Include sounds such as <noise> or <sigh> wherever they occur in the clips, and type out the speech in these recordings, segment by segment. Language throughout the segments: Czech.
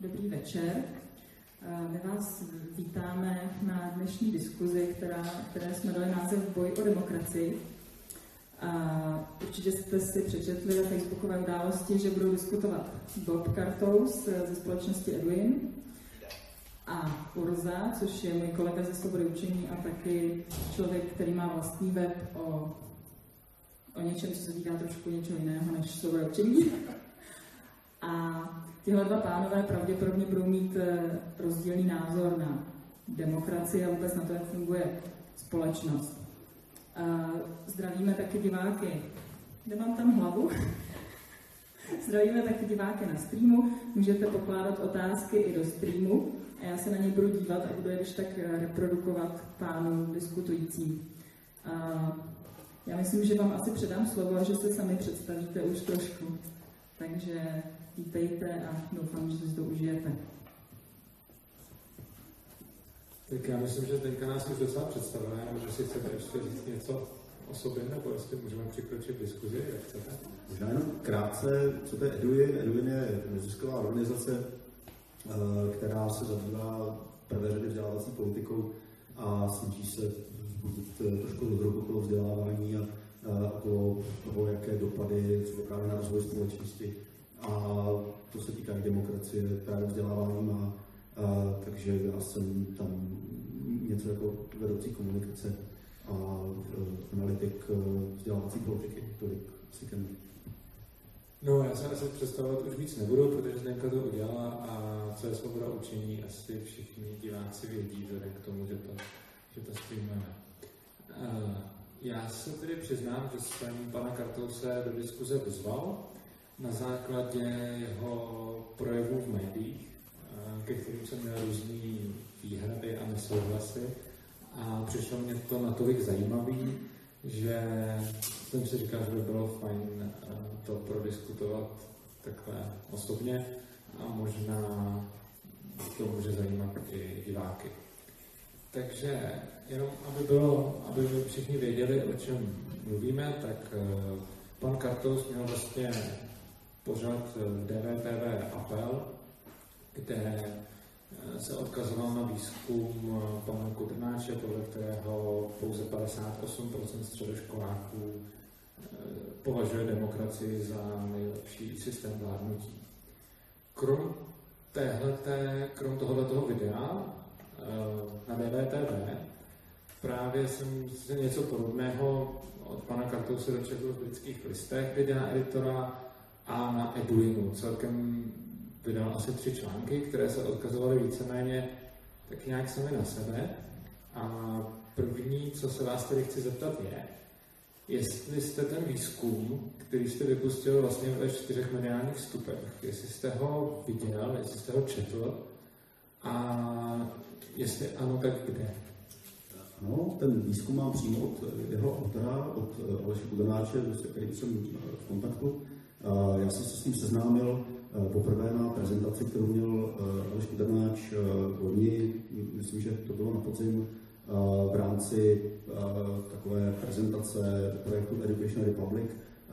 Dobrý večer. My vás vítáme na dnešní diskuzi, která, které jsme dali název Boj o demokracii. A určitě jste si přečetli na facebookové události, že budou diskutovat Bob Kartous ze společnosti Edwin a Urza, což je můj kolega ze Svobody učení a taky člověk, který má vlastní web o, o něčem, co se týká trošku něčeho jiného než Svoboda učení. A tyhle dva pánové pravděpodobně budou mít eh, rozdílný názor na demokracii a vůbec na to, jak funguje společnost. Zdravíme taky diváky. Nemám tam hlavu. <laughs> Zdravíme taky diváky na streamu. Můžete pokládat otázky i do streamu a já se na ně budu dívat a budu je když tak eh, reprodukovat pánům diskutujícím. Já myslím, že vám asi předám slovo a že se sami představíte už trošku. Takže vítejte a doufám, že si to užijete. Tak já myslím, že teďka nás už docela představuje, že si chcete ještě říct něco o sobě, nebo jestli můžeme přikročit k diskuzi, jak chcete. Možná jenom krátce, co to je Eduin. Eduin je nezisková organizace, eh, která se zabývá prvé řady vzdělávací politikou a snaží se vzbudit eh, trošku rozhodu okolo vzdělávání a okolo toho, jaké dopady jsou právě na rozvoj společnosti. A to se týká i demokracie, právě vzdělávání má a, takže já jsem tam něco jako vedoucí komunikace a e, analytik e, vzdělávací politiky, tolik si ke No, já se asi představovat už víc nebudu, protože Zdenka to udělala a co je svoboda učení, asi všichni diváci vědí, vzhledem k tomu, že to, že to streamujeme. Uh, já se tedy přiznám, že jsem pana Kartouse do diskuze vyzval na základě jeho projevů v médiích, ke kterým jsem měl různé výhrady a nesouhlasy. A přišlo mě to natolik zajímavý, že jsem si říkal, že by bylo fajn eh, to prodiskutovat takhle osobně a možná to může zajímat i diváky. Takže jenom aby, bylo, aby všichni věděli, o čem mluvíme, tak eh, pan Kartos měl vlastně pořád eh, DVTV apel, kde eh, se odkazoval na výzkum eh, pana Kudrnáče, podle kterého pouze 58% středoškoláků považuje demokracii za nejlepší systém vládnutí. Krom téhleté, krom tohoto videa na DVTV právě jsem si něco podobného od pana Kartouse dočetl v britských listech videa editora a na Eduinu. Celkem vydal asi tři články, které se odkazovaly víceméně tak nějak sami na sebe. A první, co se vás tedy chci zeptat, je, jestli jste ten výzkum, který jste vypustil vlastně ve čtyřech mediálních vstupech, jestli jste ho viděl, jestli jste ho četl a jestli ano, tak kde? No, ten výzkum mám přímo od jeho autora, od Aleše Kudanáče, s kterým jsem v kontaktu. Já jsem se s ním seznámil Eh, poprvé na prezentaci, kterou měl eh, Aleš Kudernáč loni, eh, myslím, že to bylo na podzim, v rámci takové prezentace projektu Education Republic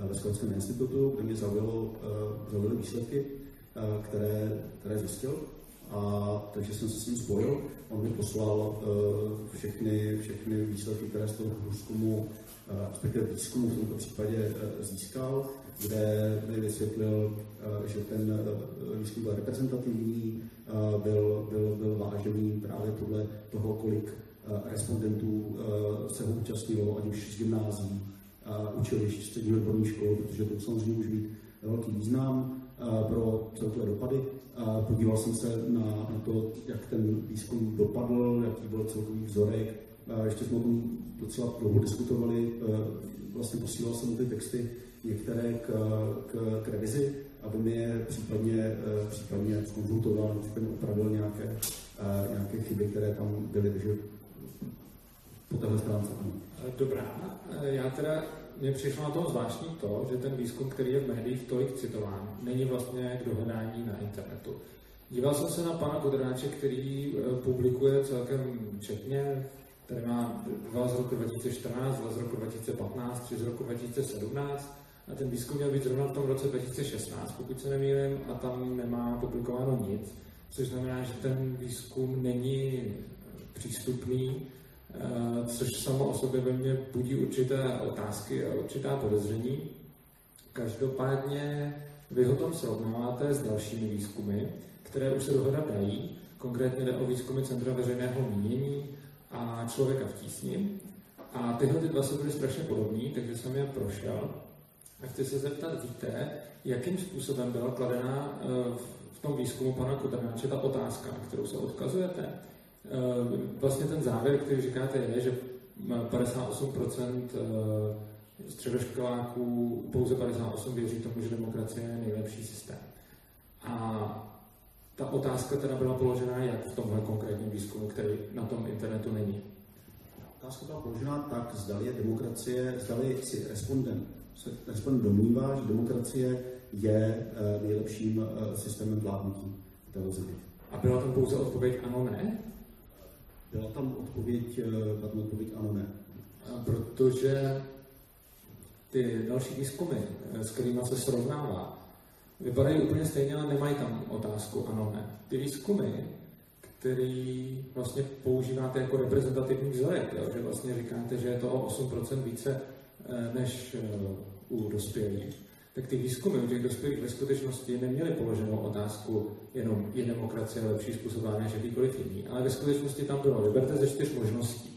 ve Skotském institutu, kde mě zaujalo, zaujaly výsledky, které, které zjistil. A, takže jsem se s ním spojil. On mi poslal všechny, všechny výsledky, které z toho průzkumu, respektive výzkumu v tomto případě získal kde mi vysvětlil, eh, že ten eh, výzkum byl reprezentativní, eh, byl, byl, byl vážený právě podle toho, kolik respondentů se ho účastnilo, ať už z gymnází, učilišť, střední odborní školy, protože to samozřejmě může být velký význam pro celkové dopady. Podíval jsem se na, na to, jak ten výzkum dopadl, jaký byl celkový vzorek. Ještě jsme o tom docela dlouho diskutovali. Vlastně posílal jsem ty texty některé k, k, k revizi, aby mi je případně, eh, případně konzultoval, případně opravil nějaké, eh, nějaké chyby, které tam byly, takže po téhle stránce. Dobrá, já teda, mně přišlo na tom zvláštní to, že ten výzkum, který je v médiích tolik citován, není vlastně k dohledání na internetu. Díval jsem se na pana Kodrnáče, který eh, publikuje celkem četně, který má dva z roku 2014, dva z roku 2015, tři z roku 2017 a ten výzkum měl být zrovna v tom roce 2016, pokud se nemýlím, a tam nemá publikováno nic. což znamená, že ten výzkum není přístupný, eh, což samo o sobě ve mně budí určité otázky a určitá podezření. Každopádně vy ho tam srovnáváte s dalšími výzkumy, které už se dohledat dají. Konkrétně jde o výzkumy Centra veřejného mínění a člověka v tísni. A tyhle ty dva jsou byly strašně podobný, takže jsem je prošel. A chci se zeptat, víte, jakým způsobem byla kladená eh, v tom výzkumu pana Kudrnáče ta otázka, na kterou se odkazujete? Eh, vlastně ten závěr, který říkáte, je, že 58% eh, středoškoláků, pouze 58 věří tomu, že demokracie je nejlepší systém. A ta otázka teda byla položena jak v tomhle konkrétním výzkumu, který na tom internetu není? Otázka byla položena tak, zdali je demokracie, zdali si respondent, se respondent domnívá, že demokracie je eh, nejlepším eh, systémem vládnutí v této zemi. A byla tam pouze odpověď ano, ne? Byla tam odpověď, eh, byla tam odpověď ano, ne. A protože ty další výzkumy, s kterými se srovnává, vypadají úplně stejně, ale nemají tam otázku ano, ne. Ty výzkumy, který vlastně používáte jako reprezentativní vzorek, jo? že vlastně říkáte, že je toho 8% více než u dospělých, tak ty výzkumy u těch dospělých ve skutečnosti neměly položenou otázku jenom je demokracie lepší způsob než jakýkoliv jiný, ale ve skutečnosti tam bylo, vyberte ze čtyř možností.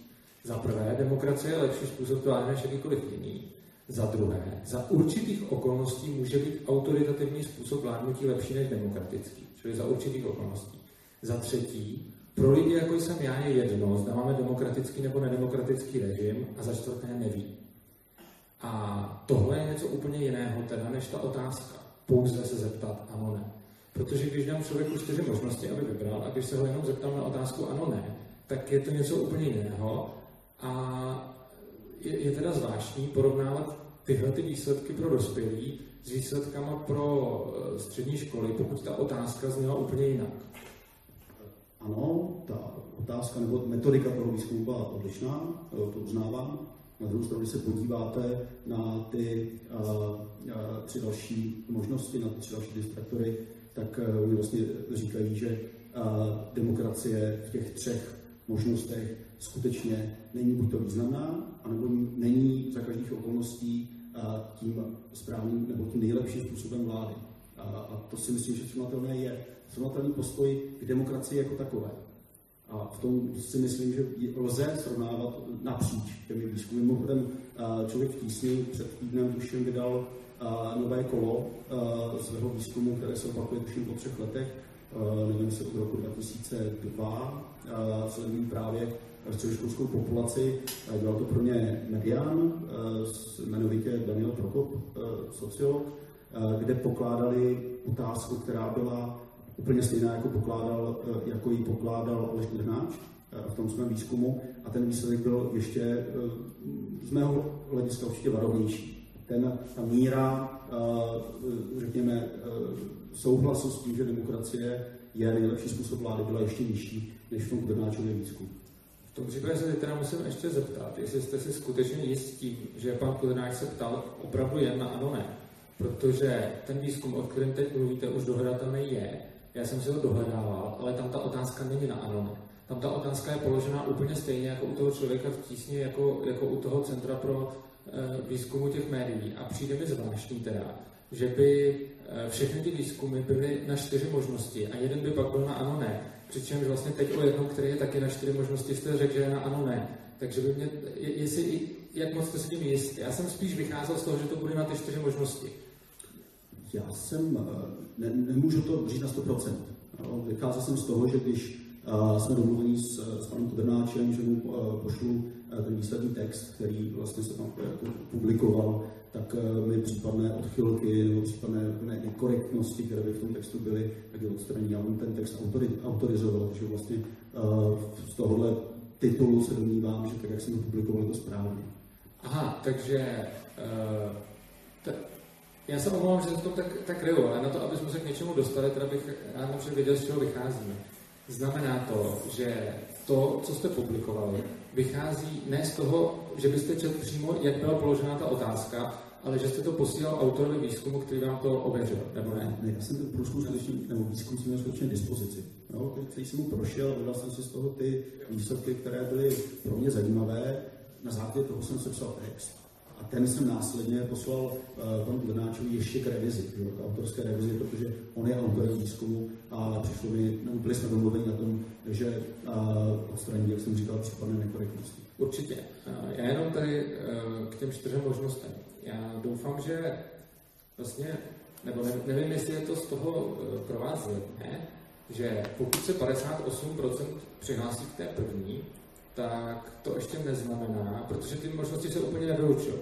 Za prvé, demokracie je lepší způsob vládne než jakýkoliv jiný. Za druhé, za určitých okolností může být autoritativní způsob vládnutí lepší než demokratický, čili za určitých okolností. Za třetí, pro lidi, jako jsem já, je jedno, zda máme demokratický nebo nedemokratický režim a za čtvrté neví. A tohle je něco úplně jiného, teda, než ta otázka. Pouze se zeptat ano, ne. Protože když dám člověku čtyři možnosti, aby vybral, a když se ho jenom zeptám na otázku ano, ne, tak je to něco úplně jiného. A je, je teda zvláštní porovnávat tyhle ty výsledky pro dospělí s výsledkama pro eh, střední školy, pokud ta otázka zněla úplně jinak. Ano, ta otázka nebo metodika toho výzkumu byla odlišná, to uznávám. Na druhou stranu, když se podíváte na ty uh, tři další možnosti, na ty tři další distraktory, tak uh, oni vlastně říkají, že demokracie v těch třech možnostech skutečně není buď to významná, anebo není za každých okolností tím správným nebo tím nejlepším způsobem vlády. A to si myslím, že srovnatelné je. Srovnatelný postoj k demokracii jako takové. A v tom si myslím, že lze srovnávat napříč těmi výzkumy. Mimochodem, člověk v tísni před týdnem tuším vydal nové kolo svého výzkumu, které se opakuje tuším po třech letech, nevím, jestli od roku 2002, sledují právě středoškolskou populaci. Dělal to pro ně Median, jmenovitě Daniel Prokop, sociolog, kde pokládali otázku, která byla úplně stejná, jako, pokládal, eh, jako ji pokládal Aleš Drnáč eh, v tom svém výzkumu a ten výsledek byl ještě eh, z mého hlediska určitě varovnější. Ten, ta míra, řekněme, souhlasu s tím, že demokracie je nejlepší způsob vlády, byla ještě nižší než v tom Drnáčově výzkumu. V tom případě se teda musím ještě zeptat, jestli jste si skutečně jistí, že pan Kudrnáč se ptal opravdu jen na ano ne. Protože ten výzkum, o kterém teď mluvíte, už dohledatelný je já jsem si ho dohledával, ale tam ta otázka není na ano. Tam ta otázka je položena úplně stejně jako u toho člověka v tísni, jako, jako u toho Centra pro e, výzkumu těch médií. A přijde mi zvláštní teda, že by e, všechny ty výzkumy byly na čtyři možnosti a jeden by pak byl na ano ne. Přičemž vlastně teď o jednom, který je taky na čtyři možnosti, jste řekl, že je na ano ne. Takže by mě, jestli, jak moc jste si tím jistý. Já jsem spíš vycházel z toho, že to bude na ty čtyři možnosti. Já jsem, eh, ne, nemůžu to říct na 100%. Vycházel jsem z toho, že když uh, jsme domluveni s, s panem Kudrnáčem, že mu uh, pošlu uh, ten výsledný text, který vlastně se tam jako publikoval, tak uh, mi případné odchylky nebo případné nekorektnosti, které by v tom textu byly, tak je odstraní. Já ten text autori, autorizoval, takže vlastně uh, z tohohle titulu se domnívám, že tak, jak jsem to publikoval, je to správně. Aha, takže uh, t- já se omlouvám, že to tak, tak ryju, ale na to, aby jsme se k něčemu dostali, teda bych rád napřed věděl, z čeho vycházíme. Znamená to, že to, co jste publikovali, vychází ne z toho, že byste četl přímo, jak byla položena ta otázka, ale že jste to posílal autorovi výzkumu, který vám to ověřil, nebo ne? Ne, já jsem ten průzkum skutečně, nebo výzkum jsem měl skutečně dispozici. Jo, který jsem mu prošel, vydal jsem si z toho ty výsledky, které byly pro mě zajímavé. Na základě toho jsem sepsal text. A ten jsem následně poslal uh, panu Glenáčovi ještě k revizi, k autorské revizi, protože on je autorem výzkumu a přišlo mi, no, byli jsme domluveni na tom, že uh, odstraní, jak jsem říkal, případné nekorektnosti. Určitě. Uh, já jenom tady k těm čtyřem možnostem. Já doufám, že vlastně, nebo nevím, jestli je to z toho pro vás zledné, že pokud se 58% přihlásí k té první, tak to ještě neznamená, protože ty možnosti se úplně nevylučují.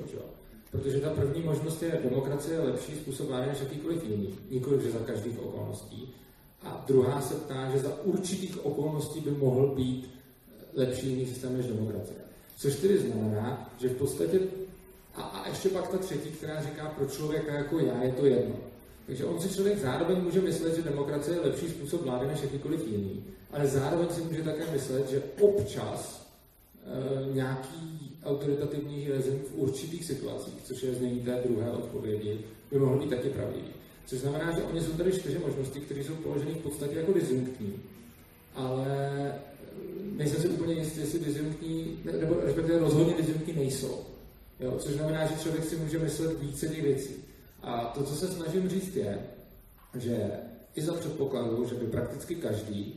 Protože ta první možnost je demokracie je lepší způsob vlády než jakýkoliv jiný, nikoliv že za každých okolností. A druhá se ptá, že za určitých okolností by mohl být lepší jiný systém než demokracie. Což tedy znamená, že v podstatě, a, a ještě pak ta třetí, která říká, pro člověka jako já je to jedno. Takže on si člověk zároveň může myslet, že demokracie je lepší způsob vlády než jakýkoliv jiný, ale zároveň si může také myslet, že občas e, nějaký autoritativní režim v určitých situacích, což je znění té druhé odpovědi, by mohl být taky pravdivý. Což znamená, že oni jsou tady čtyři možnosti, které jsou položeny v podstatě jako disjunktní, ale nejsem si úplně jistý, jestli disjunktní, nebo respektive rozhodně disjunktní nejsou. Jo, což znamená, že člověk si může myslet více těch věcí. A to, co se snažím říct, je, že i za předpokladu, že by prakticky každý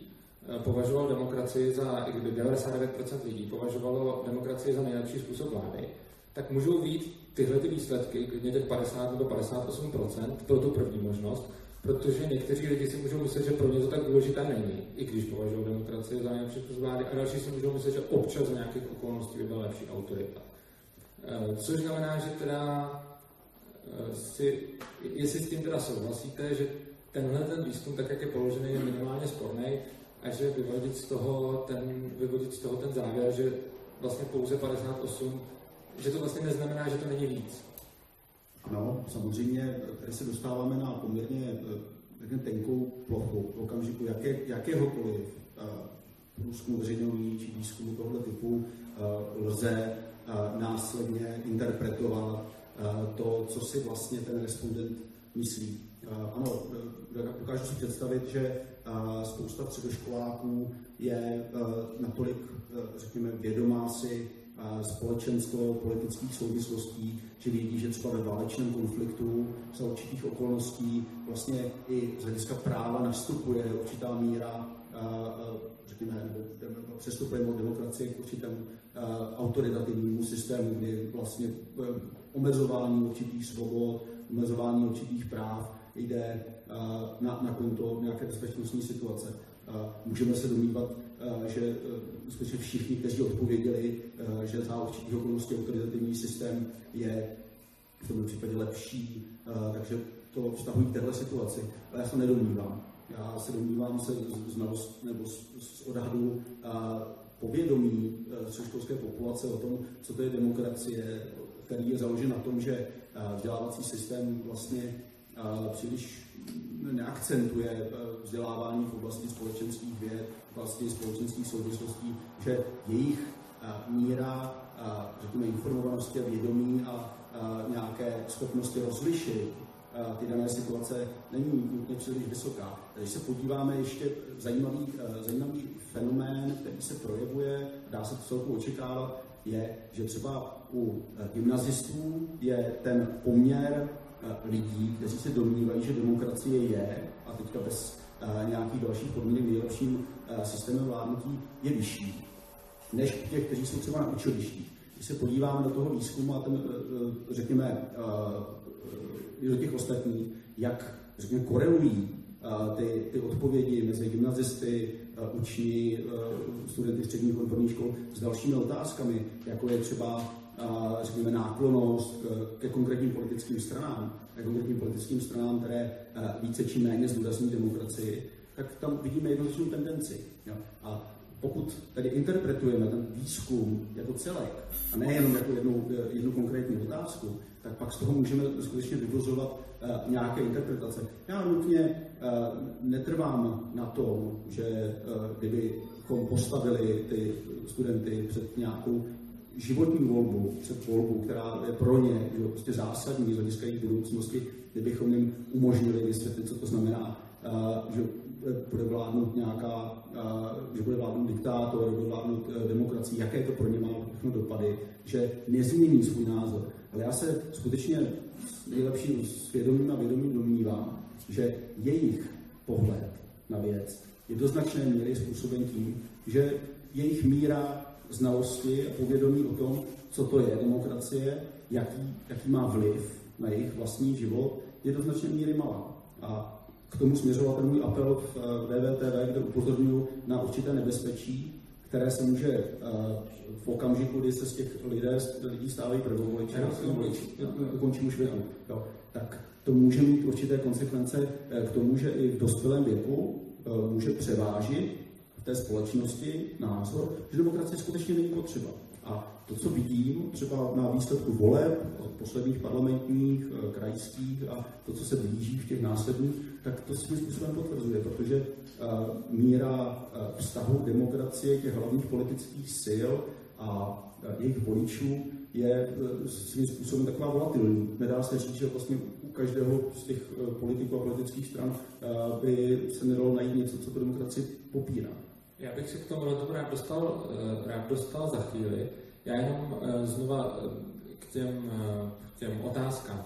eh, považoval demokracii za, i kdyby 99% lidí považovalo demokracii za nejlepší způsob vlády, tak můžou být tyhle ty výsledky, klidně těch 50 nebo 58% pro tu první možnost, protože někteří lidi si můžou myslet, že pro ně to tak důležité není, i když považují demokracii za nejlepší způsob vlády, a další si můžou myslet, že občas za nějakých okolností by byla lepší autorita. Eh, což znamená, že teda si, jestli s tím teda souhlasíte, že tenhle ten výzkum, tak jak je položený, je minimálně sporný a že vyvodit z toho ten, vyvodit z toho ten závěr, že vlastně pouze 58, že to vlastně neznamená, že to není víc. Ano, samozřejmě, tady se dostáváme na poměrně řekně, tenkou plochu v okamžiku jaké, jakéhokoliv uh, průzkumu veřejného či výzkumu tohoto typu lze následně interpretovat to, co si vlastně ten respondent myslí. Ano, dokážu si představit, že spousta středoškoláků je natolik, řekněme, vědomá si společensko-politických souvislostí, že vědí, že třeba ve válečném konfliktu za určitých okolností vlastně i z hlediska práva nastupuje určitá míra, řekněme, nebo přestupuje od demokracie k určitému autoritativnímu systému, kdy vlastně omezování určitých svobod, omezování určitých práv jde eh, na, na konto nějaké bezpečnostní situace. Eh, můžeme se domnívat, eh, že skutečně všichni, kteří odpověděli, že za určitých okolností autoritativní systém je v tomto případě lepší, takže to vztahují k téhle situaci. Ale já se nedomnívám. Já se domnívám se z znalost nebo z, z odhadu povědomí středoškolské populace o tom, co to je demokracie, který je založen na tom, že eh, vzdělávací systém vlastně eh, příliš neakcentuje eh, vzdělávání v oblasti společenských věd, vlastně společenských souvislostí, že jejich míra, řekněme, informovanosti a vědomí a nějaké schopnosti rozlišit ty dané situace není nutně příliš vysoká. Když se podíváme ještě zajímavý, zajímavý fenomén, který se projevuje, dá se to celku očekávat, je, že třeba u eh, gymnazistů je ten poměr eh, lidí, kteří se domnívají, že demokracie je, a teďka bez eh, nějakých dalších podmínek nejlepším systémem vládnutí, je vyšší, než u těch, kteří jsou třeba na učilištích. Když se podíváme do toho výzkumu a ten, řekněme, do těch ostatních, jak řekněme, korelují ty, ty odpovědi mezi gymnazisty, učí studenty středních odborných škol s dalšími otázkami, jako je třeba řekněme, náklonost ke konkrétním politickým stranám, ke konkrétním politickým stranám, které více či méně zdůrazní demokracii, tak tam vidíme jednoznačnou tendenci. A pokud tedy interpretujeme ten výzkum jako celek, a nejenom jako jednu, jednu konkrétní otázku, tak pak z toho můžeme skutečně vyvozovat uh, nějaké interpretace. Já nutně uh, netrvám na tom, že uh, kdybychom postavili ty studenty před nějakou životní volbu před volbu, která je pro ně že, prostě zásadní z hlediska jejich budoucnosti, kdybychom jim umožnili vysvětlit, co to znamená, že bude vládnout nějaká, že bude vládnout diktátor, bude vládnout uh, demokracii, jaké to pro ně má všechno dopady, že nezmění svůj názor. Ale já se skutečně s nejlepším svědomím a vědomím domnívám, že jejich pohled na věc je do značné míry způsoben tím, že jejich míra znalosti a povědomí o tom, co to je demokracie, jaký, jaký má vliv na jejich vlastní život, je do značné míry malá. A k tomu směřoval ten můj apel v VVTV, kde upozorňuji na určité nebezpečí, které se může eh, v okamžiku, kdy se z těch lidé, lidí stávají prvovoliči, ukončím už věku, tak to může mít určité konsekvence eh, k tomu, že i v dospělém věku eh, může převážit v té společnosti názor, že demokracie skutečně není potřeba. To, co vidím třeba na výsledku voleb, posledních parlamentních, eh, krajských a to, co se blíží v těch následných, tak to svým způsobem potvrzuje, protože míra vztahu demokracie těch hlavních politických sil a jejich voličů je svým způsobem taková volatilní. Nedá se říct, že vlastně každého z těch eh, politiků a politických stran eh, by se nedalo najít něco, co tu demokracii popírá. Já bych se k tomu rád dostal, eh, rád dostal za chvíli. Já jenom znova k těm, k těm otázkám.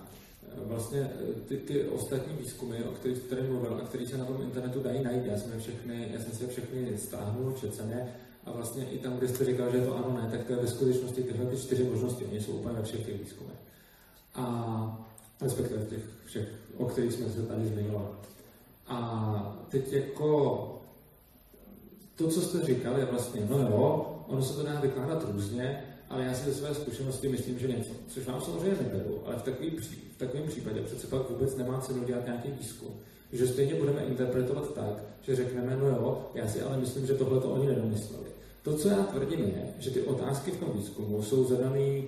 Vlastně ty, ty ostatní výzkumy, o kterých tady mluvil a které se na tom internetu dají najít, já jsem, všechny, já jsem si všechny stáhnul, četcené a vlastně i tam, kde jste říkal, že to ano, ne, tak to je ve skutečnosti tyhle ty čtyři možnosti, oni jsou úplně ve všech těch výzkumech. A respektive těch všech, o kterých jsme se tady zmiňovali. A teď jako to, co jste říkal, je vlastně, no jo, ono se to dá vykládat různě, ale já si ze své zkušenosti myslím, že něco, což vám samozřejmě neberu, ale v, takový, v takovém případě přece pak vůbec nemá cenu dělat nějaký výzkum. Že stejně budeme interpretovat tak, že řekneme, no jo, já si ale myslím, že tohle to oni nedomysleli. To, co já tvrdím, je, že ty otázky v tom výzkumu jsou zadané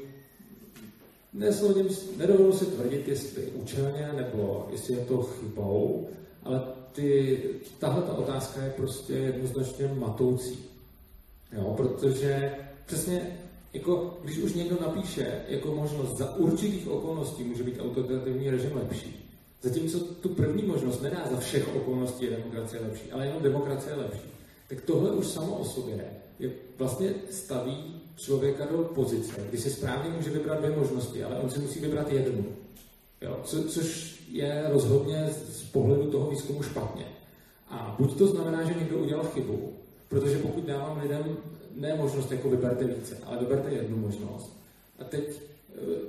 Nesoudím, nedovolím si tvrdit, jestli účelně nebo jestli je to chybou, ale tahle ta otázka je prostě jednoznačně matoucí. Jo, protože přesně jako, když už někdo napíše jako možnost za určitých okolností může být autoritativní režim lepší, zatímco tu první možnost nedá za všech okolností je demokracie lepší, ale jenom demokracie je lepší, tak tohle už samo o sobě je, vlastně staví člověka do pozice, kdy si správně může vybrat dvě možnosti, ale on si musí vybrat jednu. Jo, co, což je rozhodně z pohledu toho výzkumu špatně. A buď to znamená, že někdo udělal chybu, protože pokud dávám lidem ne možnost jako vyberte více, ale vyberte jednu možnost. A teď,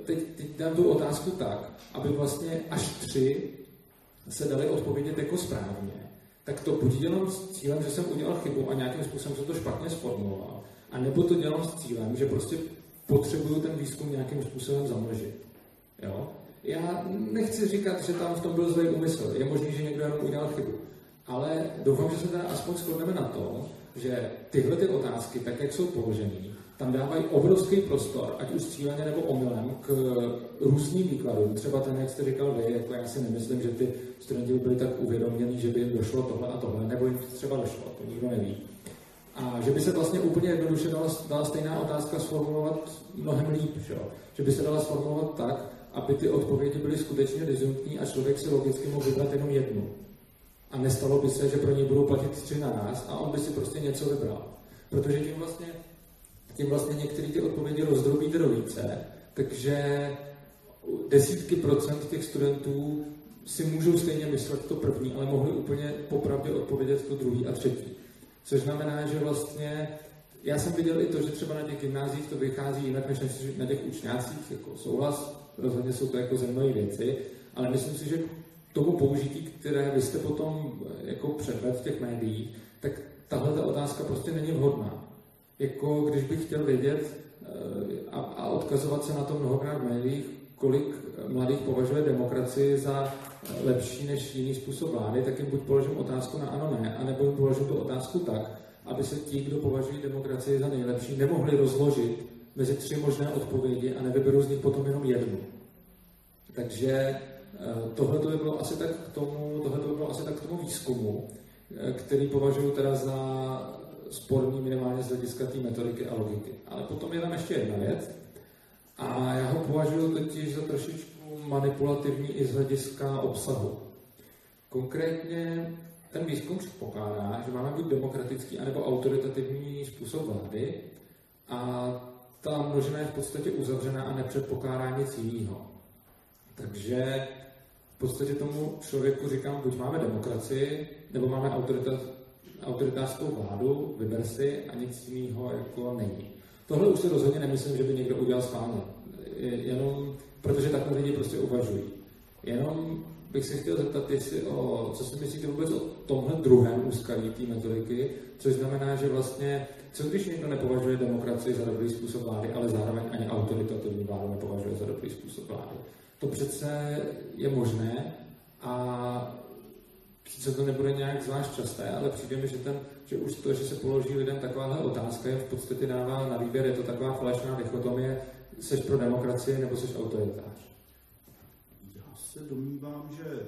teď, teď dám tu otázku tak, aby vlastně až tři se dali odpovědět jako správně, tak to buď dělám s cílem, že jsem udělal chybu a nějakým způsobem jsem to špatně sformuloval, a nebo to dělám s cílem, že prostě potřebuju ten výzkum nějakým způsobem zamlžit. Jo? Já nechci říkat, že tam v tom byl zlý úmysl. Je možné, že někdo jenom udělal chybu. Ale doufám, že se teda aspoň shodneme na tom, že tyhle ty otázky, tak jak jsou položené, tam dávají obrovský prostor, ať už cíleně nebo omylem, k různým výkladům. Třeba ten, jak jste říkal vy, jako já si nemyslím, že ty studenti byli tak uvědomění, že by jim došlo tohle a tohle, nebo jim třeba došlo, to nikdo neví. A že by se vlastně úplně jednoduše dala, dala stejná otázka sformulovat mnohem líp, že? že by se dala sformulovat tak, aby ty odpovědi byly skutečně disjunkční a člověk si logicky mohl vybrat jenom jednu. A nestalo by se, že pro něj budou platit tři na nás a on by si prostě něco vybral. Protože tím vlastně, tím vlastně některé ty odpovědi rozdrobíte do více, takže desítky procent těch studentů si můžou stejně myslet to první, ale mohli úplně popravdě odpovědět to druhý a třetí. Což znamená, že vlastně já jsem viděl i to, že třeba na těch gymnázích to vychází jinak než na těch učňácích, jako souhlas, rozhodně jsou to jako zajímavé věci, ale myslím si, že tomu použití, které vy jste potom jako předved v těch médiích, tak tahle ta otázka prostě není vhodná. Jako když bych chtěl vědět eh, a, a odkazovat se na to mnohokrát v médiích, kolik mladých považuje demokracii za lepší než jiný způsob vlády, tak jim buď položím otázku na ano, ne, anebo jim položím tu otázku tak, aby se ti, kdo považují demokracii za nejlepší, nemohli rozložit mezi tři možné odpovědi a nevyberou z nich potom jenom jednu. Takže eh, tohle by bylo asi tak k tomu, tohle by bylo asi tak k tomu výzkumu, eh, který považuji teda za, sporný minimálně z hlediska té metodiky a logiky. Ale potom je tam ještě jedna věc, a já ho považuji totiž za trošičku manipulativní i z hlediska obsahu. Konkrétně ten výzkum předpokládá, že máme buď demokratický, anebo autoritativní způsob vlády a ta množina je v podstatě uzavřená a nepředpokládá nic jiného. Takže v podstatě tomu člověku říkám, buď máme demokracii, nebo máme autorita, autoritářskou vládu, vyber si a nic jiného jako není. Tohle už si rozhodně nemyslím, že by někdo udělal schválně. Jenom protože takhle lidi prostě uvažují. Jenom bych se chtěl zeptat, jestli o, co si myslíte vůbec o tomhle druhém úskalí té metodiky, což znamená, že vlastně, co když někdo nepovažuje demokracii za dobrý způsob vlády, ale zároveň ani autoritativní vládu nepovažuje za dobrý způsob vlády. To přece je možné a sice to nebude nějak zvlášť časté, ale přijde mi, že, ten, že už to, že se položí lidem takováhle otázka, je v podstatě dává na výběr, je to taková falešná dichotomie, seš pro demokracii nebo seš autoritář. Já se domnívám, že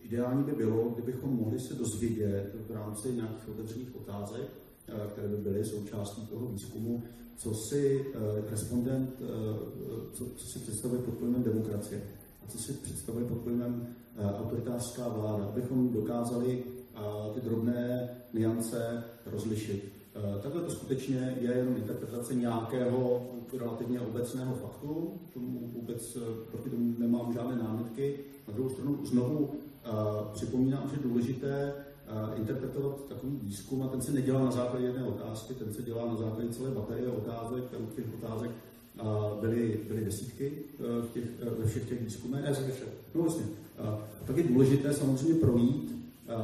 ideální by bylo, kdybychom mohli se dozvědět v rámci nějakých otevřených otázek, které by byly součástí toho výzkumu, co si eh, respondent, eh, co, co si představuje pod pojmem demokracie a co si představuje pod pojmem autoritářská vláda, abychom dokázali ty drobné niance rozlišit. Takhle to skutečně je jenom interpretace nějakého relativně obecného faktu, tomu vůbec proti tomu nemám žádné námitky. Na druhou stranu znovu připomínám, že důležité interpretovat takový výzkum a ten se nedělá na základě jedné otázky, ten se dělá na základě celé baterie otázek, u těch otázek byly, byly desítky e, v těch, e, ve všech těch výzkumech. No vlastně. A pak je důležité samozřejmě projít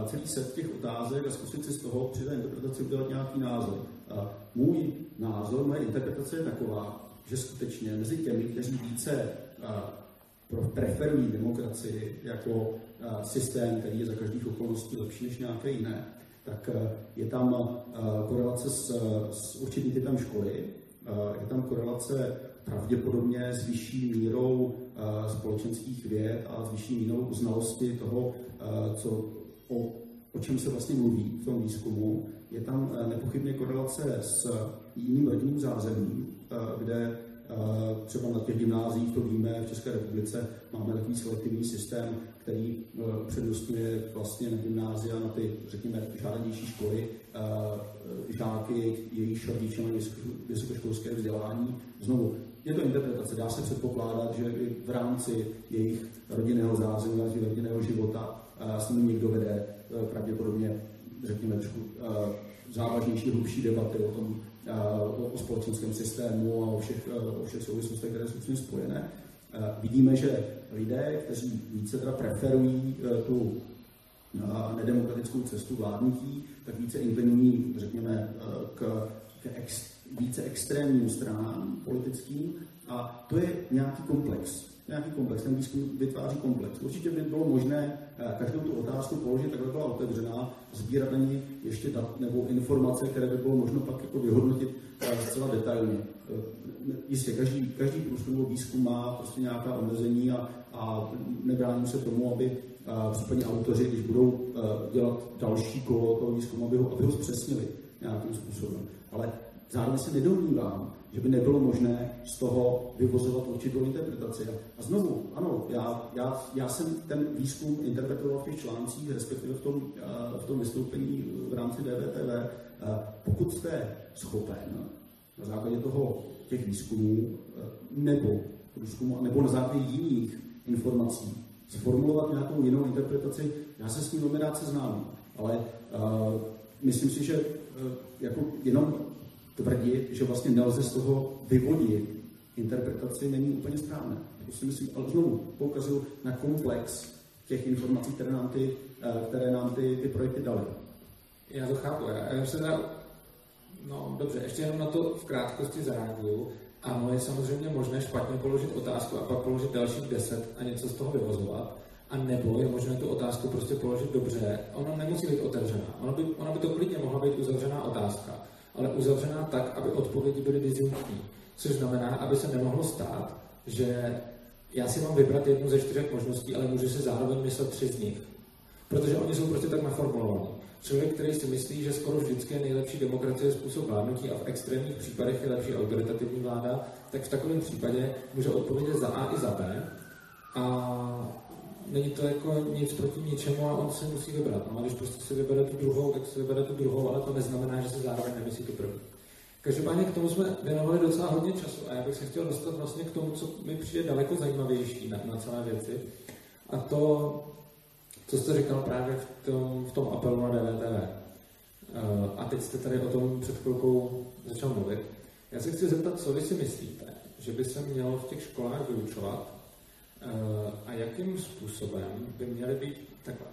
celý set těch otázek a zkusit si z toho při té interpretaci udělat nějaký názor. A můj názor, moje interpretace je taková, že skutečně mezi těmi, kteří více preferují demokracii jako systém, který je za každých okolností lepší než nějaké jiné, tak je tam korelace s, s určitým typem školy, je tam korelace pravděpodobně s vyšší mírou společenských věd a s vyšší mírou znalosti toho, co, o, o čem se vlastně mluví v tom výzkumu. Je tam nepochybně korelace s jiným rodinným zázemím, kde Třeba na těch gymnázích, to víme, v České republice máme takový selektivní systém, který přednostňuje vlastně na gymnázia, na ty, řekněme, žádanější školy, žáky, jejich rodiče mají vysokoškolské vzdělání. Znovu, je to interpretace, dá se předpokládat, že i v rámci jejich rodinného zázemí a rodinného života s nimi někdo vede pravděpodobně, řekněme, trošku závažnější, hlubší debaty o tom, o společenském systému a o všech, o všech souvislostech, které jsou s tím spojené. Vidíme, že lidé, kteří více teda preferují e, tu nedemokratickou cestu vládnutí, tak více inklinují, řekněme, e, k, k ex, více extrémním stranám politickým a to je nějaký komplex nějaký komplex. Ten výzkum vytváří komplex. Určitě by bylo možné eh, každou tu otázku položit, tak by byla otevřená, sbírat na ní ještě dat nebo informace, které by bylo možno pak jako vyhodnotit eh, zcela detailně. Eh, jistě, každý, každý průzkum nebo výzkum má prostě nějaká omezení a, a nebráním se tomu, aby případně autoři, když budou dělat další kolo toho výzkumu, aby ho, aby ho zpřesnili nějakým způsobem. Ale zároveň se nedomnívám, že by nebylo možné z toho vyvozovat určitou interpretaci. A znovu, ano, já, já, já jsem ten výzkum interpretoval v těch článcích, respektive v tom, eh, v tom vystoupení v rámci DVTV. Eh, pokud jste schopen na základě toho těch výzkumů eh, nebo, výzkumu, nebo na základě jiných informací sformulovat nějakou jinou interpretaci, já se s tím velmi rád seznám. Ale uh, myslím si, že uh, jako jenom tvrdit, že vlastně nelze z toho vyvodit interpretaci, není úplně správné. To si myslím, ale znovu poukazuju na komplex těch informací, které nám ty, eh, které nám ty, ty projekty daly. Já to chápu. Já, já se teda, no dobře, ještě jenom na to v krátkosti zareaguju. Ano, je samozřejmě možné špatně položit otázku a pak položit dalších deset a něco z toho vyvozovat. A nebo je možné tu otázku prostě položit dobře. Ona nemusí být otevřená. Ona by, ona by to klidně mohla být uzavřená otázka ale uzavřená tak, aby odpovědi byly disjunktní. Což znamená, aby se nemohlo stát, že já si mám vybrat jednu ze čtyřech možností, ale můžu si zároveň myslet tři z nich. Protože oni jsou prostě tak naformulovaní. Člověk, který si myslí, že skoro vždycky je nejlepší demokracie způsob vládnutí a v extrémních případech je lepší autoritativní vláda, tak v takovém případě může odpovědět za A i za B a není to jako nic proti ničemu a on se musí vybrat. No a když prostě si vybere tu druhou, tak si vybere tu druhou, ale to neznamená, že se zároveň nemyslí tu první. Každopádně k tomu jsme věnovali docela hodně času a já bych se chtěl dostat vlastně k tomu, co mi přijde daleko zajímavější na, na celé věci. A to, co jste říkal právě v tom, v tom apelu na DVTV. Eh, a teď jste tady o tom před chvilkou začal mluvit. Já se chci zeptat, co vy si myslíte, že by se mělo v těch školách vyučovat a jakým způsobem by měly být takhle.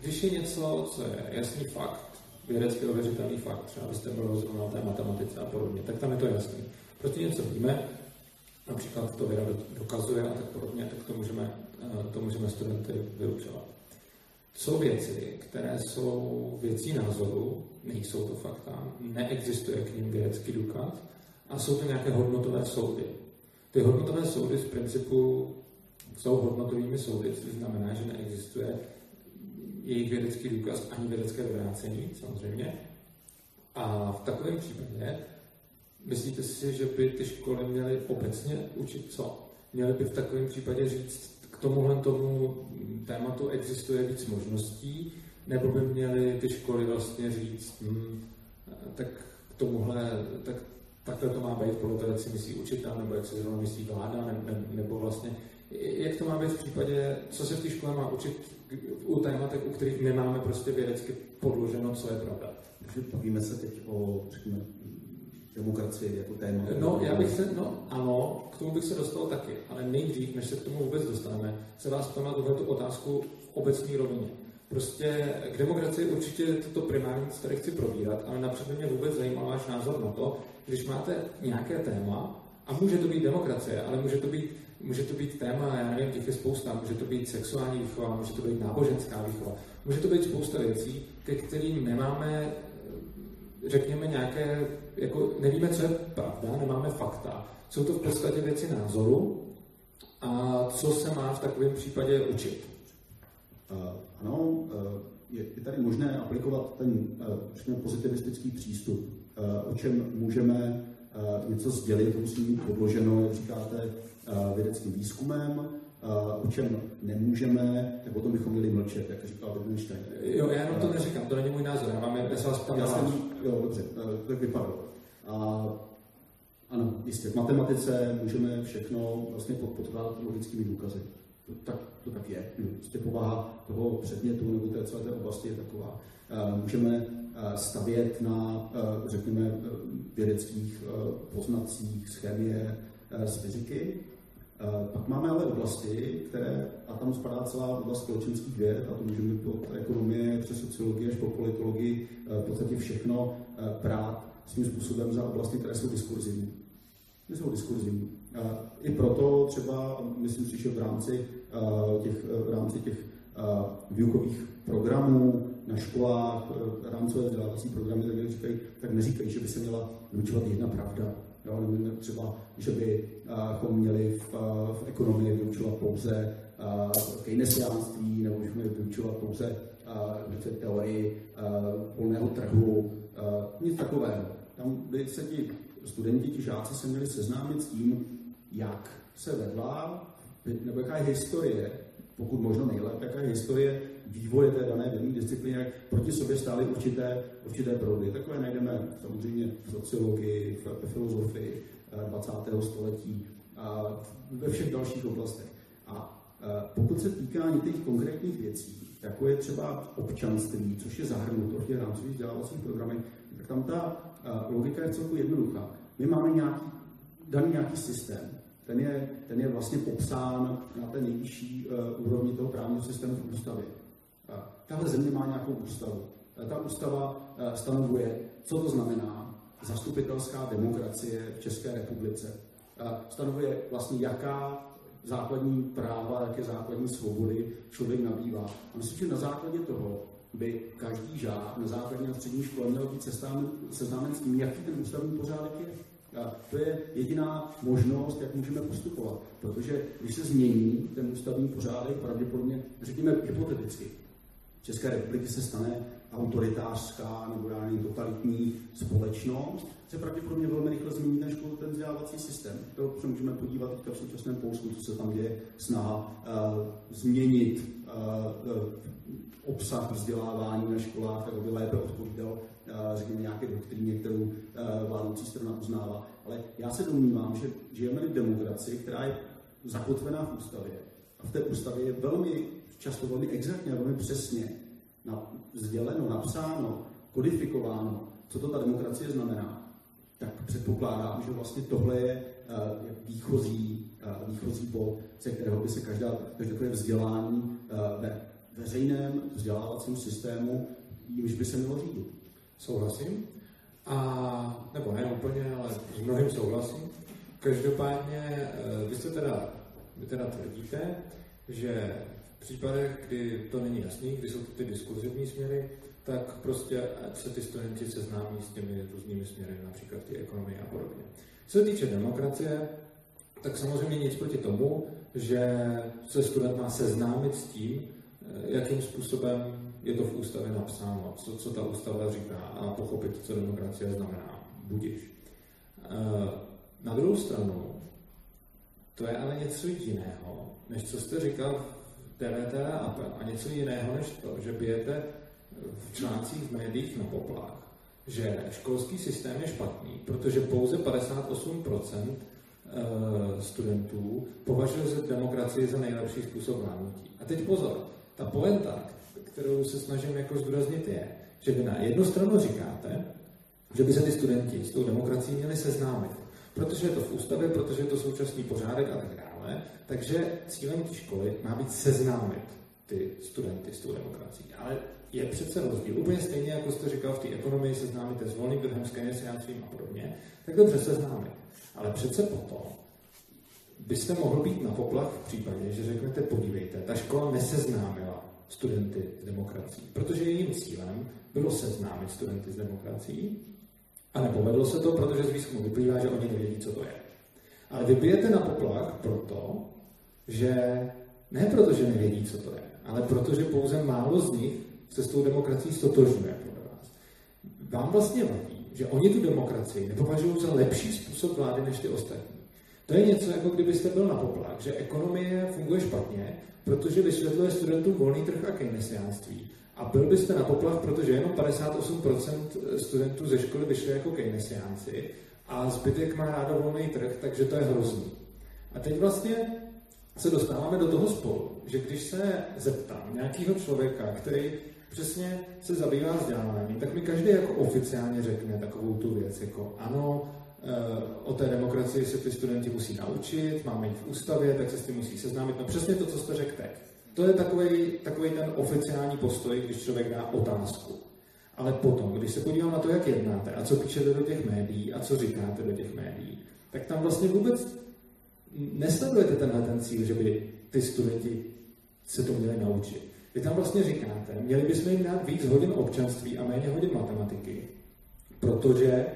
Když je něco, co je jasný fakt, vědecky ověřitelný fakt, třeba byste byl zrovna té matematice a podobně, tak tam je to jasný. Prostě něco víme, například to věda dokazuje a tak podobně, tak to můžeme, eh, to můžeme studenty vyučovat. Jsou věci, které jsou věcí názoru, nejsou to fakta, neexistuje k ním vědecký důkaz a jsou to nějaké hodnotové soudy. Ty hodnotové soudy z principu jsou hodnotovými soudy, což znamená, že neexistuje jejich vědecký důkaz ani vědecké vyvrácení, samozřejmě. A v takovém případě myslíte si, že by ty školy měly obecně učit co? Měly by v takovém případě říct, k tomuhle tomu tématu existuje víc možností, nebo by měly ty školy vlastně říct, hm, tak k tomuhle, tak takhle to má být podle toho, jak si myslí učitel, nebo jak si zrovna myslí vláda, ne, ne, nebo vlastně, jak to má být v případě, co se v té škole má učit u tématek, u kterých nemáme prostě vědecky podloženo, co je pravda. Takže bavíme se teď o, řekněme, demokracii jako téma. No, já bych se, no ano, k tomu bych se dostal taky, ale nejdřív, než se k tomu vůbec dostaneme, se vás ptám na tuhle otázku v obecné rovině. Prostě k demokracii určitě je to primární, co tady chci probírat, ale napřed mě vůbec zajímá váš názor na to, když máte nějaké téma, a může to být demokracie, ale může to být Může to být téma, já nevím, těch je spousta, může to být sexuální výchova, může to být náboženská výchova, může to být spousta věcí, ke kterým nemáme, řekněme, nějaké, jako nevíme, co je pravda, nemáme fakta. Jsou to v podstatě věci názoru a co se má v takovém případě učit? Uh, ano, uh, je, je tady možné aplikovat ten, uh, řekněme, pozitivistický přístup, uh, o čem můžeme něco sdělit, to musí být podloženo, jak říkáte, Eh, vědeckým výzkumem, eh, o čem nemůžeme, tak o tom bychom měli mlčet, jak říkal Wittgenstein. Jo, já jenom to eh, neříkám, to není můj názor, já mám já se vás ptám já jsem, Jo, dobře, tak vypadalo. A, ano, jistě, v matematice můžeme všechno vlastně podkládat logickými důkazy. To tak, to tak je. Prostě povaha toho předmětu nebo té celé té oblasti je taková. Můžeme stavět na, řekněme, vědeckých poznacích z chemie, z fyziky, Eh, pak máme ale oblasti, které, a tam spadá celá oblast společenských věd, a to můžeme od ekonomie přes sociologii až po politologii, eh, v podstatě všechno brát eh, svým způsobem za oblasti, které jsou diskurzivní. Jsou diskurzivní. I proto třeba, myslím si, že v rámci těch, v rámci těch výukových programů na školách, rámcové vzdělávací programy, tak říkají, tak neříkají, že by se měla vyučovat jedna pravda, Jo, nebo třeba, že bychom měli v, v ekonomii vyučovat pouze keynesiánství, nebo že měli vyučovat pouze uh, teorii volného trhu, nic takového. Tam by se ti studenti, ti žáci se měli seznámit s tím, jak se vedla, nebo jaká je historie, pokud možno nejlépe, jaká je historie vývoje té dané dané disciplíny, jak proti sobě stály určité, určité proudy. Takové najdeme samozřejmě v sociologii, v filozofii 20. Eh, století a ve všech dalších oblastech. A eh, pokud se týká některých konkrétních věcí, jako je třeba občanství, což je zahrnuto v těch rámcových vzdělávacích programech, tak tam ta eh, logika je celku jednoduchá. My máme nějaký, daný nějaký systém, ten je, ten je vlastně popsán na té nejvyšší uh, úrovni toho právního systému v ústavě. Tahle země má nějakou ústavu. Ta ústava eh, stanovuje, co to znamená zastupitelská demokracie v České republice. Stanovuje vlastně, jaká základní práva, jaké základní svobody člověk nabývá. A myslím, že na základě toho by každý žák na základní a střední škole měl být seznámen s tím, jaký ten ústavní pořádek je. A to je jediná možnost, jak můžeme postupovat. Protože když se změní ten ústavní pořádek, pravděpodobně, řekněme hypoteticky, České republiky se stane autoritářská nebo já nevím, totalitní společnost, se pravděpodobně velmi rychle změní ten, škol, ten vzdělávací systém. To se můžeme podívat teďka v současném Polsku, co se tam děje, snaha uh, změnit uh, obsah vzdělávání na školách, aby lépe odpovídal, uh, řekněme, nějaké doktríně, kterou uh, vládnoucí strana uznává. Ale já se domnívám, že žijeme v demokracii, která je zakotvená v ústavě. A v té ústavě je velmi často velmi exaktně a velmi přesně sděleno, napsáno, kodifikováno, co to ta demokracie znamená, tak předpokládám, že vlastně tohle je uh, výchozí, uh, výchozí bod, ze kterého by se každá, každé vzdělání ve veřejném vzdělávacím systému, jimž by se mělo řídit. Souhlasím. A, nebo ne úplně, ale s mnohým souhlasím. Každopádně, vy jste teda, vy teda tvrdíte, že v případech, kdy to není jasný, kdy jsou to ty diskurzivní směry, tak prostě se ty studenti seznámí s těmi různými směry, například ty ekonomie a podobně. Co se týče demokracie, tak samozřejmě nic proti tomu, že se student má seznámit s tím, jakým způsobem je to v ústavě napsáno, co, co ta ústava říká a pochopit, co demokracie znamená. Budiš. Na druhou stranu, to je ale něco jiného, než co jste říkal DVT a, a něco jiného než to, že bijete v článcích v médiích na poplach, že školský systém je špatný, protože pouze 58% eh, studentů považuje za demokracii za nejlepší způsob vládnutí. A teď pozor, ta poenta, kterou se snažím jako zdůraznit, je, že vy na jednu stranu říkáte, že by se ty studenti s tou demokracií měli seznámit, protože je to v ústavě, protože je to současný pořádek a tak dále, takže cílem té školy má být seznámit ty studenty s tou demokracií. Ale je přece rozdíl. Úplně stejně, jako jste říkal, v té ekonomii seznámíte s volným trhem, s keynesiánstvím a podobně, tak dobře seznámit. Ale přece potom byste mohl být na poplach v případě, že řeknete, podívejte, ta škola neseznámila studenty s demokracií, protože jejím cílem bylo seznámit studenty s demokracií a nepovedlo se to, protože z výzkumu vyplývá, že oni nevědí, co to je. Ale vy bijete na poplach proto, že ne proto, že nevědí, co to je, ale protože pouze málo z nich se s tou demokracií stotožňuje podle vás. Vám vlastně vadí, že oni tu demokracii nepovažují za lepší způsob vlády než ty ostatní. To je něco, jako kdybyste byl na poplach, že ekonomie funguje špatně, protože vysvětluje studentům volný trh a keynesiánství. A byl byste na poplach, protože jenom 58% studentů ze školy vyšli jako keynesiánci a zbytek má rádo volný trh, takže to je hrozný. A teď vlastně se dostáváme do toho spolu, že když se zeptám nějakého člověka, který přesně se zabývá vzděláváním, tak mi každý jako oficiálně řekne takovou tu věc, jako ano, o té demokracii se ty studenti musí naučit, máme jít v ústavě, tak se s tím musí seznámit. No přesně to, co jste řekl teď. To je takový, takový ten oficiální postoj, když člověk dá otázku. Ale potom, když se podívám na to, jak jednáte a co píšete do těch médií a co říkáte do těch médií, tak tam vlastně vůbec nesledujete tenhle ten cíl, že by ty studenti se to měli naučit. Vy tam vlastně říkáte, měli bychom jim dát víc hodin občanství a méně hodin matematiky, protože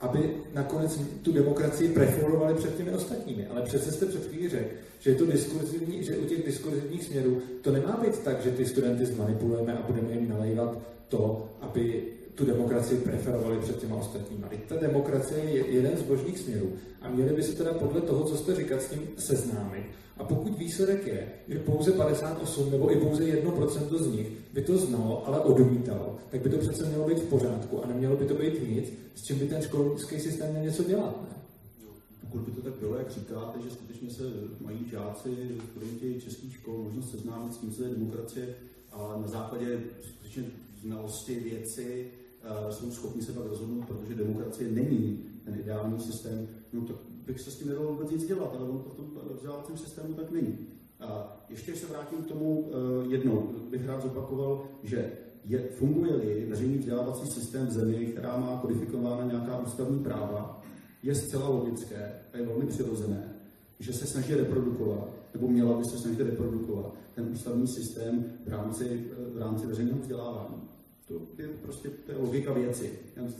aby nakonec tu demokracii preferovali před těmi ostatními. Ale přece jste před chvíli řekl, že, je to diskurzivní, že u těch diskurzivních směrů to nemá být tak, že ty studenty zmanipulujeme a budeme jim nalejvat to, aby tu demokracii preferovali před těma ostatními. Teď ta demokracie je jeden z božních směrů a měli by se teda podle toho, co jste říkat, s tím seznámit. A pokud výsledek je, že pouze 58 nebo i pouze 1% z nich by to znalo, ale odmítalo, tak by to přece mělo být v pořádku a nemělo by to být nic, s čím by ten školský systém měl něco dělat. Ne? Pokud by to tak bylo, jak říkáte, že skutečně se mají žáci, studenti českých škol možnost seznámit s tím, co je demokracie, a na základě skutečně znalosti věci, jsou schopni se pak rozhodnout, protože demokracie není ten ideální systém, no tak bych se s tím nedalo vůbec nic dělat, ale on v tom vzdělávacím systému tak není. A ještě se vrátím k tomu uh, jednou, bych rád zopakoval, že je, funguje-li veřejný vzdělávací systém v zemi, která má kodifikována nějaká ústavní práva, je zcela logické a je velmi přirozené, že se snaží reprodukovat, nebo měla by se snažit reprodukovat ten ústavní systém v rámci, v rámci veřejného vzdělávání. To je prostě to je logika věci.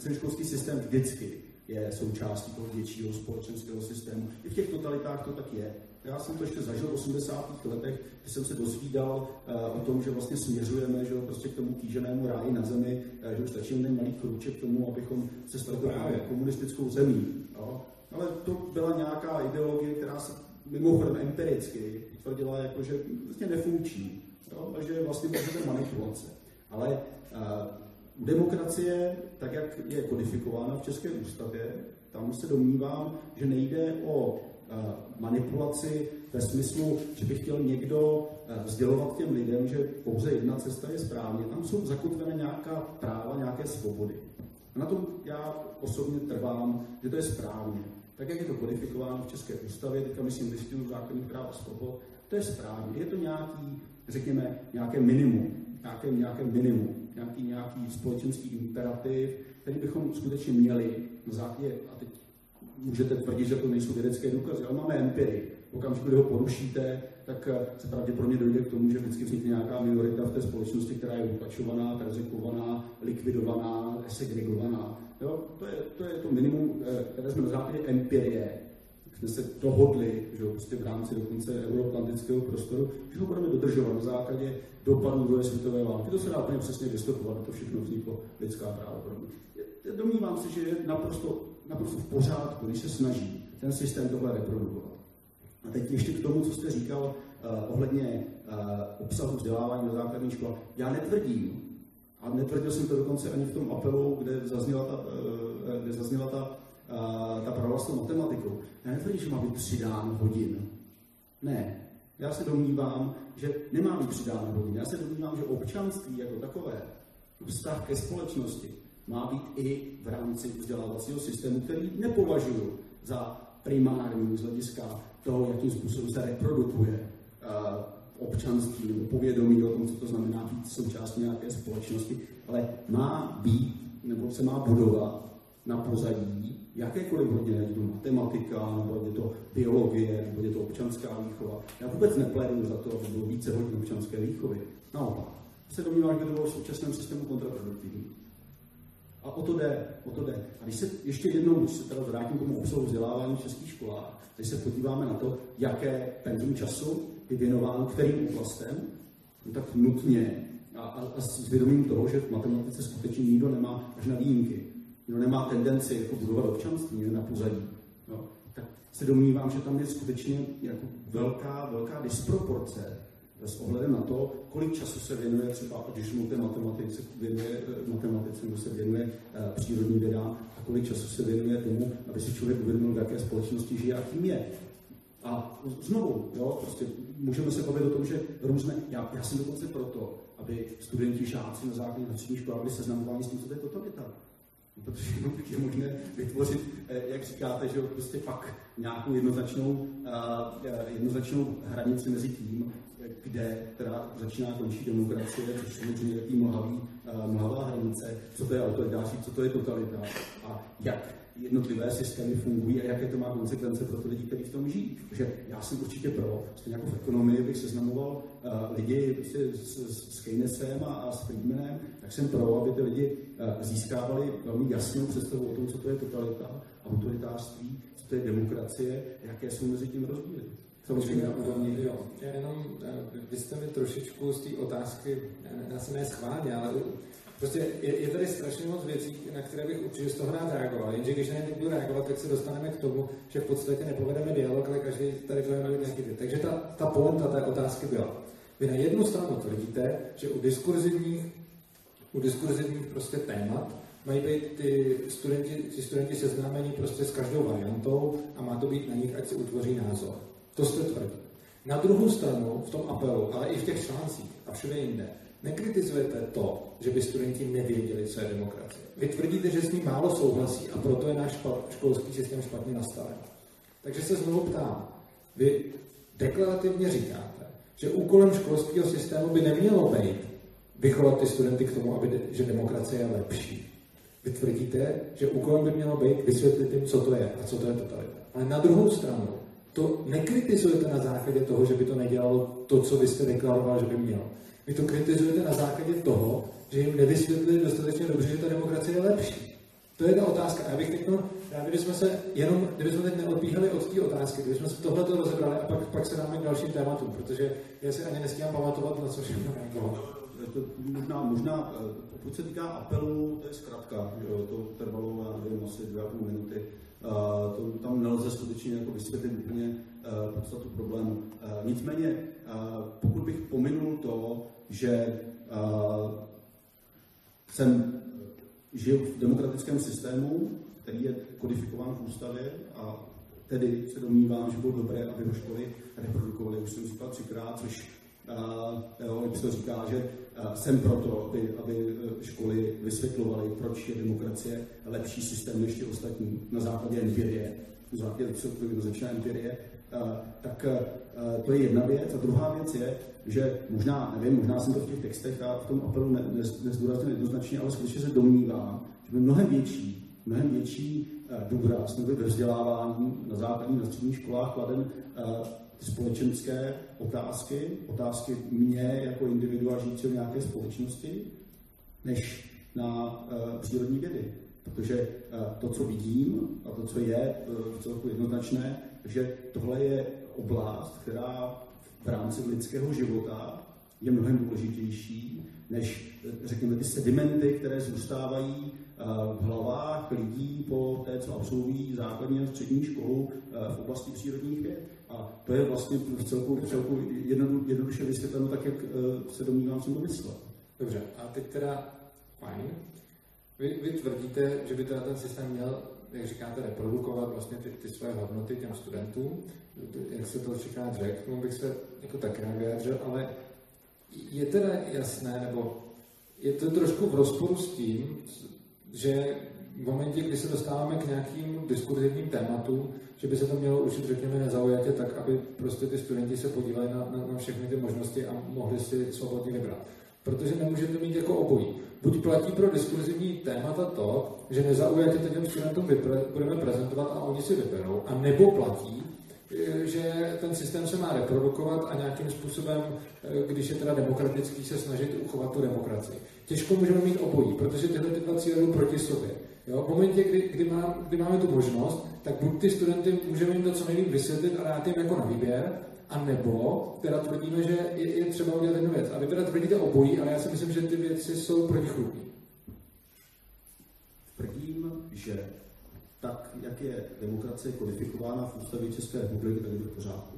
Ten školský systém vždycky je součástí toho většího společenského systému. I v těch totalitách to tak je. Já jsem to ještě zažil v 80. letech, kdy jsem se dozvídal uh, o tom, že vlastně směřujeme že prostě k tomu kýženému ráji na zemi, uh, že už stačí jen malý krůček k tomu, abychom se stali právě komunistickou zemí. Jo? Ale to byla nějaká ideologie, která se mimochodem empiricky tvrdila, jako, že vlastně nefunkční. Jo? A že vlastně můžete manipulace. Ale uh, demokracie, tak jak je kodifikována v České ústavě, tam se domnívám, že nejde o Eh, manipulaci ve smyslu, že by chtěl někdo eh, sdělovat těm lidem, že pouze jedna cesta je správně. Tam jsou zakotvené nějaká práva, nějaké svobody. A na tom já osobně trvám, že to je správně. Tak, jak je to kodifikováno v České ústavě, teďka myslím listinu základních práv a svobod, to je správně. Je to nějaký, řekněme, nějaké minimum, nějaké, nějaké minimum, nějaký, nějaký společenský imperativ, který bychom skutečně měli na základě, a teď můžete tvrdit, že to nejsou vědecké důkazy, ale máme empirii. V okamžiku, kdy ho porušíte, tak eh, se pravděpodobně dojde k tomu, že vždycky vznikne nějaká minorita v té společnosti, která je utlačovaná, perzekovaná, likvidovaná, segregovaná. Jo? To, je, to je to minimum, eh, které jsme na základě empirie jsme se dohodli, že prostě v rámci dokonce euroatlantického prostoru, že ho budeme dodržovat na základě dopadů druhé světové války. To se dá úplně přesně vystupovat, to všechno vzniklo lidská práva. Domnívám se, že je naprosto naprosto v pořádku, když se snaží ten systém tohle reprodukovat. A teď ještě k tomu, co jste říkal uh, ohledně uh, obsahu vzdělávání na základní škole. Já netvrdím, a netvrdil jsem to dokonce ani v tom apelu, kde zazněla ta, uh, kde zazněla ta, ta pravda s matematikou. Já netvrdím, že má být přidán hodin. Ne. Já se domnívám, že nemá být přidán hodin. Já se domnívám, že občanství jako takové, vztah ke společnosti, má být i v rámci vzdělávacího systému, který nepovažuji za primární z hlediska toho, jakým způsobem se reprodukuje uh, občanství nebo povědomí o tom, co to znamená být součástí nějaké společnosti, ale má být nebo se má budovat na pozadí jakékoliv hodiny, ať to matematika, nebo je to biologie, nebo je to občanská výchova. Já vůbec nepléduju za to, aby bylo více hodin občanské výchovy. Naopak, se domnívám, že to bylo v současném systému kontraproduktivní. A o to jde, o to jde. A když se ještě jednou, když se teda vrátím k tomu obsahu vzdělávání v českých školách, když se podíváme na to, jaké penzum času je věnováno kterým oblastem, no tak nutně a, a, a s vědomím toho, že v matematice skutečně nikdo nemá až na výjimky, nikdo nemá tendenci jako budovat občanství na pozadí, no, tak se domnívám, že tam je skutečně jako velká, velká disproporce s ohledem na to, kolik času se věnuje třeba, když mu té matematice věnuje, eh, matematice, nebo se věnuje uh, přírodní vědám, a kolik času se věnuje tomu, aby si člověk uvědomil, v jaké společnosti žije a kým je. A znovu, jo, prostě můžeme se bavit o tom, že různé, já, já jsem dokonce proto, aby studenti, žáci na základní střední škole byli seznamováni s tím, co to je totalita. Protože je možné vytvořit, eh, jak říkáte, že prostě pak nějakou jednoznačnou, jednoznačnou hranici mezi tím, kde teda začíná končí demokracie, což samozřejmě takový mlhavý, uh, mlhavá hranice, co to je autoritářství, co to je totalita a jak jednotlivé systémy fungují a jaké to má konsekvence pro ty lidi, kteří v tom žijí. Takže já jsem určitě pro, stejně jako v ekonomii bych seznamoval uh, lidi prostě s, s, s Keynesem a, a s Friedmanem, tak jsem pro, aby ty lidi uh, získávali velmi jasnou představu o tom, co to je totalita, autoritářství, co to je demokracie, jaké jsou mezi tím rozdíly. Samozřejmě úrovni, jo. Já jenom, eh, vy jste mi trošičku z té otázky, já jsem ne schválně, ale prostě je, je tady strašně moc věcí, na které bych určitě z toho rád reagoval. Jenže když na ně budu reagovat, tak se dostaneme k tomu, že v podstatě nepovedeme dialog, ale každý tady bude mluvit nějaký Takže ta, ta pointa té otázky byla. Vy na jednu stranu tvrdíte, že u diskurzivních, u diskurzivních prostě témat mají být ty studenti, ty studenti seznámení prostě s každou variantou a má to být na nich, ať si utvoří názor. To jste tvrdí. Na druhou stranu, v tom apelu, ale i v těch článcích a všude jinde, nekritizujete to, že by studenti nevěděli, co je demokracie. Vy tvrdíte, že s ním málo souhlasí a proto je náš školský systém špatně nastaven. Takže se znovu ptám, vy deklarativně říkáte, že úkolem školského systému by nemělo být vychovat ty studenty k tomu, aby, že demokracie je lepší. Vy tvrdíte, že úkolem by mělo být vysvětlit jim, co to je a co to je totalita. Ale na druhou stranu, to nekritizujete na základě toho, že by to nedělalo to, co vy jste deklaroval, že by mělo. Vy to kritizujete na základě toho, že jim nevysvětlili dostatečně dobře, že ta demokracie je lepší. To je ta otázka. Já bych teď kdybychom se jenom, kdybychom teď neodbíhali od té otázky, kdybychom se tohle rozebrali a pak, pak se dáme k dalším tématům, protože já si ani nestíhám pamatovat, na co všechno. To možná, možná, eh, pokud se týká apelu, to je zkrátka, to trvalo, já nevím, asi dvě a půl minuty. Uh, to, tam nelze skutečně jako vysvětlit úplně uh, podstatu problému. Uh, nicméně, pokud bych pominul to, že jsem žil v demokratickém systému, který je kodifikován v ústavě a tedy se domnívám, že bylo dobré, aby ho školy reprodukovaly, už jsem říkal třikrát, což uh, jo, to říká, že uh, jsem proto, aby, aby školy vysvětlovaly, proč je demokracie lepší systém než ty ostatní na základě empirie, na základě začíná empirie, tak to je jedna věc. A druhá věc je, že možná, nevím, možná jsem to v těch textech a v tom apelu ne, ne, nezdůraznil jednoznačně, ale skutečně se domnívám, že by mnohem větší, mnohem větší důraz nebo vzdělávání na základních, na středních školách kladen společenské otázky, otázky mě jako individua žijícího v nějaké společnosti, než na uh, přírodní vědy. Protože uh, to, co vidím a to, co je uh, celku jednoznačné, že tohle je oblast, která v rámci lidského života je mnohem důležitější než, řekněme, ty sedimenty, které zůstávají v hlavách lidí po té, co absolvují základní a střední školu v oblasti přírodních věd. A to je vlastně v celku, v celku jednodu, jednoduše vysvětleno tak, jak se domnívám, jsem to myslel. Dobře, a teď teda fajn. Vy, vy tvrdíte, že by teda ten systém měl, jak říkáte, reprodukovat vlastně ty, ty své hodnoty těm studentům, jak se to třikrát řekl, tomu bych se jako tak rád vyjádřil, ale je teda jasné, nebo je to trošku v rozporu s tím, že v momentě, kdy se dostáváme k nějakým diskurzivním tématům, že by se to mělo učit, řekněme, nezaujatě tak, aby prostě ty studenti se podívali na, na, na všechny ty možnosti a mohli si svobodně vybrat. Protože nemůžete mít jako obojí. Buď platí pro diskurzivní témata to, že nezaujatě těm studentům vypre, budeme prezentovat a oni si vyberou, a nebo platí, že ten systém se má reprodukovat a nějakým způsobem, když je teda demokratický, se snažit uchovat tu demokracii. Těžko můžeme mít obojí, protože tyhle ty dva cíle proti sobě. Jo? V momentě, kdy, kdy, má, kdy máme tu možnost, tak buď ty studenty můžeme jim to co nejvíc vysvětlit a dát jim jako na výběr, a nebo teda tvrdíme, že je, je třeba udělat jednu věc. A vy teda tvrdíte obojí, ale já si myslím, že ty věci jsou protichlupní. Tvrdím, že tak, jak je demokracie kodifikována v ústavě České republiky, tak je to v pořádku.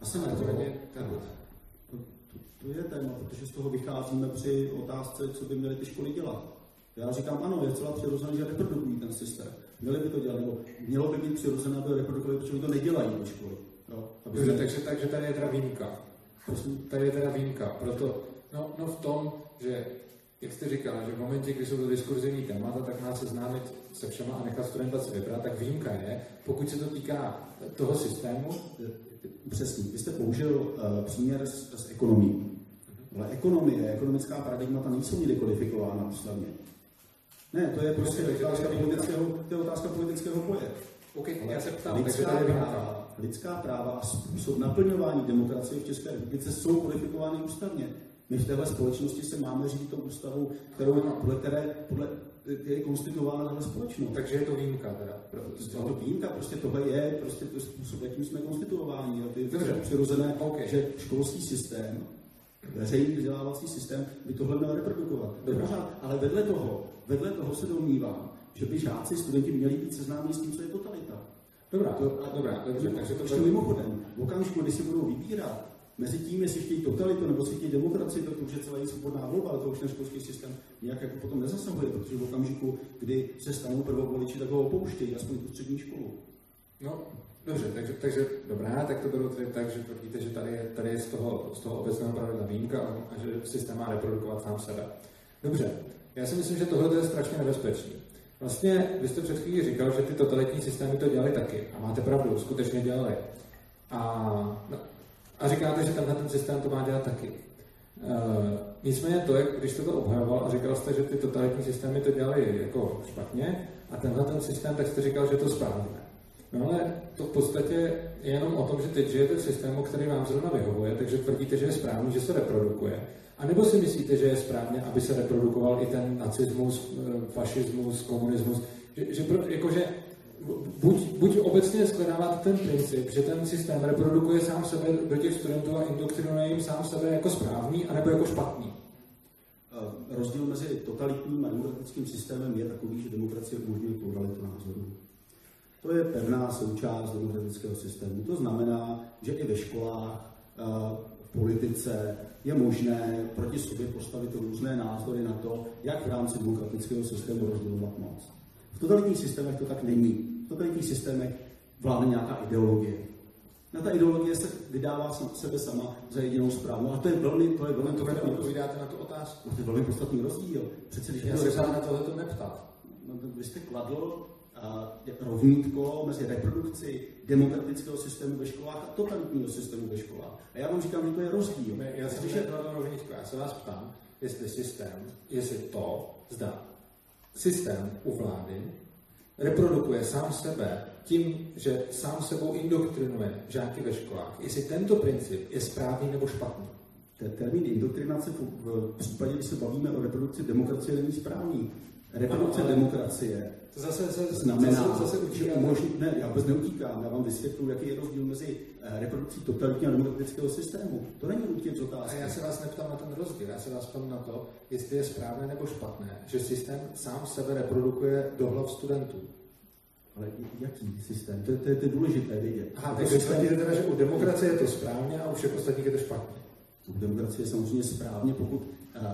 A jsem to, to, to, to je téma, protože z toho vycházíme při otázce, co by měly ty školy dělat. Já říkám, ano, je celá přirozené, že reprodukují ten systém. Měli by to dělat, nebo mělo by být přirozené, aby reprodukovali, protože to nedělají do školy. Jo, aby takže, takže, takže tady je teda výjimka. Tady je teda výjimka. Proto, no, no v tom, že jak jste říkal, že v momentě, kdy jsou to diskurzivní témata, tak nás seznámit se všema a nechat studenta si vybrat, tak výjimka je, pokud se to týká toho systému. Přesně, vy jste použil uh, příměr z, z ekonomii. Ale ekonomie, ekonomická paradigmata nejsou nikdy kodifikována ústavně. Ne, to je prostě otázka politického, to je otázka politického boje. Okay, já se ptám, lidská, takže práva, lidská práva a způsob naplňování demokracie v České republice jsou kodifikovány ústavně. My v téhle společnosti se máme řídit tou ústavu, kterou, podle které podle, je konstituována tahle společnost. Takže je to výjimka teda. Prostě je to výjimka, prostě tohle je prostě to způsob, jakým jsme konstituováni. A ty je přirozené, okay. že školský systém, veřejný vzdělávací systém by tohle měl reprodukovat. Pořád, ale vedle toho, vedle toho se domnívám, že by žáci, studenti měli být seznámeni s tím, co je totalita. Dobrá, to, a, dobrá, dobře, takže to ještě mimochodem, v okamžiku, kdy si budou vybírat mezi tím, jestli chtějí totalitu nebo si chtějí demokracii, tak to už je celá svobodná volba, ale to už ten školský systém nějak jako potom nezasahuje, protože v okamžiku, kdy se stanou prvovoliči, tak ho opouštějí, aspoň tu střední školu. No, dobře, takže, takže dobrá, tak to bylo tedy tak, že tvrdíte, že tady je, tady je z toho, z toho obecného pravidla výjimka a že systém má reprodukovat sám sebe. Dobře, já si myslím, že tohle je strašně nebezpečné. Vlastně vy jste před chvílí říkal, že ty totalitní systémy to dělali taky. A máte pravdu, skutečně dělali. A, no, a říkáte, že tenhle ten systém to má dělat taky. Uh, nicméně to, jak, když jste to obhajoval a říkal jste, že ty totalitní systémy to dělali jako špatně a tenhle ten systém, tak jste říkal, že je to správně. No ale to v podstatě je jenom o tom, že teď žijete v systému, který vám zrovna vyhovuje, takže tvrdíte, že je správný, že se reprodukuje. A nebo si myslíte, že je správně, aby se reprodukoval i ten nacismus, eh, fašismus, komunismus, že, že, jakože buď, buď obecně shledáváte ten princip, že ten systém reprodukuje sám sebe do těch studentů a indoktrinuje jim sám sebe jako správný, anebo jako špatný. Rozdíl mezi totalitním a demokratickým systémem je takový, že demokracie umožňuje pluralitu názorů. To je pevná součást demokratického systému. To znamená, že i ve školách, v politice je možné proti sobě postavit různé názory na to, jak v rámci demokratického systému rozdělovat moc. V totalitních systémech to tak není. V totalitních systémech vládne nějaká ideologie. Na ta ideologie se vydává sebe sama za jedinou správnou. A to je velmi, to je velmi to podstatný odpovídáte na tu otázku. To je velmi podstatný rozdíl. Přece, když Já se na tohle neptat. No, vy jste kladl rovnítko mezi reprodukci demokratického systému ve školách a totalitního systému ve školách. A já vám říkám, že to je rozdíl. Ne, já jsem nekladl rovnítko, já se vás ptám, jestli systém, jestli to, zda systém u vlády reprodukuje sám sebe tím, že sám sebou indoktrinuje žáky ve školách, jestli tento princip je správný nebo špatný. Ten termín indoktrinace v případě, kdy se bavíme o reprodukci demokracie, není správný. Reprodukce ano, demokracie to zase, zase, znamená, zase, zase že umožní, ne, já vůbec neutíkám, já vám vysvětlu, jaký je rozdíl mezi eh, reprodukcí totalitního a demokratického systému. To není nutně otázka. A já se vás neptám na ten rozdíl, já se vás ptám na to, jestli je správné nebo špatné, že systém sám sebe reprodukuje do hlav studentů. Ale jaký systém? To, to, to je důležité vědět. Aha, takže systém... teda, že u demokracie je to správně a u všech ostatních je to špatně. U demokracie je samozřejmě správně, pokud uh,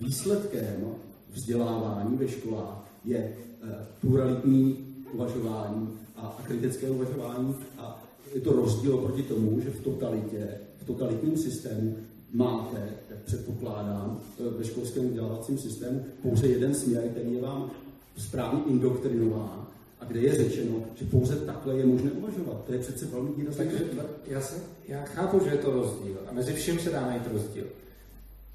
výsledkem vzdělávání ve školách je uh, pluralitní uvažování a, a kritické uvažování a je to rozdíl proti tomu, že v totalitě, v totalitním systému máte, jak předpokládám, eh, ve školském vzdělávacím systému pouze jeden směr, který je vám správně indoktrinován a kde je řečeno, že pouze takhle je možné uvažovat. To je přece velmi výrazný. Takže já, se, já chápu, že je to rozdíl a mezi vším se dá najít rozdíl.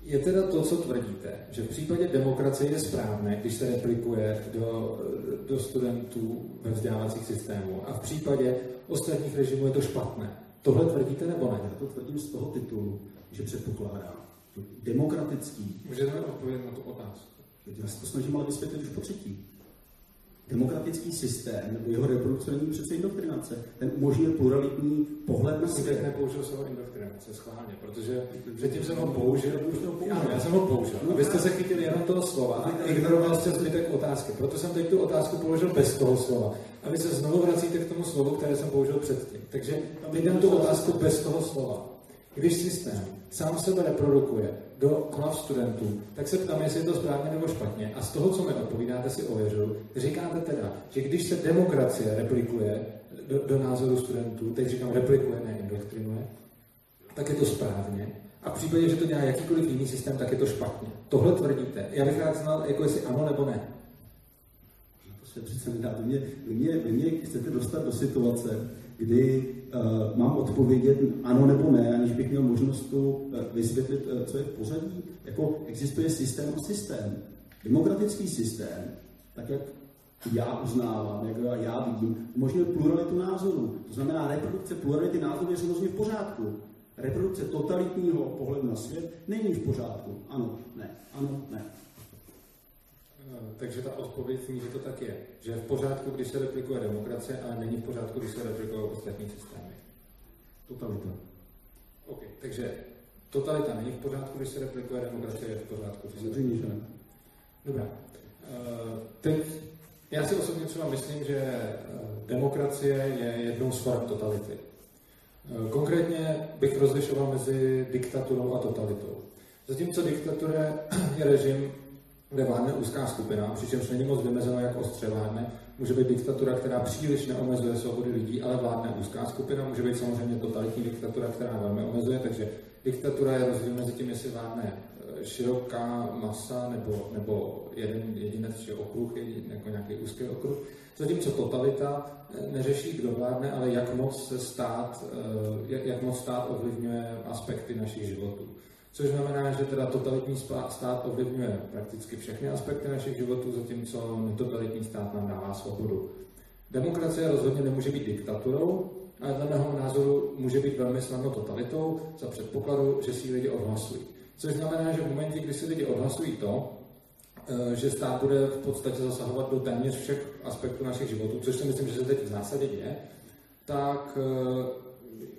Je teda to, co tvrdíte, že v případě demokracie je správné, když se replikuje do, do studentů ve vzdělávacích systémů a v případě ostatních režimů je to špatné. Tohle tvrdíte nebo ne? Já to tvrdím z toho titulu, že předpokládám, demokratický. Můžete odpovědět na tu otázku. Já se to snažím ale vysvětlit už po třetí demokratický systém nebo jeho reprodukce není přece indoktrinace. Ten umožňuje pluralitní pohled na svět. Nepoužil slovo indoktrinace schválně, protože předtím jsem ho použil. Ano, já jsem ho použil. A vy jste se chytili jenom toho slova a ignoroval jste zbytek otázky. Proto jsem teď tu otázku položil bez toho slova. A vy se znovu vracíte k tomu slovu, které jsem použil předtím. Takže teď dám tu otázku bez toho slova. Když systém sám sebe reprodukuje do hlav studentů, tak se ptám, jestli je to správně nebo špatně. A z toho, co mi odpovídáte, si ověřuju. Říkáte teda, že když se demokracie replikuje do, do názoru studentů, teď říkám replikuje, ne indoktrinuje, tak je to správně. A v případě, že to dělá jakýkoliv jiný systém, tak je to špatně. Tohle tvrdíte. Já bych rád znal, jako jestli ano nebo ne. To se přece nedá. Vy mě, vy mě, vy mě chcete dostat do situace, kdy uh, mám odpovědět ano nebo ne, aniž bych měl možnost tu uh, vysvětlit, uh, co je v pořadí. Jako existuje systém a systém. Demokratický systém, tak jak já uznávám, jak já vidím, umožňuje pluralitu názorů. To znamená, reprodukce plurality názorů je samozřejmě v pořádku. Reprodukce totalitního pohledu na svět není v pořádku. Ano, ne, ano, ne. Takže ta odpověď zní, že to tak je. Že je v pořádku, když se replikuje demokracie, ale není v pořádku, když se replikují ostatní systémy. Totalita. OK, takže totalita není v pořádku, když se replikuje demokracie, je v pořádku. Samozřejmě, že ne. Dobrá. Uh, teď já si osobně třeba myslím, že eh, demokracie je jednou z form totality. Eh, konkrétně bych rozlišoval mezi diktaturou a totalitou. Zatímco diktatura je režim, kde vládne úzká skupina, přičemž není moc vymezeno, jak ostře vládne. Může být diktatura, která příliš neomezuje svobody lidí, ale vládne úzká skupina. Může být samozřejmě totalitní diktatura, která velmi omezuje, takže diktatura je rozdíl mezi tím, jestli vládne e, široká masa nebo, nebo jeden jedinec či okruh, jako nějaký úzký okruh. Zatímco totalita e, neřeší, kdo vládne, ale jak moc se stát, e, jak moc stát ovlivňuje aspekty našich životů. Což znamená, že teda totalitní stát ovlivňuje prakticky všechny aspekty našich životů, zatímco netotalitní stát nám dává svobodu. Demokracie rozhodně nemůže být diktaturou, ale dle mého názoru může být velmi snadno totalitou za předpokladu, že si lidi odhlasují. Což znamená, že v momentě, kdy si lidi odhlasují to, eh, že stát bude v podstatě zasahovat do téměř všech aspektů našich životů, což si myslím, že se teď v zásadě děje, tak uh,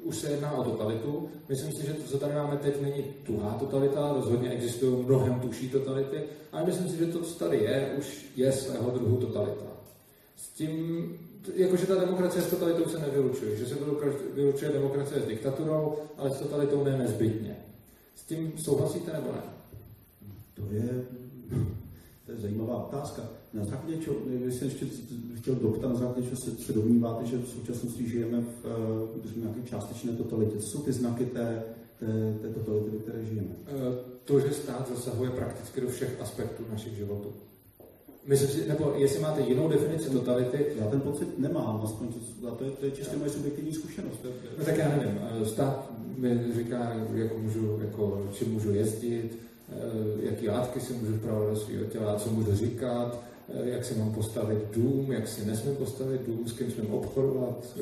už se jedná o totalitu. Myslím si, že to, co tady máme teď, není tuhá totalita, rozhodně existují mnohem tuší totality, ale myslím si, že to, co tady je, už je svého druhu totalita. S tím, jakože ta demokracie s totalitou se nevylučuje, že se vylučuje demokracie s diktaturou, ale s totalitou ne nezbytně. S tím souhlasíte nebo ne? To je, to je zajímavá otázka. Na základě čeho, jsem ještě chtěl doptat, na základě čeho se, se domníváte, že v současnosti žijeme v, v nějaké částečné totalitě. Co jsou ty znaky té, té, té totality, ve které žijeme? Eh, to, že stát zasahuje prakticky do všech aspektů našich životů. Myslím si, nebo jestli máte jinou definici totality. Já ten pocit nemám, aspoň to, to, je, to je čistě moje subjektivní zkušenost. No tak já nevím, eh, stát mi říká, jako můžu, jako, čím můžu jezdit, eh, jaký látky si můžu vpravovat do svého těla, co můžu říkat, eh, jak si mám postavit dům, jak si nesmím postavit dům, s kým smím obchodovat,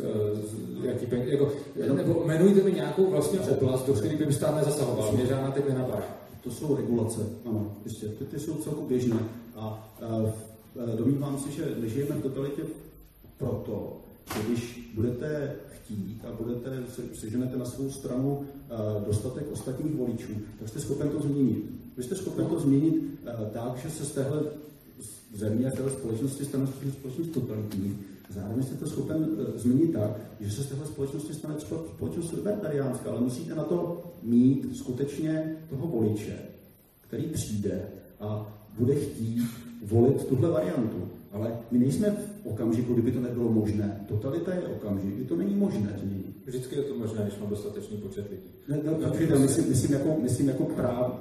jaký peníze, jako, nebo jmenujte mi nějakou vlastně oblast, do které by stát nezasahoval, mě žádná teď nenapadá. To jsou regulace, ano, jistě. Ty, ty jsou celku běžné. A e, domnívám se, že nežijeme v totalitě proto, že když budete chtít a budete, seženete na svou stranu e, dostatek ostatních voličů, tak jste schopen to změnit. Vy jste schopen to změnit e, tak, že se z téhle země, z téhle společnosti stane společnost totalitní. Zároveň jste to schopen změnit tak, že se z téhle společnosti stane třeba společnost libertariánská, ale musíte na to mít skutečně toho voliče, který přijde a bude chtít volit tuhle variantu. Ale my nejsme v okamžiku, kdyby to nebylo možné. Totalita je okamžik, kdy to není možné změnit. Vždycky je to možné, když mám dostatečný počet lidí. Ne, no, určitě, myslím, myslím, jako, myslím jako práv,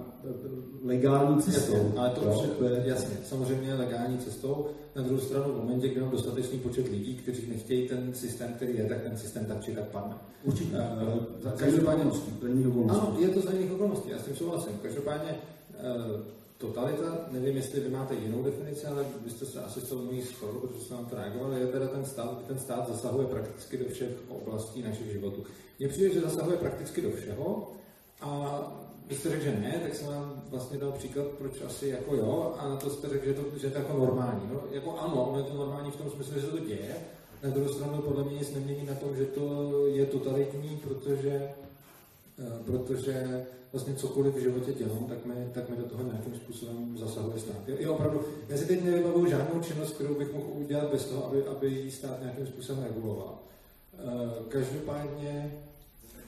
legální cestou. Jasně, ale to, to je... jasně, samozřejmě legální cestou. Na druhou stranu, v momentě, kdy mám dostatečný počet lidí, kteří nechtějí ten systém, který je, tak ten systém tak či tak padne. Určitě. Uh, každopádně, ano, je to za jiných okolností, já s tím souhlasím. Každopádně uh, totalita, nevím, jestli vy máte jinou definici, ale vy jste se asi s tou mojí shodl, protože jste nám to reagovali, je teda ten stát, ten stát zasahuje prakticky do všech oblastí našich životů. Mně přijde, že zasahuje prakticky do všeho a vy jste řekl, že ne, tak jsem vám vlastně dal příklad, proč asi jako jo, a na to jste řekl, že, to, že je to jako normální. No, jako ano, ono je to normální v tom smyslu, že se to děje, na druhou stranu podle mě nic nemění na tom, že to je totalitní, protože, eh, protože vlastně cokoliv v životě dělám, tak mi, tak mi do toho nějakým způsobem zasahuje stát. Jo, opravdu, já si teď nevybavuju žádnou činnost, kterou bych mohl udělat bez toho, aby, aby jí stát nějakým způsobem reguloval. Uh, každopádně...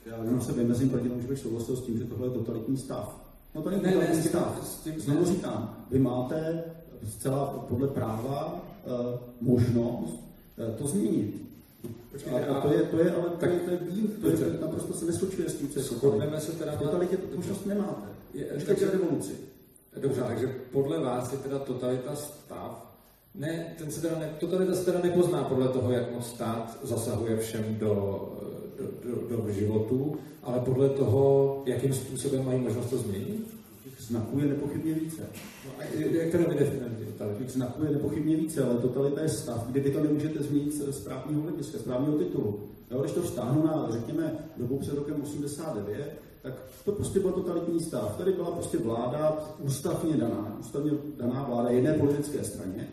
Já jenom se vymezím proti tomu, že bych souhlasil s tím, že tohle je totalitní stav. No to není ne, totalitní ne, stav. S tím, Znovu říkám, vy máte zcela podle práva uh, možnost uh, to změnit. Počkejte, a, a to je, to je, ale tak, to je, to je, to je, to je naprosto se neslučuje s tím, co je Shodneme se teda v totalitě to možnost nemáte. Je, takže revoluci. Dobře, takže podle vás je teda totalita stav, ne, ten se teda ne, totalita se teda nepozná podle toho, jak moc stát zasahuje všem do, do, do, do životu, ale podle toho, jakým způsobem mají možnost to změnit? Znaků je nepochybně více. No a jak to vydefinujete totalitu? Znaků je nepochybně více, ale totalita je stav, kdy vy to nemůžete změnit z právního hlediska, z právního titulu. Jo, když to vztáhnu na, řekněme, dobu před rokem 89, tak to prostě byl totalitní stav. Tady byla prostě vláda ústavně daná, ústavně daná vláda jedné politické straně.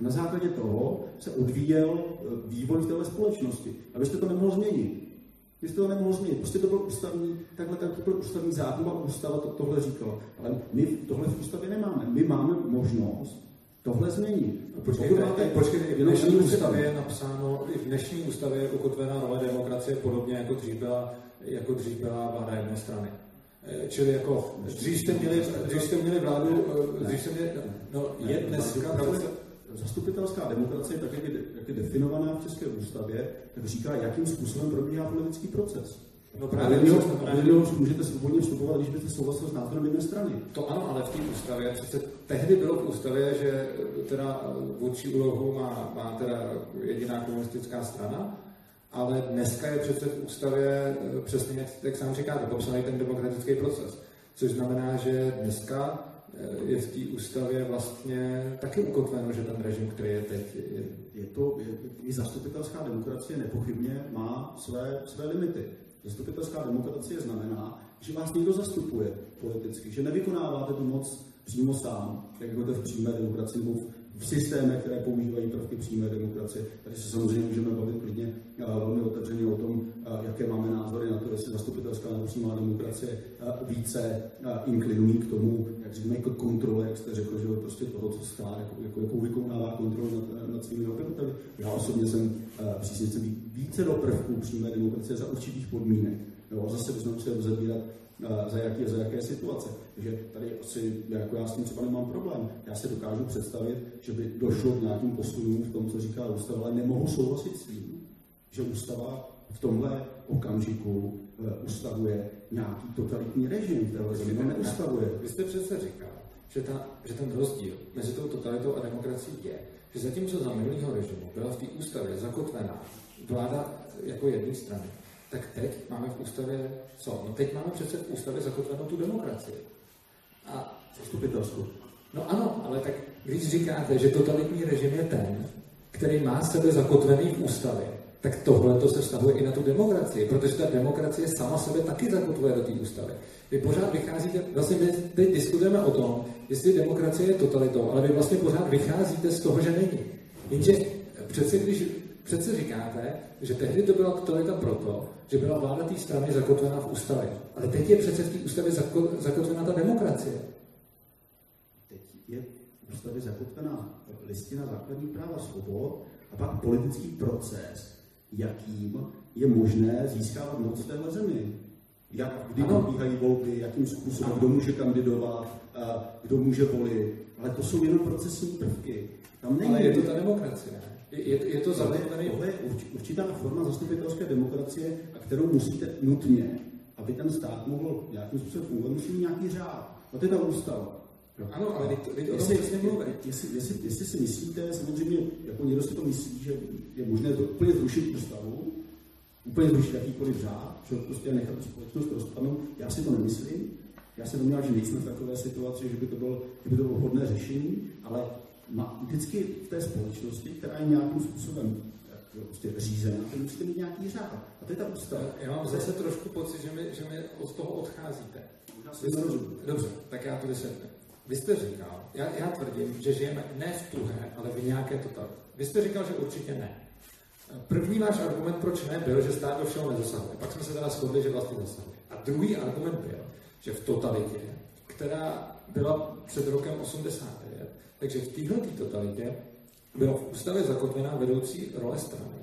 Na základě toho se odvíjel e, vývoj v této společnosti. Abyste to nemohlo změnit. Vy jste to nemohl změnit. Prostě to byl ústavní, takhle tak to byl ústavní zákon a ústava to, tohle říkala. Ale my tohle v ústavě nemáme. My máme možnost tohle změnit. No, počkejte, máte, počkejte, i v dnešní ústavě je napsáno, i v dnešní ústavě je ukotvená role demokracie podobně jako dřív byla, jako dřív byla vláda jedné strany. Eh, čili jako, dřív jste měli, dřív jste měli vládu, eh, dřív jste měli, no, je dneska, zastupitelská demokracie, tak jak je, jak je definovaná v České ústavě, tak říká, jakým způsobem probíhá politický proces. No právě, vy ho, můžete svobodně vstupovat, když byste souhlasil s názorem jedné strany. To ano, ale v té ústavě, přece tehdy bylo v ústavě, že teda vůči úlohu má, má teda jediná komunistická strana, ale dneska je přece v ústavě přesně, jak, jak sám říkáte, popsaný ten demokratický proces. Což znamená, že dneska Eh, je v té ústavě vlastně taky ukotveno, že ten režim, který je teď... Je, je to, je, i zastupitelská demokracie nepochybně má své, své limity. Zastupitelská demokracie znamená, že vás někdo zastupuje politicky, že nevykonáváte tu moc přímo sám, jak jako to v přímé demokracii nebo v systémech, které používají prvky přímé demokracie. Tady se samozřejmě můžeme bavit klidně velmi otevřeně o tom, jaké máme názory na to, jestli zastupitelská nebo přímá demokracie více inklinují k tomu, jak říkáme, k kontrole, jak jste řekl, že prostě toho, co stát, jako, jako, jakou vykonává kontrolu nad, nad svými obyvateli. Já osobně jsem přísněcem více do prvků přímé demokracie za určitých podmínek. Jo, zase bychom museli rozebírat za jaké, za jaké situace. Takže tady asi, jako já s tím třeba nemám problém. Já si dokážu představit, že by došlo k nějakým posunům v tom, co říká ústava, ale nemohu souhlasit s tím, že ústava v tomhle okamžiku eh, ustavuje nějaký totalitní režim, který zemi neustavuje. Vy jste přece říkal, že, ta, že ten rozdíl mezi tou totalitou a demokracií je, že zatímco za minulého režimu byla v té ústavě zakotvená vláda jako jedné strany, tak teď máme v ústavě co? No teď máme přece v ústavě zakotvenou tu demokracii. A zastupitelskou. No ano, ale tak když říkáte, že totalitní režim je ten, který má sebe zakotvený v ústavě, tak tohle to se vztahuje i na tu demokracii, protože ta demokracie sama sebe taky zakotvuje do té ústavy. Vy pořád vycházíte, vlastně my teď diskutujeme o tom, jestli demokracie je totalitou, ale vy vlastně pořád vycházíte z toho, že není. Jenže přece když Přece říkáte, že tehdy to byla totalita proto, že byla vláda té strany zakotvená v ústavě. Ale teď je přece v té ústavě zakotvená ta demokracie. Teď je v ústavě zakotvená listina základní práva svobod a pak politický proces, jakým je možné získávat moc v téhle zemi. Jak, kdy probíhají volby, jakým způsobem, kdo může kandidovat, kdo může volit. Ale to jsou jenom procesní prvky. Tam není... Ale je to ta demokracie. Je, je to zavedení. Tohle je určitá forma zastupitelské demokracie, a kterou musíte nutně, aby ten stát mohl nějakým způsobem fungovat, musí mít nějaký řád. A to je ta ústava. No, ano, ale teď o tom přesně Jestli, jestli, jestli, si myslíte, samozřejmě, jako někdo si to myslí, že je možné to úplně zrušit ústavu, úplně zrušit jakýkoliv řád, že prostě nechat společnost rozpadnout, já si to nemyslím. Já se domnívám, že nejsme v takové situaci, že by to bylo, že by to bylo hodné řešení, ale vždycky v té společnosti, která je nějakým způsobem prostě řízená, tak musíte mít nějaký řád. A to je ta ústava. Já mám zase trošku pocit, že mi, že mi od toho odcházíte. Dobře, tak já to vysvětlím. Vy jste říkal, já, já tvrdím, že žijeme ne v tuhé, ale v nějaké totalitě. Vy jste říkal, že určitě ne. První váš argument, proč ne, byl, že stát do všeho nezasahuje. Pak jsme se teda shodli, že vlastně zasahuje. A druhý argument byl, že v totalitě, která byla před rokem 89, takže v téhle totalitě byla v ústavě zakotvená vedoucí role strany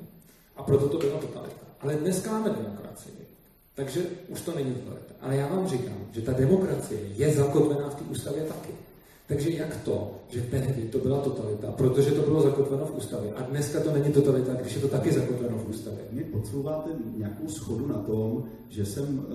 a proto to byla totalita. Ale dneska máme demokracii, takže už to není totalita. Ale já vám říkám, že ta demokracie je zakotvená v té ústavě taky. Takže jak to, že tehdy to byla totalita, protože to bylo zakotveno v ústavě a dneska to není totalita, když je to taky zakotveno v ústavě? Mě podsouváte nějakou schodu na tom, že jsem uh,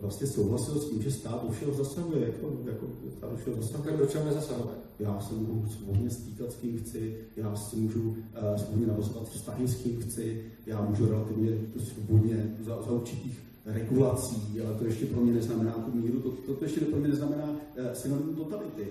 vlastně souhlasil s tím, že stát do všeho zasahuje, jako, jako stát do všeho zasahuje. Tak do čeho nezasahuje? Já se můžu svobodně stýkat s kým chci, já si můžu uh, svobodně navazovat vztahy s kým chci, já můžu relativně svobodně za, za určitých regulací, ale to ještě pro mě neznamená tu míru, to, to, to ještě pro mě neznamená uh, synonym totality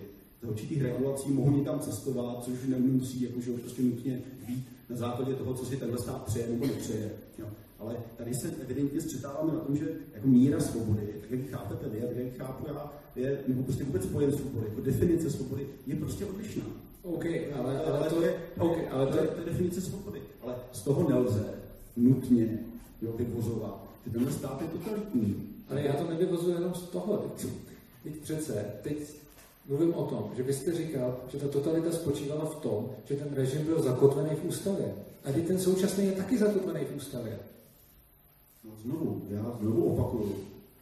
za určitých regulací mohu někam cestovat, což nemusí jakože prostě nutně být na základě toho, co si tenhle stát přeje nebo nepřeje. Jo. Ale tady se evidentně střetáváme na tom, že jako míra svobody, tak jak chápete vy, jak chápu já, je, nebo prostě vůbec pojem svobody, jako definice svobody, je prostě odlišná. OK, ale, ale, ale to je, okay, ale to je, to je definice svobody. Ale z toho nelze nutně jo, vyvozovat, že tenhle stát je totalitní. Ale já to nevyvozuji jenom z toho. Teď, teď přece, teď Mluvím o tom, že byste říkal, že ta totalita spočívala v tom, že ten režim byl zakotvený v ústavě. A teď ten současný je taky zakotvený v ústavě. No znovu, já znovu opakuju,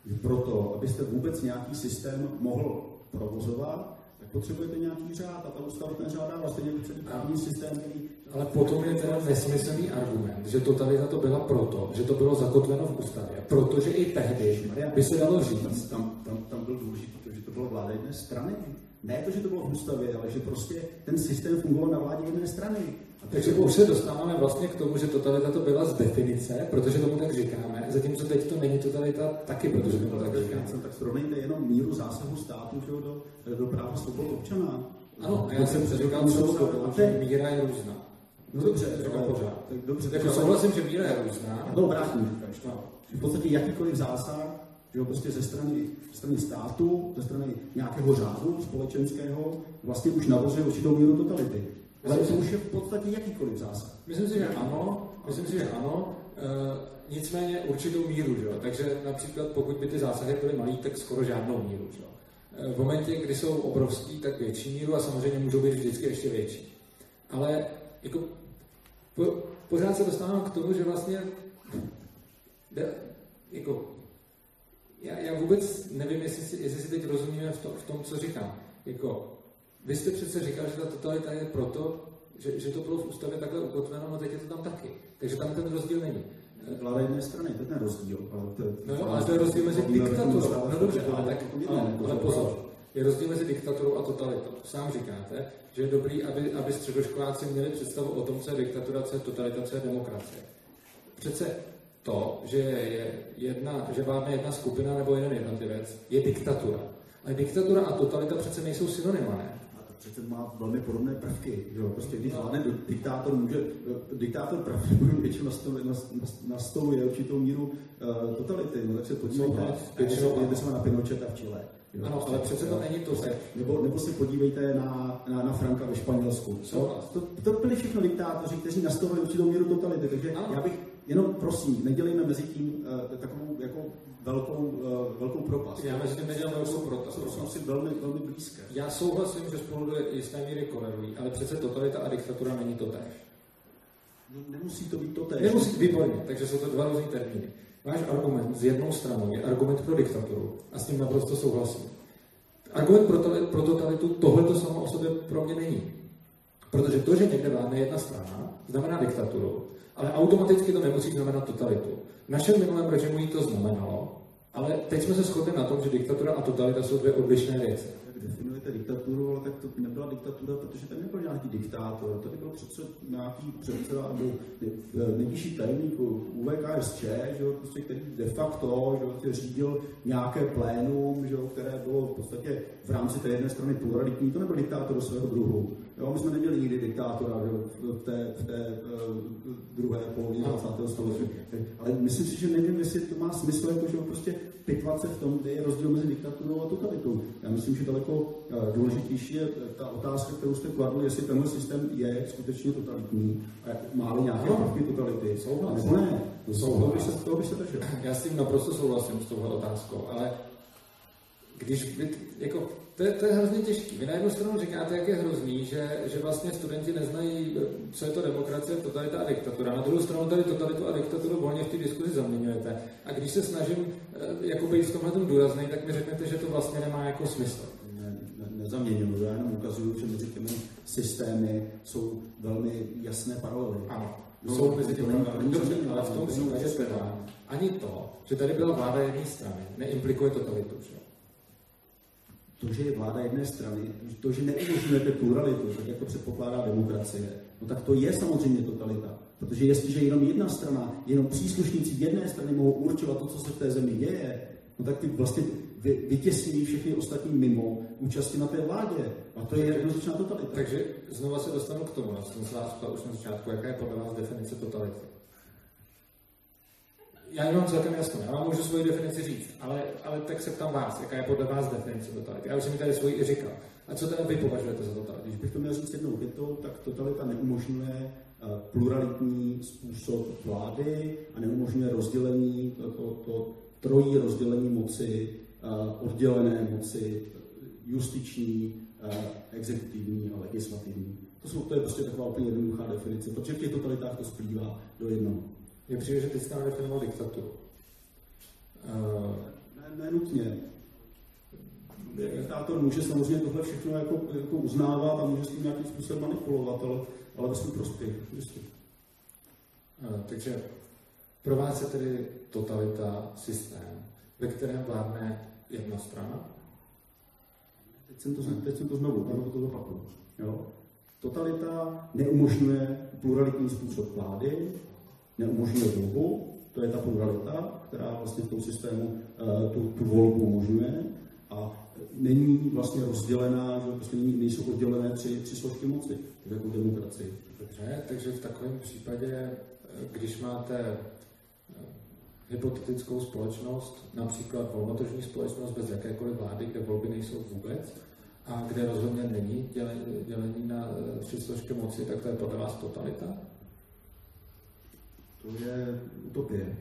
že proto, abyste vůbec nějaký systém mohl provozovat, tak potřebujete nějaký řád a ta ústava ten řád dává, stejně celý právní systém, který... Ale potom je teda nesmyslný argument, že totalita to byla proto, že to bylo zakotveno v ústavě, protože i tehdy by se dalo říct. Tam, tam, tam byl důležitý bylo vláda jedné strany. Ne to, že to bylo v ústavě, ale že prostě ten systém fungoval na vládě jedné strany. A takže už se dostáváme vlastně k tomu, že totalita to byla z definice, protože tomu tak říkáme, zatímco teď to není totalita taky, protože tomu tak říkáme. Tak srovnejte jenom míru zásahu státu že, do, do práva svobod občana. Ano, já jsem se říkal celou že míra je různá. No dobře, ale, pořád. Tak dobře, jako souhlasím, že míra je různá. No, obrátím říkáš. No. V podstatě jakýkoliv zásah jo, prostě ze strany, ze strany státu, ze strany nějakého řádu společenského vlastně už navozuje určitou míru totality. Ale to už je v podstatě jakýkoliv zásah. Myslím si, že ano, myslím si, že ano, e, nicméně určitou míru, jo? takže například pokud by ty zásahy byly malý, tak skoro žádnou míru. Jo? E, v momentě, kdy jsou obrovský, tak větší míru a samozřejmě můžou být vždycky ještě větší. Ale jako, po, pořád se dostávám k tomu, že vlastně jako, já, já vůbec nevím, jestli si, jestli si teď rozumíme v tom, v tom, co říkám. Jako, vy jste přece říkal, že ta totalita je proto, že, že to bylo v ústavě takhle ukotveno, no teď je to tam taky. Takže tam ten rozdíl není. Vláda jedné strany, to je ten rozdíl. Ale to, no, ale to je rozdíl mezi diktaturou. No dobře, ale, tak, ale, ale pozor. Je rozdíl mezi diktaturou a totalitou. Sám říkáte, že je dobrý, aby, aby středoškoláci měli představu o tom, co je diktatura, co je totalita, co je demokracie. Přece to, že, je jedna, že vládne jedna skupina nebo jeden jednotlivec, je diktatura. Ale diktatura a totalita přece nejsou synonyma, ne? přece má velmi podobné prvky. Jo? Prostě když vládne diktátor, může, diktátor pravděpodobně většinou nastoluje určitou míru uh, totality. No, tak se podívejte, podívejte se na Pinocheta v Chile. Jo, ano, prostě, ale přece to není to se. Nebo, nebo se podívejte na, na, na Franka ve Španělsku. To, to, to byli všechno diktátoři, kteří nastavili určitou míru totality. Takže ano. já bych jenom prosím, nedělejme mezi tím uh, takovou jako velkou, uh, velkou propast. Já mezi tím nedělám velkou propast. To jsou si velmi, velmi blízké. Já souhlasím, že spolu do jisté míry korelují, ale přece totalita a diktatura není to tež. No, nemusí to být to tež. Nemusí, výborně, takže jsou to dva různé termíny. Váš argument z jednou stranou je argument pro diktaturu a s tím naprosto souhlasím. Argument pro, to, pro totalitu tohle to samo o sobě pro mě není. Protože to, že někde vládne jedna strana, znamená diktaturu, ale automaticky to nemusí znamenat totalitu. V našem minulém režimu to znamenalo, ale teď jsme se shodli na tom, že diktatura a totalita jsou dvě odlišné věci definujete diktaturu, ale tak to nebyla diktatura, protože tam nebyl nějaký diktátor, tady byl přece nějaký předseda nebo nejvyšší tajemník UVKSČ, že jo, prostě, který de facto že jo, prostě řídil nějaké plénum, že jo, které bylo v podstatě v rámci té jedné strany pluralitní, to nebyl diktátor svého druhu. Jo, my jsme neměli nikdy diktátora jo, v té, v té uh, druhé polovině 20. století. Ale myslím si, že nevím, jestli to má smysl, jako, že jo, prostě pitvat se v tom, kde je rozdíl mezi diktaturou a totalitou. Já myslím, že daleko eh, důležitější je ta otázka, kterou jste kladli, jestli tenhle systém je skutečně totalitní a má nějaké prvky totality. Souhlas. Nebo ne? Souhlas. Toho, toho byste držel. Já s tím naprosto souhlasím s touhle otázkou, ale když by, jako, to je, to je hrozně těžké. Vy na jednu stranu říkáte, jak je hrozný, že, že vlastně studenti neznají, co je to demokracie, totalita a diktatura. Na druhou stranu tady totalitu a diktaturu volně v té diskuzi zaměňujete. A když se snažím eh, jako být v tomhle tom důrazný, tak mi řeknete, že to vlastně nemá jako smysl. Ne, ne, nezaměňuju, já jenom ukazuju, že mezi těmi systémy jsou velmi jasné paralely. Ano, no, jsou mezi těmi Dobře, ale v tom případě ani to, že tady byla vláda jedné strany, neimplikuje totalitu. To, že je vláda jedné strany, to, že neumožňujete pluralitu, tak jako předpokládá demokracie, no tak to je samozřejmě totalita. Protože jestliže jenom jedna strana, jenom příslušníci jedné strany mohou určovat to, co se v té zemi děje, no tak ty vlastně vytěsní všechny ostatní mimo účasti na té vládě. A to je jednoznačná totalita. Takže znova se dostanu k tomu, já jsem se už na začátku, jaká je podle vás definice totality já nemám celkem jasno, já vám můžu svoji definici říct, ale, ale tak se ptám vás, jaká je podle vás definice totality. Já už jsem tady svoji i říkal. A co teda vy považujete za totalitu? Když bych to měl říct jednou větou, tak totalita neumožňuje eh, pluralitní způsob vlády a neumožňuje rozdělení, to, to, to trojí rozdělení moci, eh, oddělené moci, justiční, eh, exekutivní a legislativní. To, jsou, to je prostě taková úplně jednoduchá definice, protože v těch totalitách to splývá do jednoho. Mně přijde, že teď jste definoval diktaturu. Uh, ne, ne nutně. Diktátor může samozřejmě tohle všechno jako, jako uznávat a může s tím nějakým způsobem manipulovat, ale, ale ve svůj prospěch. Uh, takže pro vás je tedy totalita systém, ve kterém vládne jedna strana? Teď jsem to, teď jsem to znovu, ano, to zopakuju. Jo? Totalita neumožňuje pluralitní způsob vlády, neumožňuje volbu, to je ta pluralita, která vlastně v tom systému eh, tu, tu volbu umožňuje a není vlastně rozdělená, že prostě nejsou oddělené tři, tři složky moci, jako demokracii. Dobře, takže v takovém případě, eh, když máte eh, hypotetickou společnost, například volnotržní společnost bez jakékoliv vlády, kde volby nejsou vůbec a kde rozhodně není dělení, na tři složky moci, tak to je podle vás totalita? To je utopie.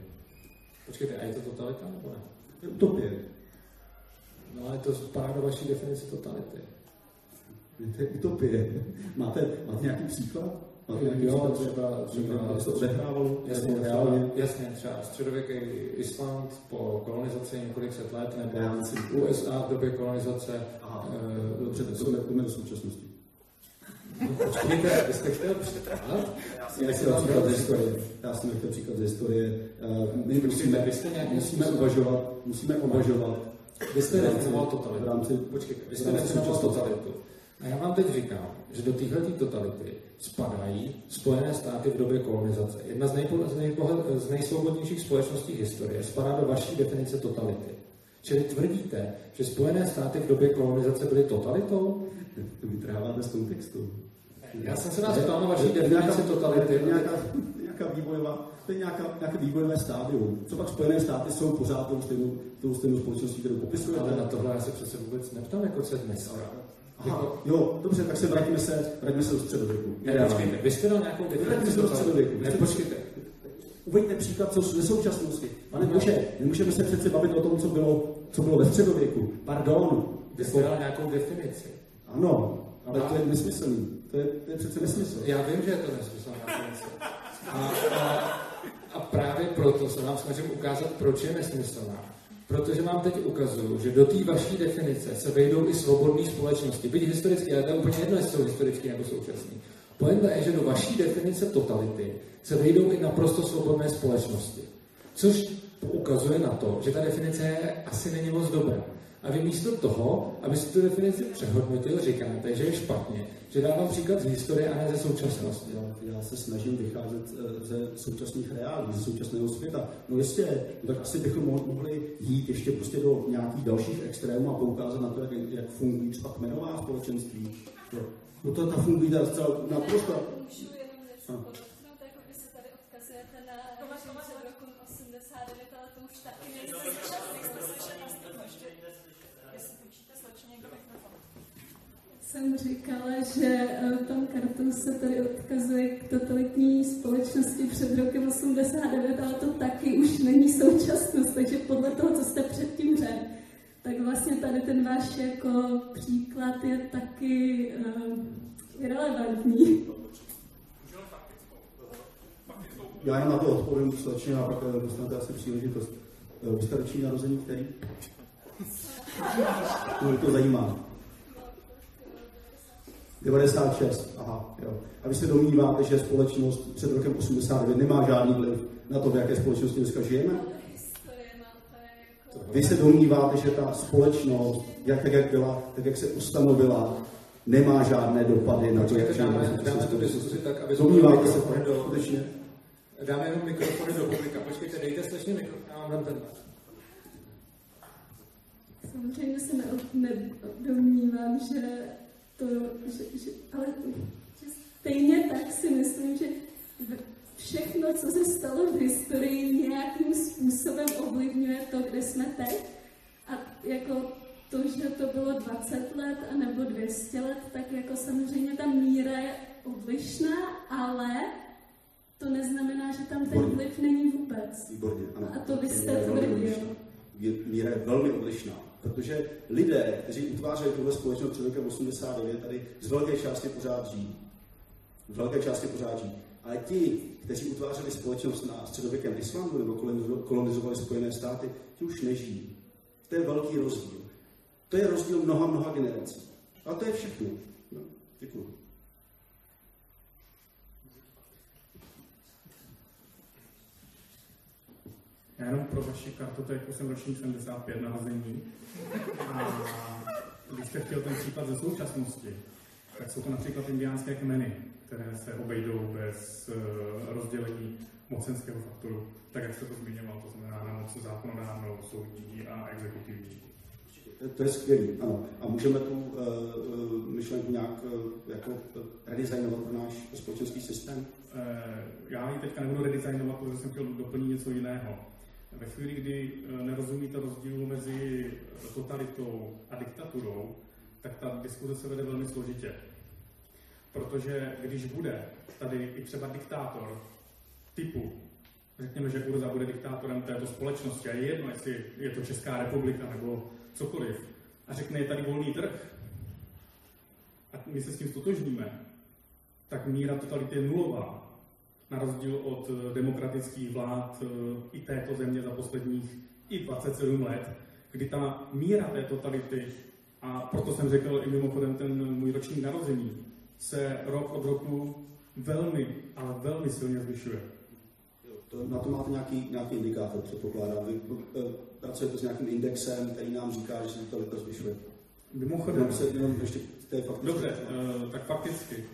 Počkejte, a je to totalita nebo ne? To je utopie. No ale to spadá do vaší definice totality. To je utopie. <laughs> Máte, máte nějaký příklad? Máte nějaký Jo, příklad, třeba, třeba to odehrávalo? Jasně, třeba, jasně, třeba středověký Island po kolonizaci několik set let, nebo Já USA v době kolonizace. Aha, eh, dobře, jdeme, jdeme do současnosti. Počkejte, vy jste chtěl přetrvat? Já jsem nechtěl příklad ze historie. Já jsem nechtěl příklad ze historie. My musíme, vy jste nějakým musíme uvažovat, musíme uvažovat Vy jste rámci- definoval v totalitu. rámci, Počkejte, vy jste současnosti. totalitu. A já vám teď říkám, že do téhle totality spadají Spojené státy v době kolonizace. Jedna z, nejpo, z, nejpo, z nejsvobodnějších společností historie spadá do vaší definice totality. Čili tvrdíte, že Spojené státy v době kolonizace byly totalitou? To vytrháváte z kontextu. Já jsem se vás ptal na vaší definici nějaká- totality. Nějaká, nějaká vývojová, to je nějaká, nějaké vývojové stádium. Co pak Spojené státy jsou pořád tou stejnou, tou stejnou společností, kterou popisujete? Ale na tohle já se přece vůbec neptám, jako co je dneska. Aha, jo, dobře, tak se vraťme se, vraťme se do středověku. Ne, počkejte, vy jste dal nějakou definici se do středověku. Ne, počkejte. Uveďte příklad, co ze současnosti. Pane Bože, nemůžeme se přece bavit o tom, co bylo, co bylo ve středověku. Pardon. Vy jste dal nějakou definici. Ano, ale to je nesmyslný. To je, to je přece nesmysl. Já vím, že je to definice. A, a, a právě proto se vám snažím ukázat, proč je nesmyslná. Protože vám teď ukazuju, že do té vaší definice se vejdou i svobodné společnosti. Byť historicky, ale to je úplně jedno, jestli jsou historicky nebo současný. Pointa je, že do vaší definice totality se vejdou i naprosto svobodné společnosti. Což ukazuje na to, že ta definice asi není moc dobrá. A vy místo toho, abyste tu definici přehodnotil, říkáte, že je špatně, že dávám příklad z historie a ne ze současnosti. Já, já se snažím vycházet eh, ze současných reálí, ze současného světa. No jistě, no tak asi bychom mo- mohli jít ještě prostě do nějakých dalších extrémů a poukázat na to, jak, jak fungují třeba kmenová společenství. No, no to ta fungují teda zcela naprosto. Jako tady odkazujete na režim před rokem 89, ale to už taky nejsou Jsem říkala, že eh, pan Kartus se tady odkazuje k totalitní společnosti před rokem 89, ale to taky už není současnost, takže podle toho, co jste předtím řekl, tak vlastně tady ten váš jako příklad je taky uh, irrelevantní. Já jenom na to odpovím slečně a pak eh, dostanete asi příležitost. Eh, Vy jste roční narození který? To <laughs> mě to zajímá. 96, aha, jo. A vy se domníváte, že společnost před rokem 89 nemá žádný vliv na to, v jaké společnosti dneska žijeme? Vy se domníváte, že ta společnost, jak, tak jak byla, tak jak se ustanovila, nemá žádné dopady na to, jak dáme, žijeme. dáme tu diskusi tak, aby Domníváte se to skutečně? dáme jenom mikrofony do publika. Počkejte, dejte slečně mikrofon, já vám dám ten. Samozřejmě se nedomnívám, že to, že, že, ale že stejně tak si myslím, že všechno, co se stalo v historii, nějakým způsobem ovlivňuje to, kde jsme teď. A jako to, že to bylo 20 let a nebo 200 let, tak jako samozřejmě ta míra je odlišná, ale to neznamená, že tam ten vliv není vůbec. Výborně, ano. A to vy jste velmi tvrdil. Míra je velmi odlišná, protože lidé, kteří utvářeli tuhle společnost před rokem 89, tady z velké části pořád žijí. Z velké části pořád žijí. Ale ti, kteří utvářeli společnost na středověkém Islandu nebo kolonizo- kolonizovali Spojené státy, ti už nežijí. To je velký rozdíl. To je rozdíl mnoha, mnoha generací. A to je všechno. No, děkuji. Já jenom pro vaši kartotéku jsem ročník 75 narození. A když jste chtěl ten příklad ze současnosti, tak jsou to například indiánské kmeny, které se obejdou bez eh, rozdělení mocenského faktoru, tak jak se to zmiňoval, to znamená na moc zákonodárnou, soudní a exekutivní. To je skvělý, ano. A můžeme tu uh, uh, myšlenku nějak uh, jako uh, redesignovat pro náš společenský systém? Eh, Já ji teďka nebudu redesignovat, protože jsem chtěl doplnit něco jiného. Ve chvíli, kdy eh, nerozumíte rozdílu mezi totalitou a diktaturou, tak ta diskuze se vede velmi složitě. Protože když bude tady i třeba diktátor typu, řekněme, že Urza bude diktátorem této společnosti a je jedno, jestli je to Česká republika nebo cokoliv, a řekne, je tady volný trh, a my se s tím stotožníme, tak míra totality je nulová. Na rozdíl od eh, demokratických vlád eh, i této země za posledních i 27 let, kdy ta míra té totality, a proto jsem řekl i mimochodem ten můj ročník narození, se rok od roku velmi, ale velmi silně zvyšuje. To, na to máte nějaký, nějaký indikátor, předpokládám. Vy eh, pracujete s nějakým indexem, který nám říká, že se totalita zvyšuje. Mimochodem, se, jenom ještě, to je fakticky. Dobře, uh, tak fakticky.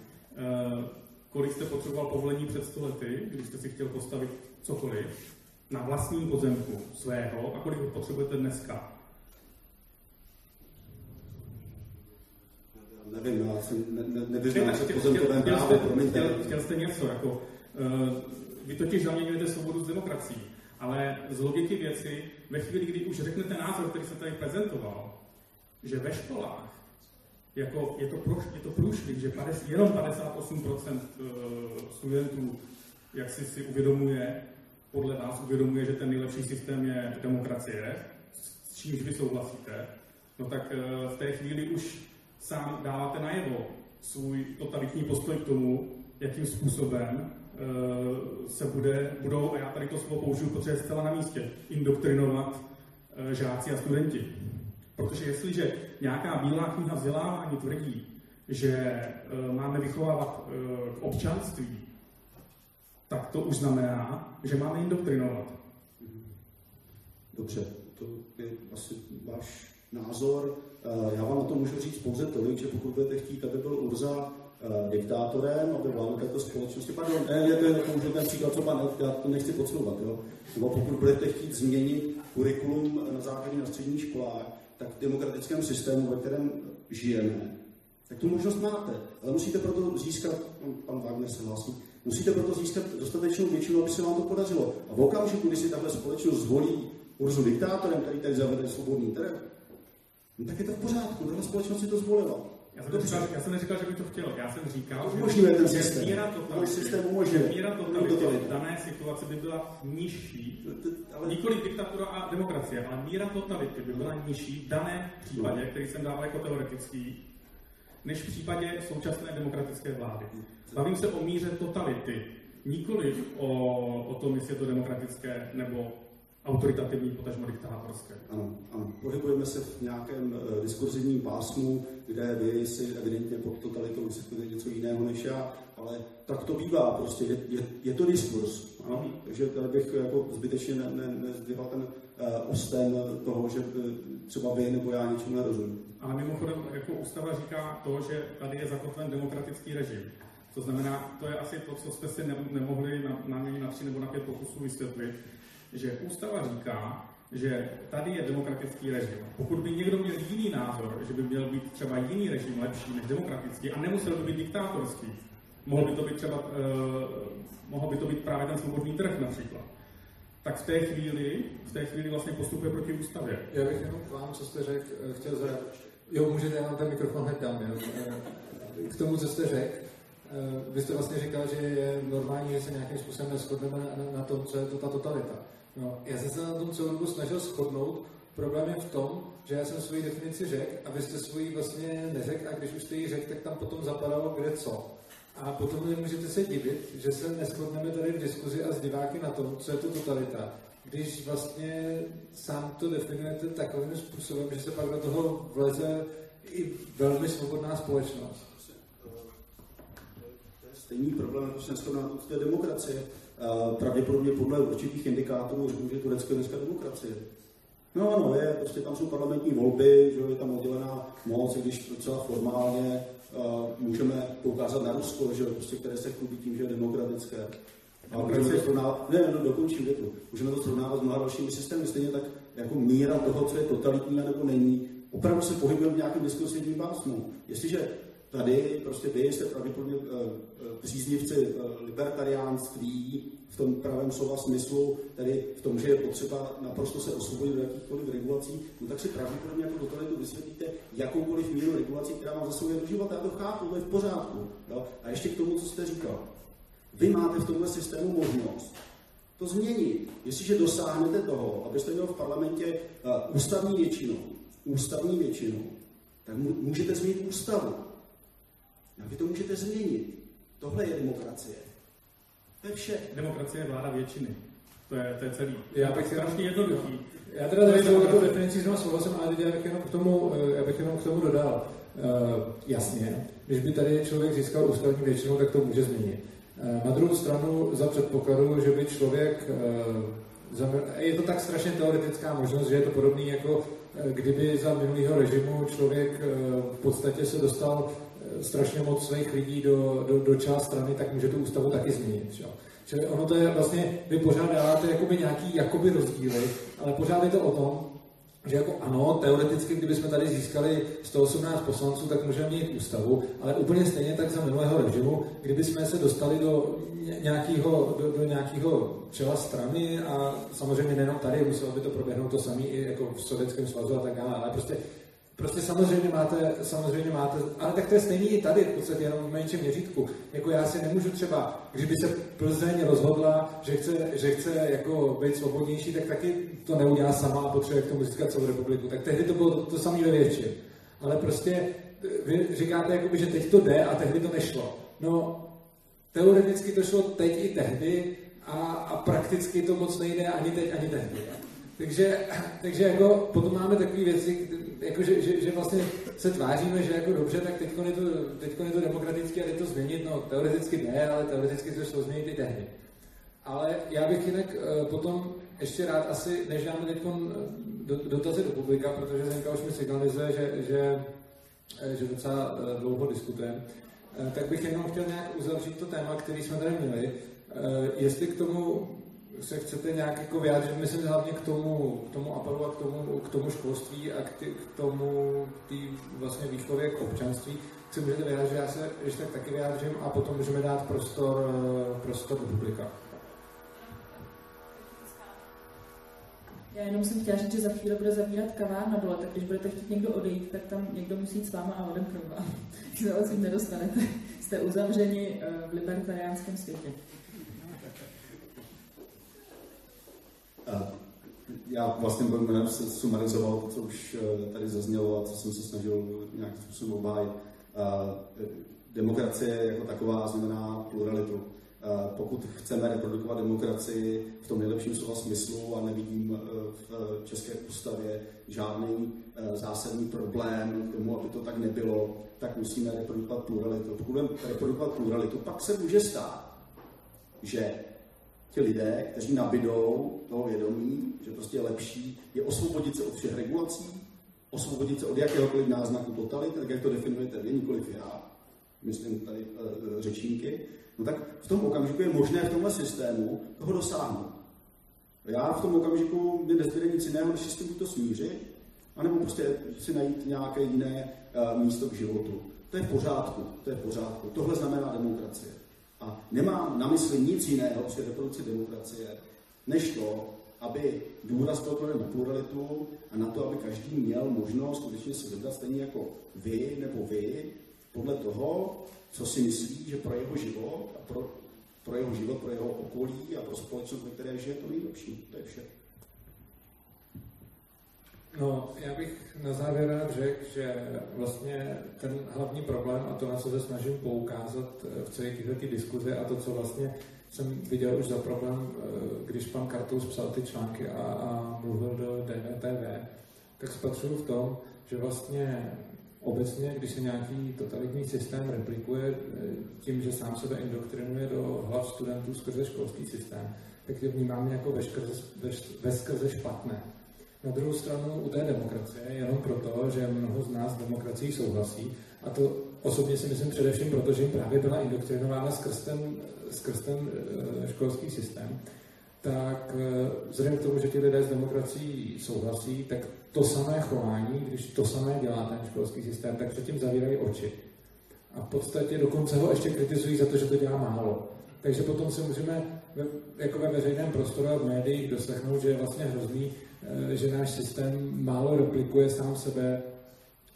Kolik jste potřeboval povolení před 100 lety, když jste si chtěl postavit cokoliv na vlastním pozemku svého a kolik ho potřebujete dneska? Nevím, já jsem ne, ne, nevyznal se pozemkovém právu, promiňte. Chtěl, chtěl jste něco, jako, uh, vy totiž zaměňujete svobodu s demokracií, ale z logiky věci, ve chvíli, kdy už řeknete názor, který se tady prezentoval, že ve školách jako je, to proš, je to průšvih, že 50, jenom 58% eh, studentů jak si si uvědomuje, podle vás uvědomuje, že ten nejlepší systém je demokracie, s čímž vy souhlasíte, no tak eh, v té chvíli už sám dáváte najevo svůj totalitní postoj k tomu, jakým způsobem eh, se bude, budou, a já tady to slovo použiju, protože je zcela na místě, indoktrinovat žáci a studenti. Protože jestliže nějaká bílá kniha vzdělávání tvrdí, že e, máme vychovávat k občanství, tak to už znamená, že máme indoktrinovat. Dobře, to je asi váš názor. E, já vám na to můžu říct pouze tolik, že pokud budete chtít, aby byl Urza diktátorem, aby vládl této společnosti. Pardon, ne, to je použil ten příklad, co pan, já to nechci podsouvat, jo. Nebo pokud budete chtít změnit kurikulum na základní na středních školách, tak v demokratickém systému, ve kterém žijeme, tak tu možnost máte. Ale musíte proto získat, no, pan Wagner se hlásí, musíte proto získat dostatečnou většinu, aby se vám to podařilo. A v okamžiku, kdy si tahle společnost zvolí Urzu diktátorem, který tady zavede svobodný trh, no tak je to v pořádku, tahle společnost si to zvolila. Já jsem, říkal, já jsem neříkal, že bych to chtěl. Já jsem říkal, umožňuje ten systém. míra totality, systém umožňuje. Míra totality v dané situaci by byla nižší. Ale... Nikoli diktatura a demokracie, ale míra totality by byla nižší v daném případě, který jsem dával jako teoretický, než v případě současné demokratické vlády. Bavím se o míře totality, nikoli o, o tom, jestli je to demokratické nebo autoritativní, potažmo diktátorské. Ano, ano. Pohybujeme se v nějakém uh, diskurzivním pásmu, kde vy si evidentně pod totalitou vysvětlíte něco jiného než já, ale tak to bývá, prostě je, je, je to diskurs. Ano? Mm. Takže tady bych jako zbytečně ne, ne, nezdvihl ten uh, osten toho, že uh, třeba vy nebo já něčemu nerozumím. Ale mimochodem, jako ústava říká to, že tady je zakotven demokratický režim. To znamená, to je asi to, co jste si nemohli na, na, na tři nebo na pět pokusů vysvětlit, že ústava říká, že tady je demokratický režim. Pokud by někdo měl jiný názor, že by měl být třeba jiný režim lepší než demokratický a nemusel by být diktátorský, mohl by to být třeba, uh, mohl by to být právě ten svobodný trh například, tak v té chvíli, v té chvíli vlastně postupuje proti ústavě. Já bych jenom k vám, co jste řekl, eh, chtěl zareagovat. Jo, můžete, já ten mikrofon hned tam, jo. Eh, k tomu, co jste řekl, vy jste vlastně říkal, že je normální, že se nějakým způsobem neschodneme na, na, na tom, co je to ta totalita. No, já jsem se na tom celou dobu snažil shodnout. Problém je v tom, že já jsem svoji definici řekl a vy jste svoji vlastně neřekl a když už jste ji řekl, tak tam potom zapadalo kde co. A potom nemůžete se divit, že se neschodneme tady v diskuzi a s diváky na tom, co je to totalita. Když vlastně sám to definujete takovým způsobem, že se pak do toho vleze i velmi svobodná společnost. To je stejný problém, jako se neschodná té demokracie pravděpodobně podle určitých indikátorů řeknu, že Turecko je dneska demokracie. No ano, je, prostě tam jsou parlamentní volby, že je tam oddělená moc, když docela formálně uh, můžeme poukázat na Rusko, že prostě, které se chlubí tím, že je demokratické. A můžeme to srovnávat, ne, ne, dokončím větu. Můžeme to srovnávat s mnoha dalšími systémy, stejně tak jako míra toho, co je totalitní nebo není. Opravdu se pohybujeme v nějakém diskursivním pásmu. Jestliže Tady prostě vy jste pravděpodobně příznivci libertariánství v tom pravém slova smyslu, tedy v tom, že je potřeba naprosto se osvobodit do jakýchkoliv regulací, no tak si pravděpodobně jako totalitu vysvětlíte jakoukoliv míru regulací, která vám zasahuje do života. Já to chápu, to je v pořádku. Jo? A ještě k tomu, co jste říkal. Vy máte v tomhle systému možnost to změnit. Jestliže dosáhnete toho, abyste měl v parlamentě ústavní většinu, ústavní většinu, tak můžete změnit ústavu. A vy to můžete změnit. Tohle je demokracie. To je vše. Demokracie je vláda většiny. To je, to je celý. Já bych strašně jednoduchý. Já teda tady s tou definicí znovu souhlasím, ale já bych jenom k tomu, eh, já bych jenom k tomu dodal. Uh, jasně, když by tady člověk získal ústavní většinu, tak to může změnit. Uh, na druhou stranu za předpokladu, že by člověk, uh, je to tak strašně teoretická možnost, že je to podobný jako kdyby za minulého režimu člověk v podstatě se dostal strašně moc svých lidí do, do, do část strany, tak může tu ústavu taky změnit. Že? Čili ono to je vlastně, vy pořád dáváte jakoby nějaký jakoby rozdíly, ale pořád je to o tom, že jako ano, teoreticky, kdybychom tady získali 118 poslanců, tak můžeme mít ústavu, ale úplně stejně tak za minulého režimu, kdyby jsme se dostali do nějakého, do, do nějakého čela strany a samozřejmě nejenom tady, muselo by to proběhnout to samé i jako v Sovětském svazu a tak dále, ale prostě Prostě samozřejmě máte, samozřejmě máte, ale tak to je stejný i tady, v podstatě jenom v menším měřítku. Jako já si nemůžu třeba, kdyby se Plzeň rozhodla, že chce, že chce jako být svobodnější, tak taky to neudělá sama a potřebuje k tomu získat celou republiku. Tak tehdy to bylo to, to samé ve většině. Ale prostě vy říkáte, jakoby, že teď to jde a tehdy to nešlo. No, teoreticky to šlo teď i tehdy a, a prakticky to moc nejde ani teď, ani tehdy. Takže, takže jako potom máme takové věci, jako že, že, že, vlastně se tváříme, že jako dobře, tak teď je to, teďko je to demokratické a jde to změnit. No, teoreticky ne, ale teoreticky to šlo změnit i tehdy. Ale já bych jinak uh, potom ještě rád asi, než dáme teď do, dotazy do publika, protože Zenka už mi signalizuje, že, že, eh, že docela uh, dlouho diskutujeme, tak bych jenom chtěl nějak uzavřít to téma, který jsme tady měli. Jestli k tomu se chcete nějak jako vyjádřit, myslím hlavně k tomu, k tomu apelu a k tomu, k tomu školství a k, ty, k tomu tý vlastně výchově k občanství, si můžete vyjádřit, já se ještě tak taky vyjádřím a potom můžeme dát prostor, prostor do publika. Já jenom jsem chtěla říct, že za chvíli bude zavírat kavárna dole, tak když budete chtít někdo odejít, tak tam někdo musí s váma a odemknout vám. <laughs> Se nedostanete. Jste uzavřeni eh, v libertariánském světě. Já vlastně budu se sumarizoval to, co už eh, tady zaznělo a co jsem se snažil nějakým způsobem obhájit. Eh, demokracie jako taková znamená pluralitu. Eh, pokud chceme reprodukovat demokracii v tom nejlepším slova smyslu a nevidím v České ústavě žádný zásadní problém k tomu, aby to tak nebylo, tak musíme reprodukovat pluralitu. Pokud budeme reprodukovat pluralitu, pak se může stát, že ti lidé, kteří nabidou toho vědomí, že prostě je lepší, je osvobodit se od všech regulací, osvobodit se od jakéhokoliv náznaku totality, tak jak to definujete vy, nikoliv já, myslím tady e, řečníky, no tak v tom okamžiku je možné v tomhle systému toho dosáhnout. Já v tom okamžiku mě nezbyde nic jiného, než si to smířit, anebo prostě si najít nějaké jiné uh, místo k životu. To je v pořádku, to je v pořádku. Tohle znamená demokracie. A nemám na mysli nic jiného při reprodukci demokracie, než to, aby důraz byl na pluralitu a na to, aby každý měl možnost skutečně se vybrat stejně jako vy nebo vy, podle toho, co si myslí, že pro jeho život a pro, pro jeho život, pro jeho okolí a pro společnost, ve které žije, to nejlepší. To je vše. No, já bych na závěr rád řekl, že vlastně ten hlavní problém, a to na co se snažím poukázat eh, v celé této diskuzi a to, co vlastně jsem viděl už za problém, eh, když pan Kartous psal ty články a, a mluvil do DVTV, tak spatřuju v tom, že vlastně obecně, když se nějaký totalitní systém replikuje eh, tím, že sám sebe indoktrinuje do hlav studentů skrze školský systém, tak je vnímám jako veskrze, veskrze špatné. Na druhou stranu u té demokracie, jenom proto, že mnoho z nás demokracií souhlasí, a to osobně si myslím především proto, že jim právě byla indoktrinována skrz ten, skrz ten eh, školský systém, tak eh, vzhledem k tomu, že ti lidé s demokracií souhlasí, tak to samé chování, když to samé dělá ten školský systém, tak předtím zavírají oči. A v podstatě dokonce ho ještě kritizují za to, že to dělá málo. Takže potom se můžeme jako ve veřejném prostoru a v médiích doslechnout, že je vlastně hrozný, že náš systém málo replikuje sám sebe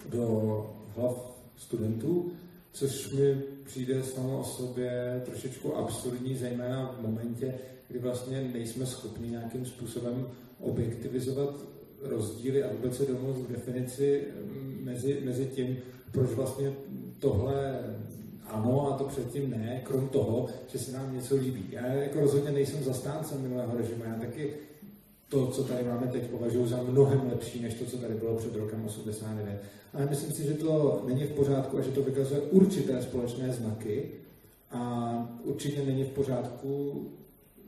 do hlav studentů, což mi přijde samo o sobě trošičku absurdní, zejména v momentě, kdy vlastně nejsme schopni nějakým způsobem objektivizovat rozdíly a vůbec se domluvit v definici mm, mezi, mezi tím, proč vlastně tohle ano a to předtím ne, krom toho, že se nám něco líbí. Já jako rozhodně nejsem zastáncem minulého režimu, já taky to, co tady máme teď, považuji za mnohem lepší, než to, co tady bylo před rokem 89. Ale myslím si, že to není v pořádku a že to vykazuje určité společné znaky a určitě není v pořádku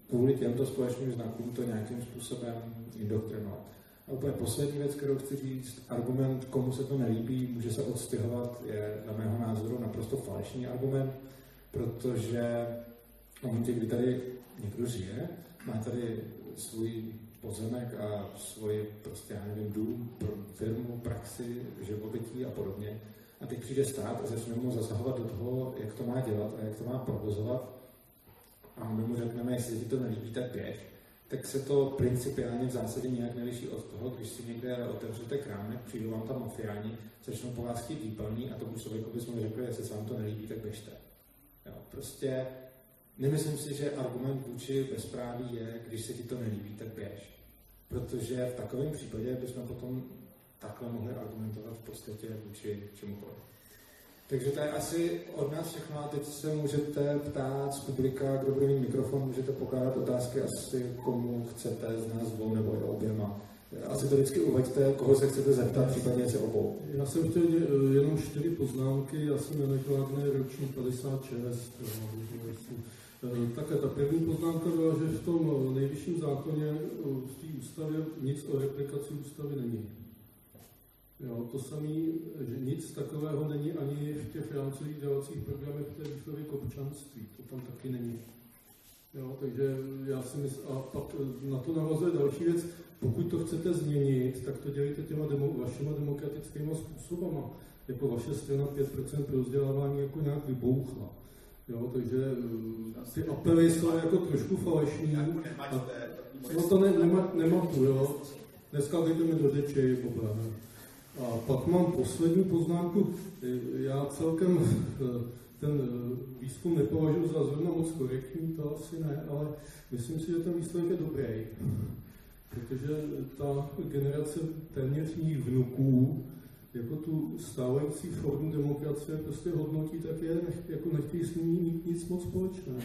kvůli těmto společným znakům to nějakým způsobem indoktrinovat. A úplně poslední věc, kterou chci říct, argument, komu se to nelíbí, může se odstěhovat, je na mého názoru naprosto falešný argument, protože v momentě, kdy tady někdo žije, má tady svůj pozemek a svoji, prostě, já nevím, dům, firmu, praxi, živobytí a podobně. A teď přijde stát a začne mu zasahovat do toho, jak to má dělat a jak to má provozovat. A my mu řekneme, jestli ti to nelíbí, tak běž tak se to principiálně v zásadě nějak neliší od toho, když si někde otevřete krámek, přijdou vám tam mafiáni, začnou po vás chtít výplní a tomu člověku bychom řekli, jestli se vám to nelíbí, tak běžte. Jo, prostě nemyslím si, že argument vůči bezpráví je, když se ti to nelíbí, tak běž. Protože v takovém případě bychom potom takhle mohli argumentovat v podstatě vůči čemukoliv. Takže to je asi od nás všechno a teď se můžete ptát z publika, kdo bude mít mikrofon, můžete pokládat otázky asi komu chcete, z nás dvou nebo oběma. Asi to vždycky uvaďte, koho se chcete zeptat, případně se obou. Já jsem chtěl jenom čtyři poznámky, já jsem Janek Wagner, ročník 56. Také ta první poznámka byla, že v tom nejvyšším zákoně v té ústavě nic o replikaci ústavy není. Jo, to samé, že nic takového není ani v těch rámcových dělacích programech té výchovy k občanství. To tam taky není. Jo, takže já si myslím, a pak na to navazuje další věc, pokud to chcete změnit, tak to dělejte těma demo, vašima demokratickými způsobama. Jako vaše strana 5% pro vzdělávání jako nějak vybouchla. Jo, takže ty apely jsou jako trošku falešní. No to ne, nemá, nemá tu, jo. Dneska mi do poblé. A pak mám poslední poznámku. Já celkem eh, ten eh, výzkum nepovažuji za zrovna moc korektní, to asi ne, ale myslím si, že ten výsledek je dobrý. Protože ta generace téměř mých vnuků jako tu stávající formu demokracie prostě hodnotí, tak je, jako nechtějí s ní mít nic moc společného.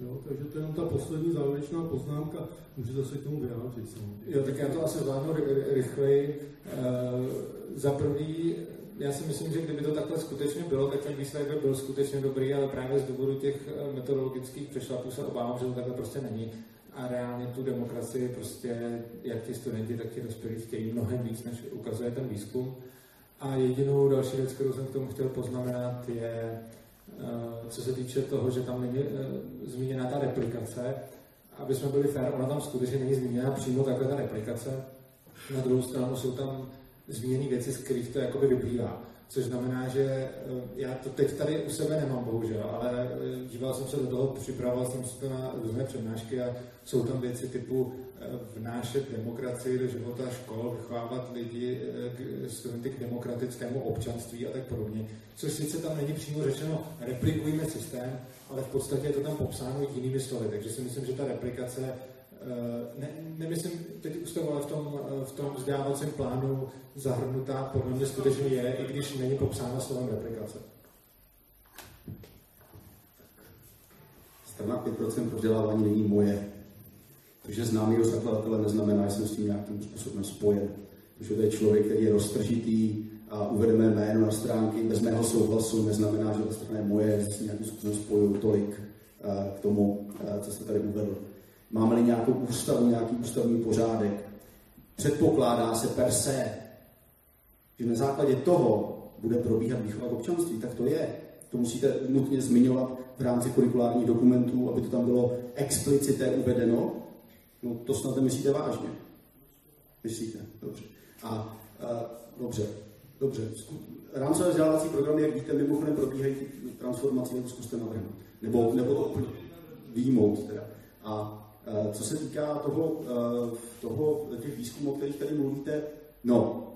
Jo, takže to je jenom ta poslední závěrečná poznámka, můžete se k tomu vyjádřit. Jo, tak já to asi zvládnu rychleji. E, za prvý, já si myslím, že kdyby to takhle skutečně bylo, tak ten výsledek by byl skutečně dobrý, ale právě z důvodu těch eh, metodologických přešlapů se obávám, že to takhle prostě není. A reálně tu demokracii prostě, jak ti studenti, tak ti dospělí chtějí mnohem víc, než ukazuje ten výzkum. A jedinou další věc, kterou jsem k tomu chtěl poznamenat, je, Eh, co se týče toho, že tam není eh, zmíněna ta replikace, aby jsme byli fér, ona tam skutečně není zmíněna přímo takhle ta replikace. Na druhou stranu jsou tam zmíněné věci, z kterých to jakoby vyplývá. Což znamená, že eh, já to teď tady u sebe nemám, bohužel, ale díval jsem se do toho, připravoval jsem se to na různé přednášky a jsou tam věci typu vnášet demokracii do života škol, vychovávat lidi, studenty k demokratickému občanství a tak podobně. Což sice tam není přímo řečeno, replikujeme systém, ale v podstatě je to tam popsáno jinými slovy. Takže si myslím, že ta replikace ne, nemyslím teď ústavu, ale v tom, v tom vzdělávacím plánu zahrnutá podle mě skutečně je, i když není popsána slovem replikace. Strana 5% vzdělávání není moje. Takže známý zakladatele neznamená, že jsem s tím nějakým způsobem spojen. Protože to je člověk, který je roztržitý a uvedeme jméno na stránky bez mého souhlasu, neznamená, že to strana je moje, že s nějakým způsobem spojuju tolik eh, k tomu, eh, co jste tady uvedl. Máme-li nějakou ústavu, nějaký ústavní pořádek, předpokládá se per se, že na základě toho bude probíhat výchova občanství, tak to je. To musíte nutně zmiňovat v rámci kurikulárních dokumentů, aby to tam bylo explicité uvedeno, No to snad nemyslíte vážně. Myslíte? Dobře. A, a dobře, dobře. rámcové vzdělávací programy, jak víte, mimochodem probíhají ty transformace, nebo zkuste navrhnout. Nebo, nebo to výjmout. Teda. A co se týká toho, toho těch výzkumů, o kterých tady mluvíte, no,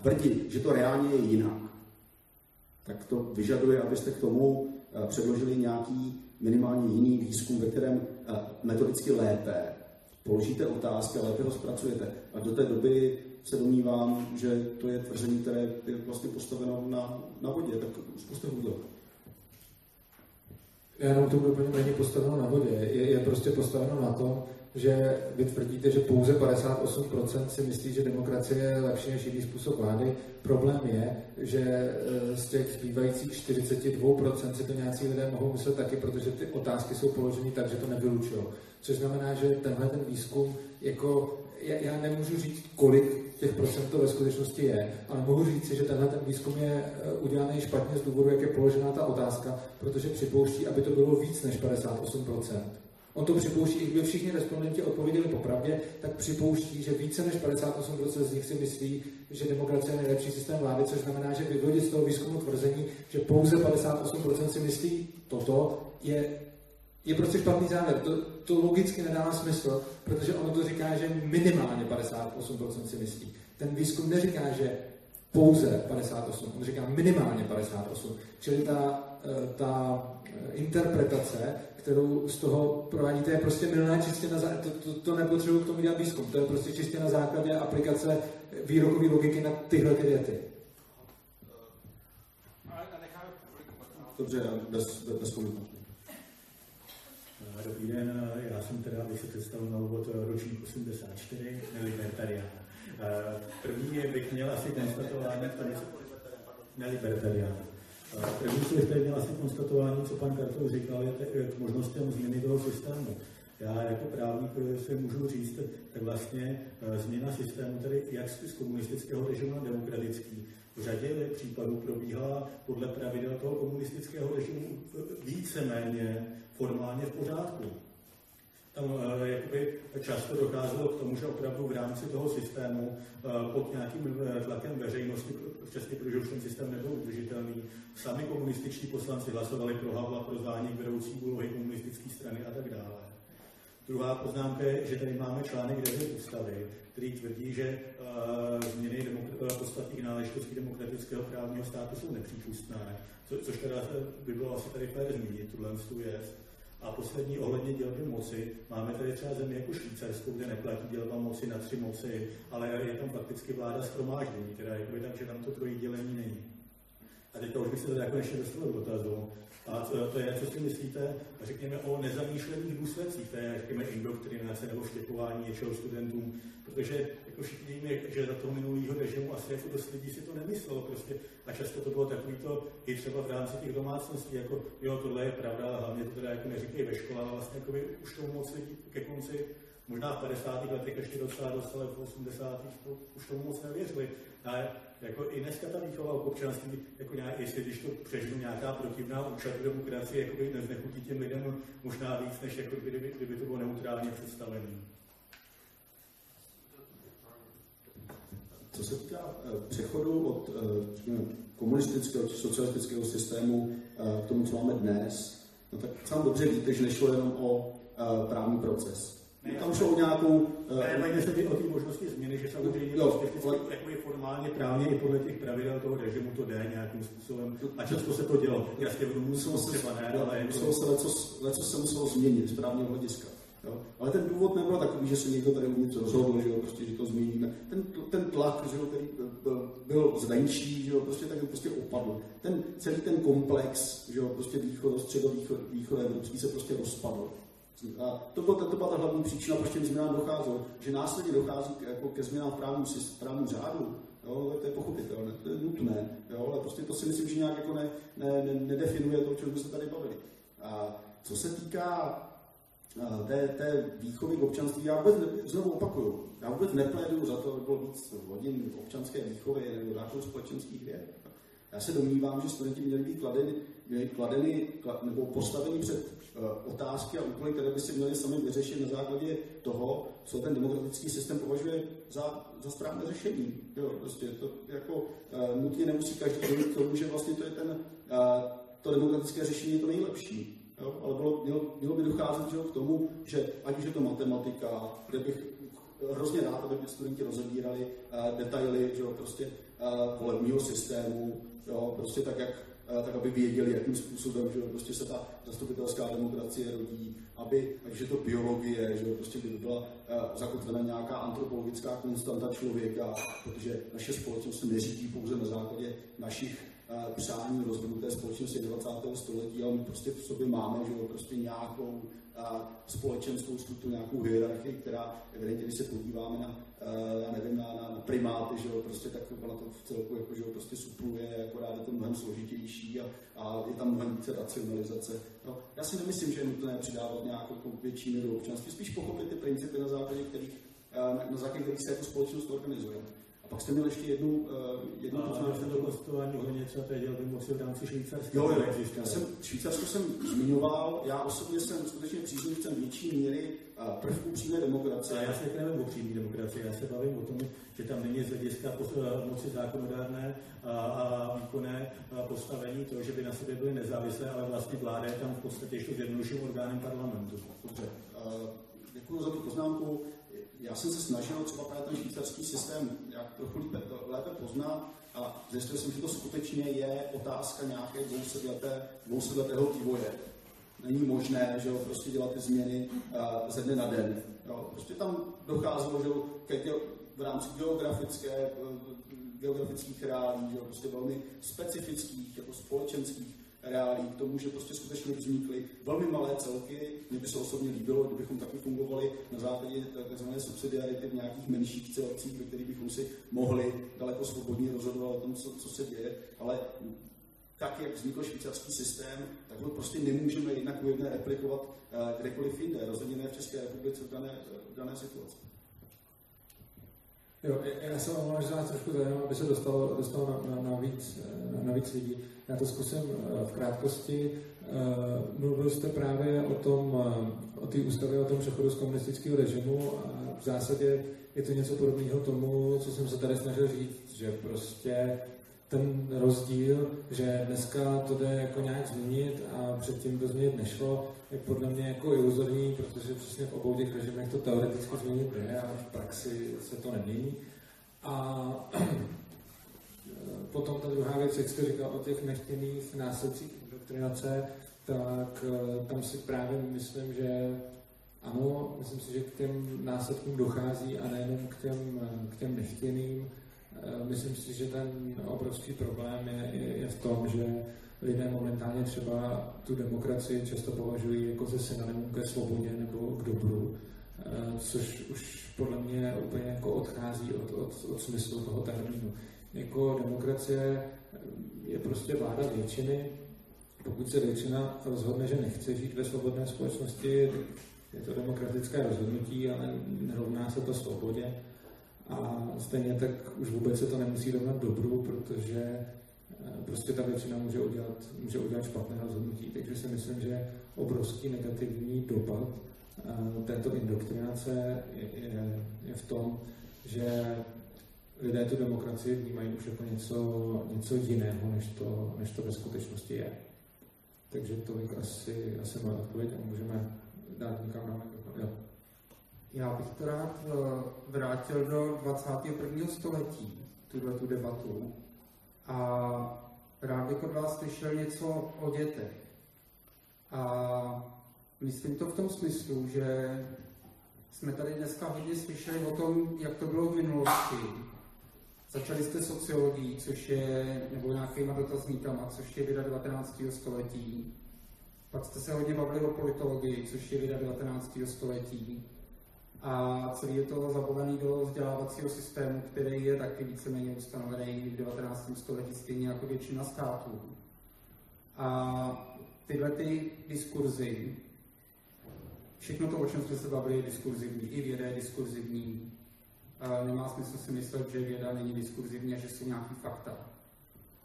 tvrdit, že to reálně je jinak, tak to vyžaduje, abyste k tomu předložili nějaký minimálně jiný výzkum, ve kterém metodicky lépe položíte otázky a lépe ho zpracujete. A do té doby se domnívám, že to je tvrzení, které je vlastně postaveno na, na vodě. Tak zkuste. Já jenom to úplně není postaveno na vodě. Je, je prostě postaveno na tom, že vy tvrdíte, že pouze 58% si myslí, že demokracie je lepší než jiný způsob vlády. Problém je, že e, z těch zbývajících 42% si to nějací lidé mohou myslet taky, protože ty otázky jsou položeny tak, že to nevylučují. Což znamená, že tenhle ten výzkum, jako já, já nemůžu říct, kolik těch procent to ve skutečnosti je, ale mohu říct si, že tenhle ten výzkum je e, udělaný špatně z důvodu, jak je položená ta otázka, protože připouští, aby to bylo víc než 58%. On to připouští, i kdyby všichni respondenti odpověděli popravdě, tak připouští, že více než 58% z nich si myslí, že demokracie je nejlepší systém vlády, což znamená, že vyvodit z toho výzkumu tvrzení, že pouze 58% si myslí toto, je, je prostě špatný závěr. To, to logicky nedává smysl, protože ono to říká, že minimálně 58% si myslí. Ten výzkum neříká, že pouze 58, on říká minimálně 58. Čili ta, eh, ta eh, interpretace kterou z toho provádíte, je prostě milná čistě na základě, to, to, to nepotřebuji k tomu dělat výzkum, to je prostě čistě na základě aplikace výrokové logiky na tyhle ty věty. Dobře, bez, bez, bez Dobrý den, já jsem teda, abych se představil na úvod, ročník 84, nelibertarián. První bych měl asi konstatování, nelibertarián. První, co bych měl asi konstatování, co pan Kartov říkal, je k možnostem změny toho systému. Já jako právník se můžu říct, tak vlastně eh, změna systému, tedy jak z komunistického režimu na demokratický, v řadě případů probíhala podle pravidel toho komunistického režimu eh, víceméně formálně v pořádku tam uh, jakoby často docházelo k tomu, že opravdu v rámci toho systému uh, pod nějakým uh, tlakem veřejnosti, přesně protože už ten systém nebyl udržitelný, sami komunističní poslanci hlasovali pro Havla, pro zváněk vedoucí úlohy komunistické strany a tak dále. Druhá poznámka je, že tady máme článek 9 ústavy, který tvrdí, že uh, změny demok- podstatných náležitostí demokratického právního státu jsou nepřípustné, co, což teda by bylo asi tady fér zmínit, tuhle tu věc. A poslední ohledně dělby moci, máme tady třeba zemi jako Švýcarsko, kde neplatí dělba moci na tři moci, ale je tam fakticky vláda schromáždění, teda jakoby tak, že tam to trojí dělení není. A teďka už bych se teda konečně dostal do dotazu. A to, to je, co si myslíte, řekněme, o nezamýšlených důsledcích té, řekněme, indoktrinace nebo vštěpování něčeho studentům, protože jako všichni víme, že za toho minulého režimu asi jako dost lidí si to nemyslelo prostě. A často to bylo takový to i třeba v rámci těch domácností, jako jo, tohle je pravda, ale hlavně to teda jako neříkají ve škole, ale vlastně jako by už tomu moc lidí ke konci možná v 50. letech ještě docela dostali, v 80. už tomu moc nevěřili. A jako i dneska ta výchova k občanství, jako nějak, jestli když to přežiju nějaká protivná účast v demokracii, jako by neznechutí těm lidem možná víc, než jako kdyby, kdyby to bylo neutrálně představené. Co se týká eh, přechodu od eh, komunistického či socialistického systému eh, k tomu, co máme dnes, no tak sám dobře víte, že nešlo jenom o právní proces. Ne, tam šlo o nějakou... Ne, se o té možnosti změny, že samozřejmě jo, prostě ale... jako je formálně právně i podle těch pravidel toho režimu to jde nějakým způsobem. A často se to dělo. Jasně v Rumunsku třeba ne, ale... Muselo se lecos, lecos se muselo změnit z právního hlediska. Jo? Ale ten důvod nebyl takový, že se někdo tady uvnitř rozhodl, že, jo, prostě, že to změníme. Ten, ten tlak, že jo, který byl, byl zvenčí, že jo, prostě tak prostě opadl. Ten, celý ten komplex, že jo, prostě východ, středovýchod, východ evropský se prostě rozpadl. A to, bylo, to byla ta hlavní příčina, proč těm změnám docházelo. Že následně dochází k, jako ke změnám v právním, právním řádu, jo, to je pochopitelné, to je nutné, jo, ale prostě to si myslím, že nějak jako ne, ne, ne, nedefinuje to, o čem jsme se tady bavili. A co se týká té, té výchovy k občanství, já vůbec, znovu opakuju, já vůbec nepléduju za to, aby bylo víc hodin občanské výchovy nebo základu společenských věd. Já se domnívám, že studenti měli být kladeny, měli kladeny nebo postaveni před uh, otázky a úkoly, které by si měli sami vyřešit na základě toho, co ten demokratický systém považuje za, za správné řešení. Jo, prostě to jako uh, nutně nemusí každý dojít k tomu, že vlastně to je ten, uh, to demokratické řešení je to nejlepší. Jo? Ale bylo, mělo, mělo by docházet k tomu, že ať už je to matematika, kde bych hrozně rád, aby studenti rozebírali uh, detaily že, prostě, uh, volebního systému, jo? prostě tak, jak uh, tak aby věděli, jakým způsobem že prostě se ta zastupitelská demokracie rodí, aby, ať je to biologie, že prostě by byla uh, zakotvena nějaká antropologická konstanta člověka, protože naše společnost se neřídí pouze na základě našich přání rozvodu té společnosti 20. století, ale my prostě v sobě máme že jo, prostě nějakou společenskou strukturu, nějakou hierarchii, která evidentně, když se podíváme na, já nevím, na, na, na primáty, že jo, prostě tak ona to v celku jako, že jo, prostě supluje, akorát je to mnohem složitější a, a je tam mnohem více racionalizace. No, já si nemyslím, že je nutné přidávat nějakou větší míru občanství, spíš pochopit ty principy, na základě kterých, na, na základě kterých se jako společnost organizuje. Pak jste měl ještě jednu, uh, jednu jsem to kostování hodně, co teď dělal, bych mohl v rámci Švýcarska. Jo, jo, já jsem, Švýcarsko jsem zmiňoval, já osobně jsem skutečně příznivcem větší míry uh, prvků přímé demokracie. A já se nevím o přímé demokracii, já se bavím o tom, že tam není z hlediska eh, moci zákonodárné a, a výkonné postavení to, že by na sobě byly nezávislé, ale vlastně vláda je tam v podstatě ještě zjednoduším orgánem parlamentu. Dobře, děkuji za tu poznámku já jsem se snažil třeba právě ten švýcarský systém jak trochu lépe, lépe poznat a zjistil jsem, že to skutečně je otázka nějaké dvousetleté, dvousetletého vývoje. Není možné, že jo, prostě dělat ty změny uh, ze dne na den. Jo. Prostě tam docházelo, že jo, ke, v rámci geografické, geografických reálí, že jo, prostě velmi specifických, jako společenských reálí k tomu, že prostě skutečně vznikly velmi malé celky. Mně by se osobně líbilo, kdybychom taky fungovali na základě tzv. subsidiarity v nějakých menších celcích, ve kterých bychom si mohli daleko svobodně rozhodovat o tom, co, co se děje, ale tak, jak vznikl švýcarský systém, tak ho prostě nemůžeme jednak jedné replikovat eh, kdekoliv jinde, rozhodně ne v České republice v dané, v dané situaci. Jo, já jsem omlouvám, že trošku zajímá, aby se dostalo, dostalo na, na, na, víc, na, na víc lidí. Já to zkusím eh, v krátkosti. Eh, mluvil jste právě o tom, eh, o té ústavě, o tom přechodu z komunistického režimu a v zásadě je to něco podobného tomu, co jsem se tady snažil říct, že prostě ten rozdíl, že dneska to jde jako nějak změnit a předtím to změnit nešlo, je podle mě jako iluzorní, protože přesně v obou těch režimech to teoreticky změnit jde a v praxi se to nemění. A <clears throat> potom ta druhá věc, jak jste říkal o těch nechtěných následcích indoktrinace, tak eh, tam si právě myslím, že ano, myslím si, že k těm následkům dochází a nejenom k těm, k těm nechtěným. Eh, myslím si, že ten obrovský problém je, je, je v tom, že lidé momentálně třeba tu demokracii často považují jako ze synonymum ke svobodě nebo k dobru, eh, což už podle mě úplně jako odchází od, od, od smyslu toho termínu jako demokracie je prostě vláda většiny. Pokud se většina rozhodne, že nechce žít ve svobodné společnosti, je to demokratické rozhodnutí, ale nerovná se to svobodě. A stejně tak už vůbec se to nemusí rovnat dobru, protože eh, prostě ta většina může udělat, může udělat špatné rozhodnutí. Takže si myslím, že obrovský negativní dopad eh, této indoktrinace je, je v tom, že lidé tu demokracii vnímají už jako něco, něco jiného, než to, než to ve skutečnosti je. Takže to bych asi, asi moje odpověď a můžeme dát někam na jo. Já bych to rád eh, vrátil do 21. století, tuhle tu debatu. A rád bych od vás slyšel něco o dětech. A myslím to v tom smyslu, že jsme tady dneska hodně slyšeli o tom, jak to bylo v minulosti, Začali jste sociologií, což je, nebo nějakýma dotazníkama, což je věda 19. století. Pak jste se hodně bavili o politologii, což je věda 19. století. A celý je to zabavený do vzdělávacího systému, který je taky víceméně ustanovený v 19. století, stejně jako většina států. A tyhle ty diskurzy, všechno to, o čem jsme se bavili, je diskurzivní, i věda je diskurzivní, nemá smysl si myslet, že věda není diskurzivní a že jsou nějaký fakta.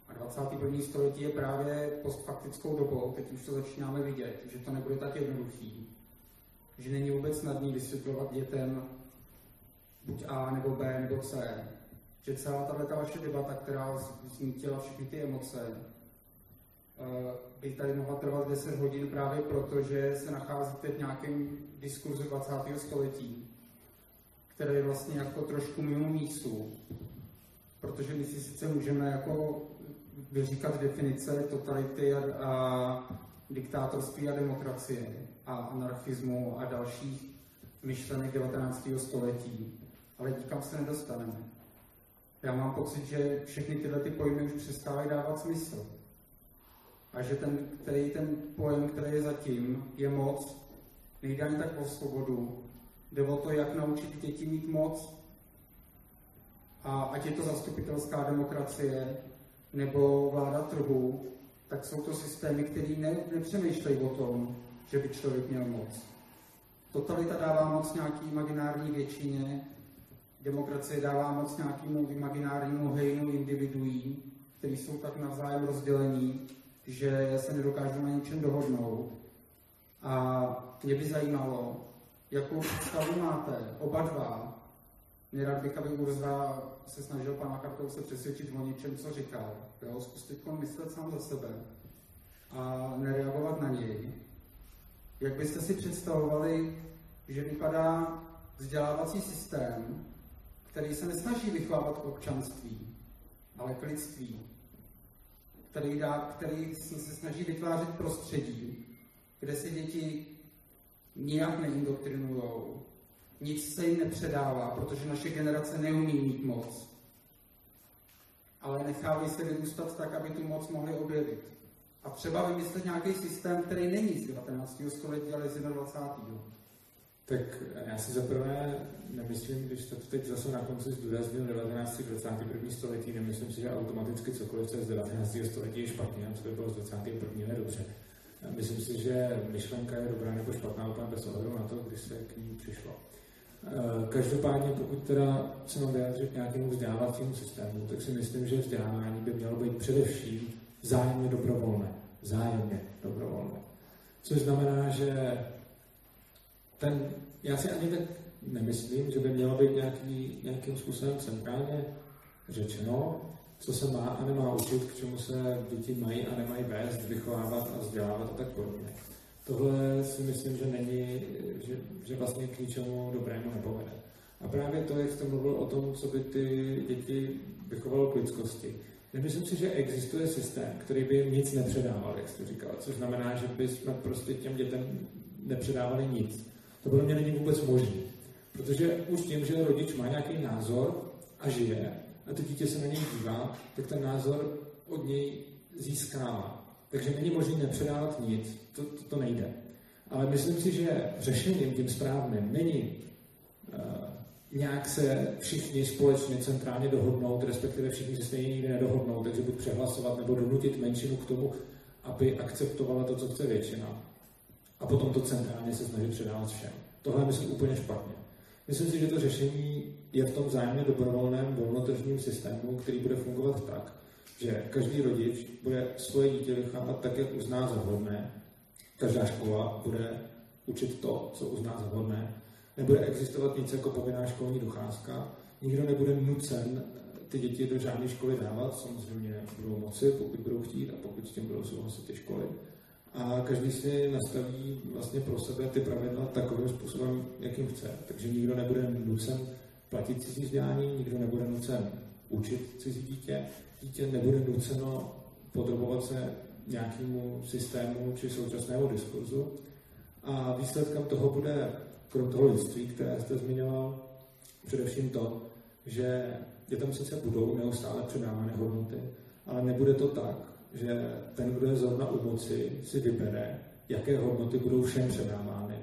A 21. století je právě postfaktickou dobou, teď už to začínáme vidět, že to nebude tak jednoduchý, že není vůbec snadný vysvětlovat dětem buď A nebo B nebo C, že celá tato vaše debata, která zmítila všechny ty emoce, eh, by tady mohla trvat 10 hodin právě proto, že se nacházíte v nějakém diskurzu 20. století, které je vlastně jako trošku mimo mísu, protože my si sice můžeme jako vyříkat definice totality a, a diktátorství a demokracie a anarchismu a dalších myšlenek 19. století, ale nikam se nedostaneme. Já mám pocit, že všechny tyhle ty pojmy už přestávají dávat smysl. A že ten, který ten pojem, který je zatím, je moc, nejde ani tak o svobodu, jde o to, jak naučit děti mít moc. A ať je to zastupitelská demokracie nebo vláda trhu, tak jsou to systémy, které ne, nepřemýšlejí o tom, že by člověk měl moc. Totalita dává moc nějaký imaginární většině, demokracie dává moc nějakému imaginárnímu hejnu individuí, kteří jsou tak navzájem rozdělení, že se nedokážou na něčem dohodnout. A mě by zajímalo, jakou představu máte, oba dva. Nerad bych, aby Urza se snažil pana Kartou se přesvědčit o něčem, co říkal. Jo? Zkuste myslet sám za sebe a nereagovat na něj. Jak byste si představovali, že vypadá vzdělávací systém, který se nesnaží vychovávat k občanství, ale k lidství, který, dá, který se snaží vytvářet prostředí, kde se děti nijak neindoktrinují, nic se jim nepředává, protože naše generace neumí mít moc, ale nechávají se vyrůstat tak, aby tu moc mohli objevit. A třeba vymyslet nějaký systém, který není z 19. století, ale z 21. Tak já si zaprvé nemyslím, když to teď zase na konci zdůraznil 19. 21. století, nemyslím si, že automaticky cokoliv, co je z 19. století je špatně, a co by bylo z 21. je dobře. Myslím si, že myšlenka je dobrá nebo špatná úplně bez ohledu na to, kdy se k ní přišlo. Eh, každopádně, pokud teda se mám vyjádřit nějakému vzdělávacímu systému, tak si myslím, že vzdělávání by mělo být především zájemně dobrovolné. Zájemně dobrovolné. Což znamená, že ten, já si ani tak nemyslím, že by mělo být nějaký, nějakým způsobem centrálně řečeno, co se má a nemá učit, k čemu se děti mají a nemají vést, vychovávat a vzdělávat a tak podobně. Tohle si myslím, že není, že, že vlastně k ničemu dobrému nepovede. A právě to, jak jste mluvil o tom, co by ty děti vychovalo k lidskosti. Nemyslím si, že existuje systém, který by jim nic nepředával, jak jste říkal, což znamená, že by jsme prostě těm dětem nepředávali nic. To podle mě není vůbec možné. Protože už tím, že rodič má nějaký názor a žije, a to dítě se na něj dívá, tak ten názor od něj získává. Takže není možné nepředávat nic, to, to, to nejde. Ale myslím si, že řešením tím správným není uh, nějak se všichni společně centrálně dohodnout, respektive všichni se stejně nikdy nedohodnou, takže buď přehlasovat nebo donutit menšinu k tomu, aby akceptovala to, co chce většina. A potom to centrálně se snažit předávat všem. Tohle myslím úplně špatně. Myslím si, že to řešení je v tom zájemně dobrovolném volnotržním systému, který bude fungovat tak, že každý rodič bude svoje dítě vychovávat tak, jak uzná za vhodné. Každá škola bude učit to, co uzná za vhodné. Nebude existovat nic jako povinná školní docházka. Nikdo nebude nucen ty děti do žádné školy dávat. Samozřejmě budou moci, pokud budou chtít a pokud s tím budou souhlasit ty školy a každý si nastaví vlastně pro sebe ty pravidla takovým způsobem, jakým chce. Takže nikdo nebude nucen platit cizí vzdělání, nikdo nebude nucen učit cizí dítě, dítě nebude nuceno podrobovat se nějakému systému či současnému diskurzu. A výsledkem toho bude, krom toho lidství, které jste zmiňoval, především to, že dětem sice budou neustále předávány hodnoty, ale nebude to tak, že ten, kdo je zrovna u moci, si vybere, jaké hodnoty budou všem předávány.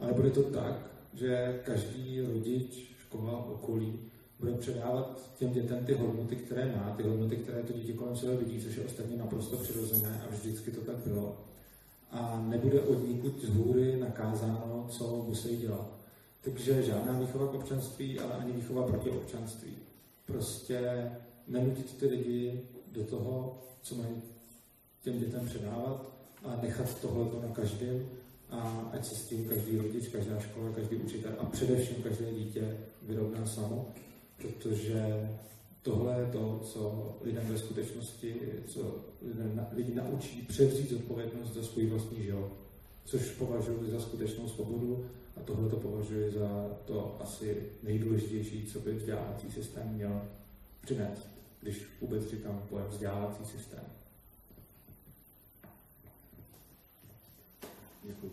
Ale bude to tak, že každý rodič, škola, okolí bude předávat těm dětem ty hodnoty, které má, ty hodnoty, které to dítě kolem sebe vidí, což je ostatně naprosto přirozené a vždycky to tak bylo. A nebude od nikud z hůry nakázáno, co musí dělat. Takže žádná výchova k občanství, ale ani výchova proti občanství. Prostě nenutit ty lidi do toho, co mají těm dětem předávat a nechat tohle na každém a ať se s tím každý rodič, každá škola, každý učitel a především každé dítě vyrovná samo, protože tohle je to, co lidem ve skutečnosti, co lidem, lidi naučí převzít odpovědnost za svůj vlastní život, což považuji za skutečnou svobodu a tohle to považuji za to asi nejdůležitější, co by vzdělávací systém měl přinést, když vůbec říkám pojem vzdělávací systém. Děkuji.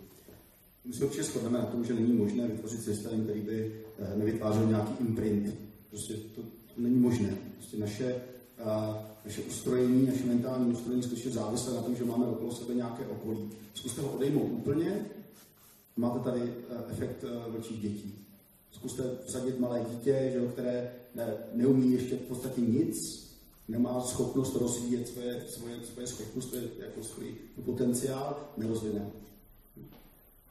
My se určitě shodneme na tom, že není možné vytvořit systém, který by eh, nevytvářel nějaký imprint. Prostě to, to není možné. Prostě naše, uh, naše ustrojení, naše mentální ustrojení skutečně závislé na tom, že máme okolo sebe nějaké okolí. Zkuste ho odejmout úplně, máte tady uh, efekt vlčích dětí. Zkuste vsadit malé dítě, že, které ne, neumí ještě v podstatě nic, nemá schopnost rozvíjet svoje, svoje, svoje schopnosti, jako svůj potenciál, nerozvine.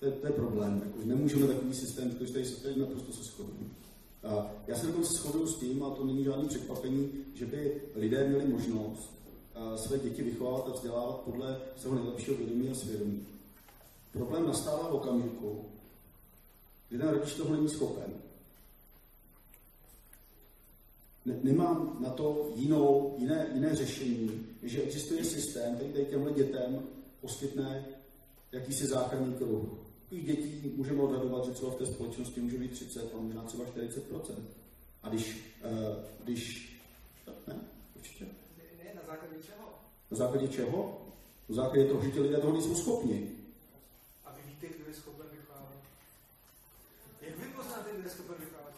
To je, to je problém. Jako, nemůžeme takový systém, který tady se tady naprosto se shodneme. Já se dokonce shoduju s tím, a to není žádný překvapení, že by lidé měli možnost své děti vychovávat a vzdělávat podle svého nejlepšího vědomí a svědomí. Problém nastává v okamžiku, ten rodič toho není schopen. Ne, nemám na to jinou, jiné, jiné řešení, že existuje systém, který těmhle dětem poskytne jakýsi záchranný kruh těch dětí můžeme odhadovat, že třeba v té společnosti může být 30, a možná třeba 40% A když, uh, když ne, určitě. Ne, na základě čeho? Na základě čeho? Na základě toho, že ti lidé toho nejsou schopni. A vy víte, kdo je schopen? Jak vy poznáte, kdo je schopen vychovávat?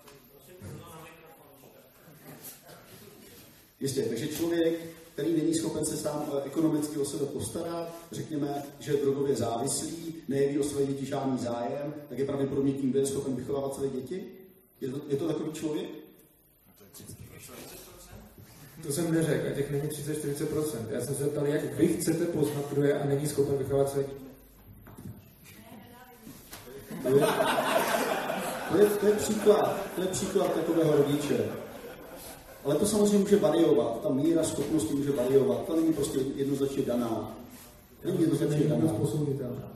Jistě, takže člověk, který není schopen se sám eh, ekonomicky o sebe postarat, řekněme, že je drogově závislý, nejeví o své děti žádný zájem, tak je pravděpodobně tím, kdo je schopen vychovávat své děti? Je to, je to takový člověk? To jsem neřekl, a těch není 30-40%. Já jsem se zeptal, jak vy chcete poznat, kdo je a není schopen vychovávat své děti. To je, to je, příklad, to je příklad takového rodiče. Ale to samozřejmě může variovat, ta míra schopnosti může variovat, to není prostě jednoznačně daná. Není jednoznačně daná. Posouditelná.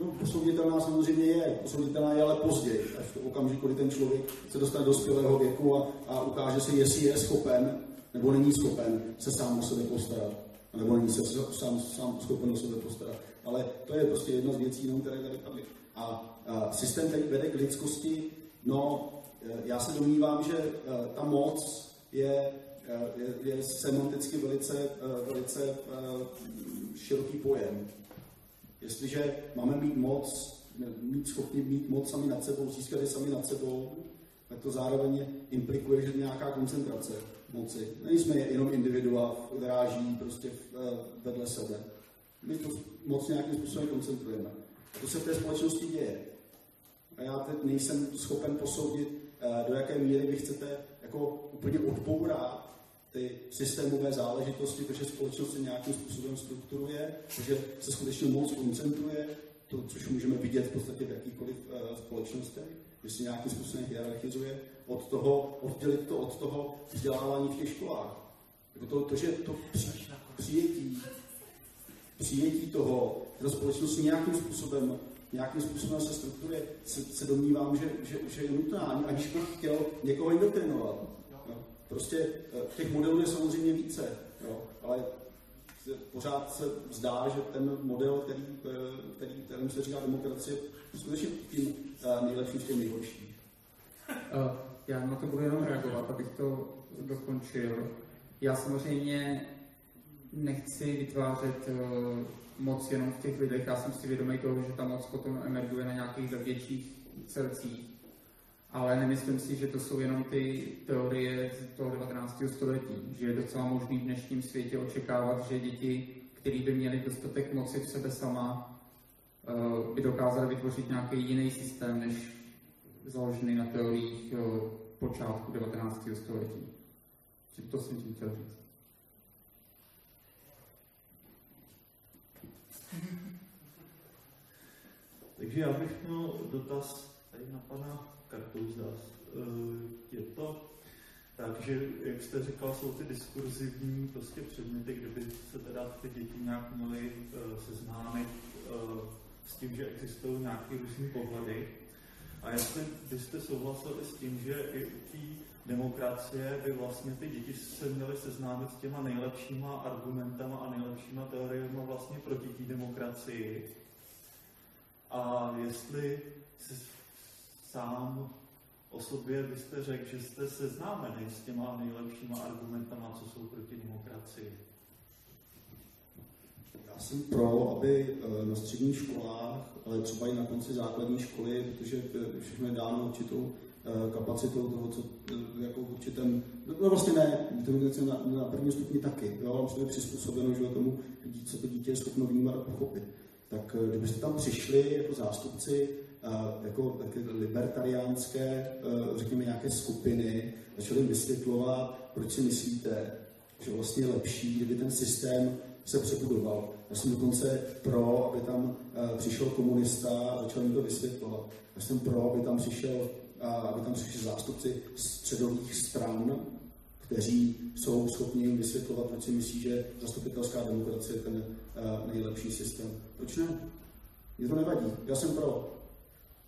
No, posouditelná samozřejmě je, posouditelná je ale později, až v okamžiku, kdy ten člověk se dostane do dospělého věku a, a ukáže si, jestli je schopen nebo není schopen se sám o sebe postarat, nebo není se sám, sám schopen o sebe postarat. Ale to je prostě jedna z věcí, no, které tady padly. A, a systém, který vede k lidskosti, no, e, já se domnívám, že e, ta moc je, e, je, je semanticky velice, velice široký pojem. Jestliže máme mít moc, mít schopni mít moc sami nad sebou, získat je sami nad sebou, tak to zároveň implikuje, že nějaká koncentrace moci. Nejsme jenom individua, žijí prostě eh, vedle sebe. My to moc nějakým způsobem koncentrujeme. A to se v té společnosti děje. A já teď nejsem schopen posoudit, eh, do jaké míry vy chcete jako úplně odbourat ty systémové záležitosti, protože společnost se nějakým způsobem strukturuje, že se skutečně moc koncentruje, to, což můžeme vidět v podstatě v jakýchkoliv uh, společnostech, že se nějakým způsobem hierarchizuje, od toho, oddělit to od toho vzdělávání v těch školách. Jako to, to, že to při, přijetí, přijetí toho, že společnost nějakým způsobem nějakým způsobem se strukturuje, se, se domnívám, že, že, že je nutná, aniž bych chtěl někoho indoktrinovat. Prostě eh, těch modelů je samozřejmě více, jo, ale pořád se zdá, že ten model, který, eh, který, kterým se říká demokracie, je skutečně tím eh, nejlepším z těch nejhorších. Já na to budu jenom reagovat, abych to dokončil. Já samozřejmě nechci vytvářet moc jenom v těch lidech. Já jsem si vědomý toho, že ta moc potom emerguje na nějakých větších celcích ale nemyslím si, že to jsou jenom ty teorie z toho 19. století, že je docela možný v dnešním světě očekávat, že děti, které by měly dostatek moci v sebe sama, eh, by dokázaly vytvořit nějaký jiný systém, než založený na teoriích eh, počátku 19. století. To jsem tím chtěl říct. <laughs> Takže já bych měl dotaz tady na pana Kartouzas. Eh, je to Takže, jak jste říkal, jsou ty diskurzivní prostě předměty, kde by se teda ty děti nějak měly uh, seznámit uh, s tím, že existují nějaké různé pohledy. A jestli byste souhlasili s tím, že i u té demokracie by vlastně ty děti se měly seznámit s těma nejlepšíma argumentama a nejlepšíma teoriemi vlastně proti té demokracii. A jestli sám o sobě byste řekl, že jste seznámený s těma nejlepšíma argumentama, co jsou proti demokracii? Já jsem pro, aby eh, na středních školách, ale třeba i na konci základní školy, protože eh, všechno je dáno určitou kapacitou toho, co jako v určitém, no vlastně ne, to na, na prvním stupni taky, jo, ale je přizpůsobeno, že tomu, co to dítě je schopno vnímat a pochopit. Tak kdybyste tam přišli jako zástupci jako libertariánské, řekněme, nějaké skupiny, začali vysvětlovat, proč si myslíte, že vlastně je lepší, kdyby ten systém se přebudoval. Já jsem dokonce pro, aby tam přišel komunista a začal mi to vysvětlovat. Já jsem pro, aby tam přišel, aby tam přišli zástupci středových stran, kteří jsou schopni jim vysvětlovat, proč si myslí, že zastupitelská demokracie je ten nejlepší systém. Proč ne? Mně to nevadí. Já jsem pro.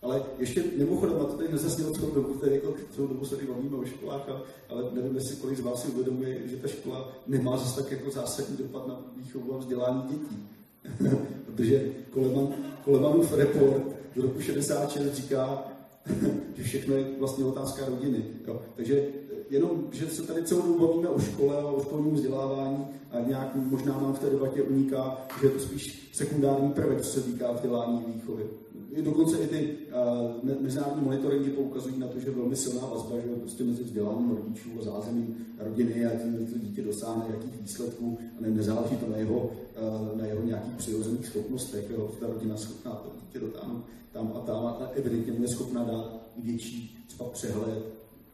Ale ještě mimochodem, a to tady nezasnělo celou dobu, tady jako celou dobu se tady bavíme o školách, ale nevím, jestli kolik z vás si uvědomuje, že ta škola nemá zase tak jako zásadní dopad na výchovu a vzdělání dětí. <laughs> Protože Koleman, Kolemanův report do roku 66 říká, že všechno je vlastně otázka rodiny. Jo? Takže jenom, že se tady celou dobu bavíme o škole a o školním vzdělávání a nějak možná nám v té debatě uniká, že je to spíš sekundární prvek, co se týká vzdělání výchovy dokonce i ty uh, mezinárodní monitoringy poukazují na to, že je velmi silná vazba že prostě mezi vzděláním rodičů a zázemím rodiny a tím, to dítě dosáhne jakých výsledků a ne, nezáleží to na jeho, uh, na jeho nějakých přirozených schopnostech. Jo. Ta rodina schopná to dítě dotáhnout tam a tam a evidentně je schopná dát větší třeba přehled,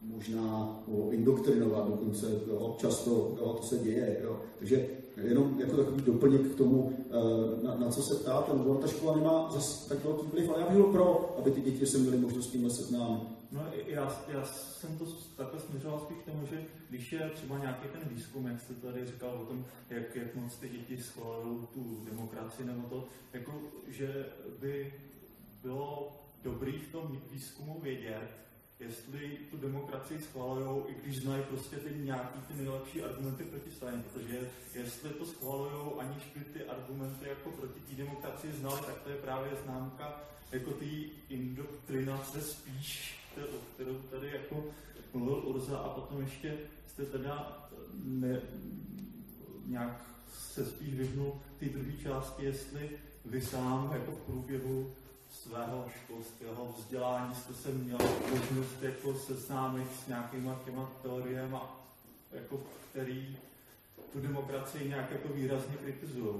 možná o indoktrinovat dokonce, jo, často jo, to se děje. Jo. Takže jenom jako takový doplněk k tomu, eh, na, na co se ptáte, nebo ta škola nemá zase tak velký vliv, ale já bych byl pro, aby ty děti se měly možnost s tímhle seznámit. No, já, já jsem to takhle směřoval spíš k tomu, že když je třeba nějaký ten výzkum, jak jste tady říkal o tom, jak, jak moc ty děti schvalují tu demokracii, nebo to, jako, že by bylo dobrý v tom výzkumu vědět, jestli tu demokracii schvalují, i když znají prostě ty nějaký ty nejlepší argumenty proti straně, protože jestli to schvalují, aniž by ty argumenty jako proti té demokracii znali, tak to je právě známka jako té indoktrinace spíš, kterou, kterou tady jako mluvil Urza a potom ještě jste teda ne, nějak se spíš vyhnul té druhé části, jestli vy sám jako v průběhu svého školského vzdělání jste se měl možnost jako seznámit s nějakýma těma teoriemi, jako, který tu demokracii nějak jako výrazně kritizují.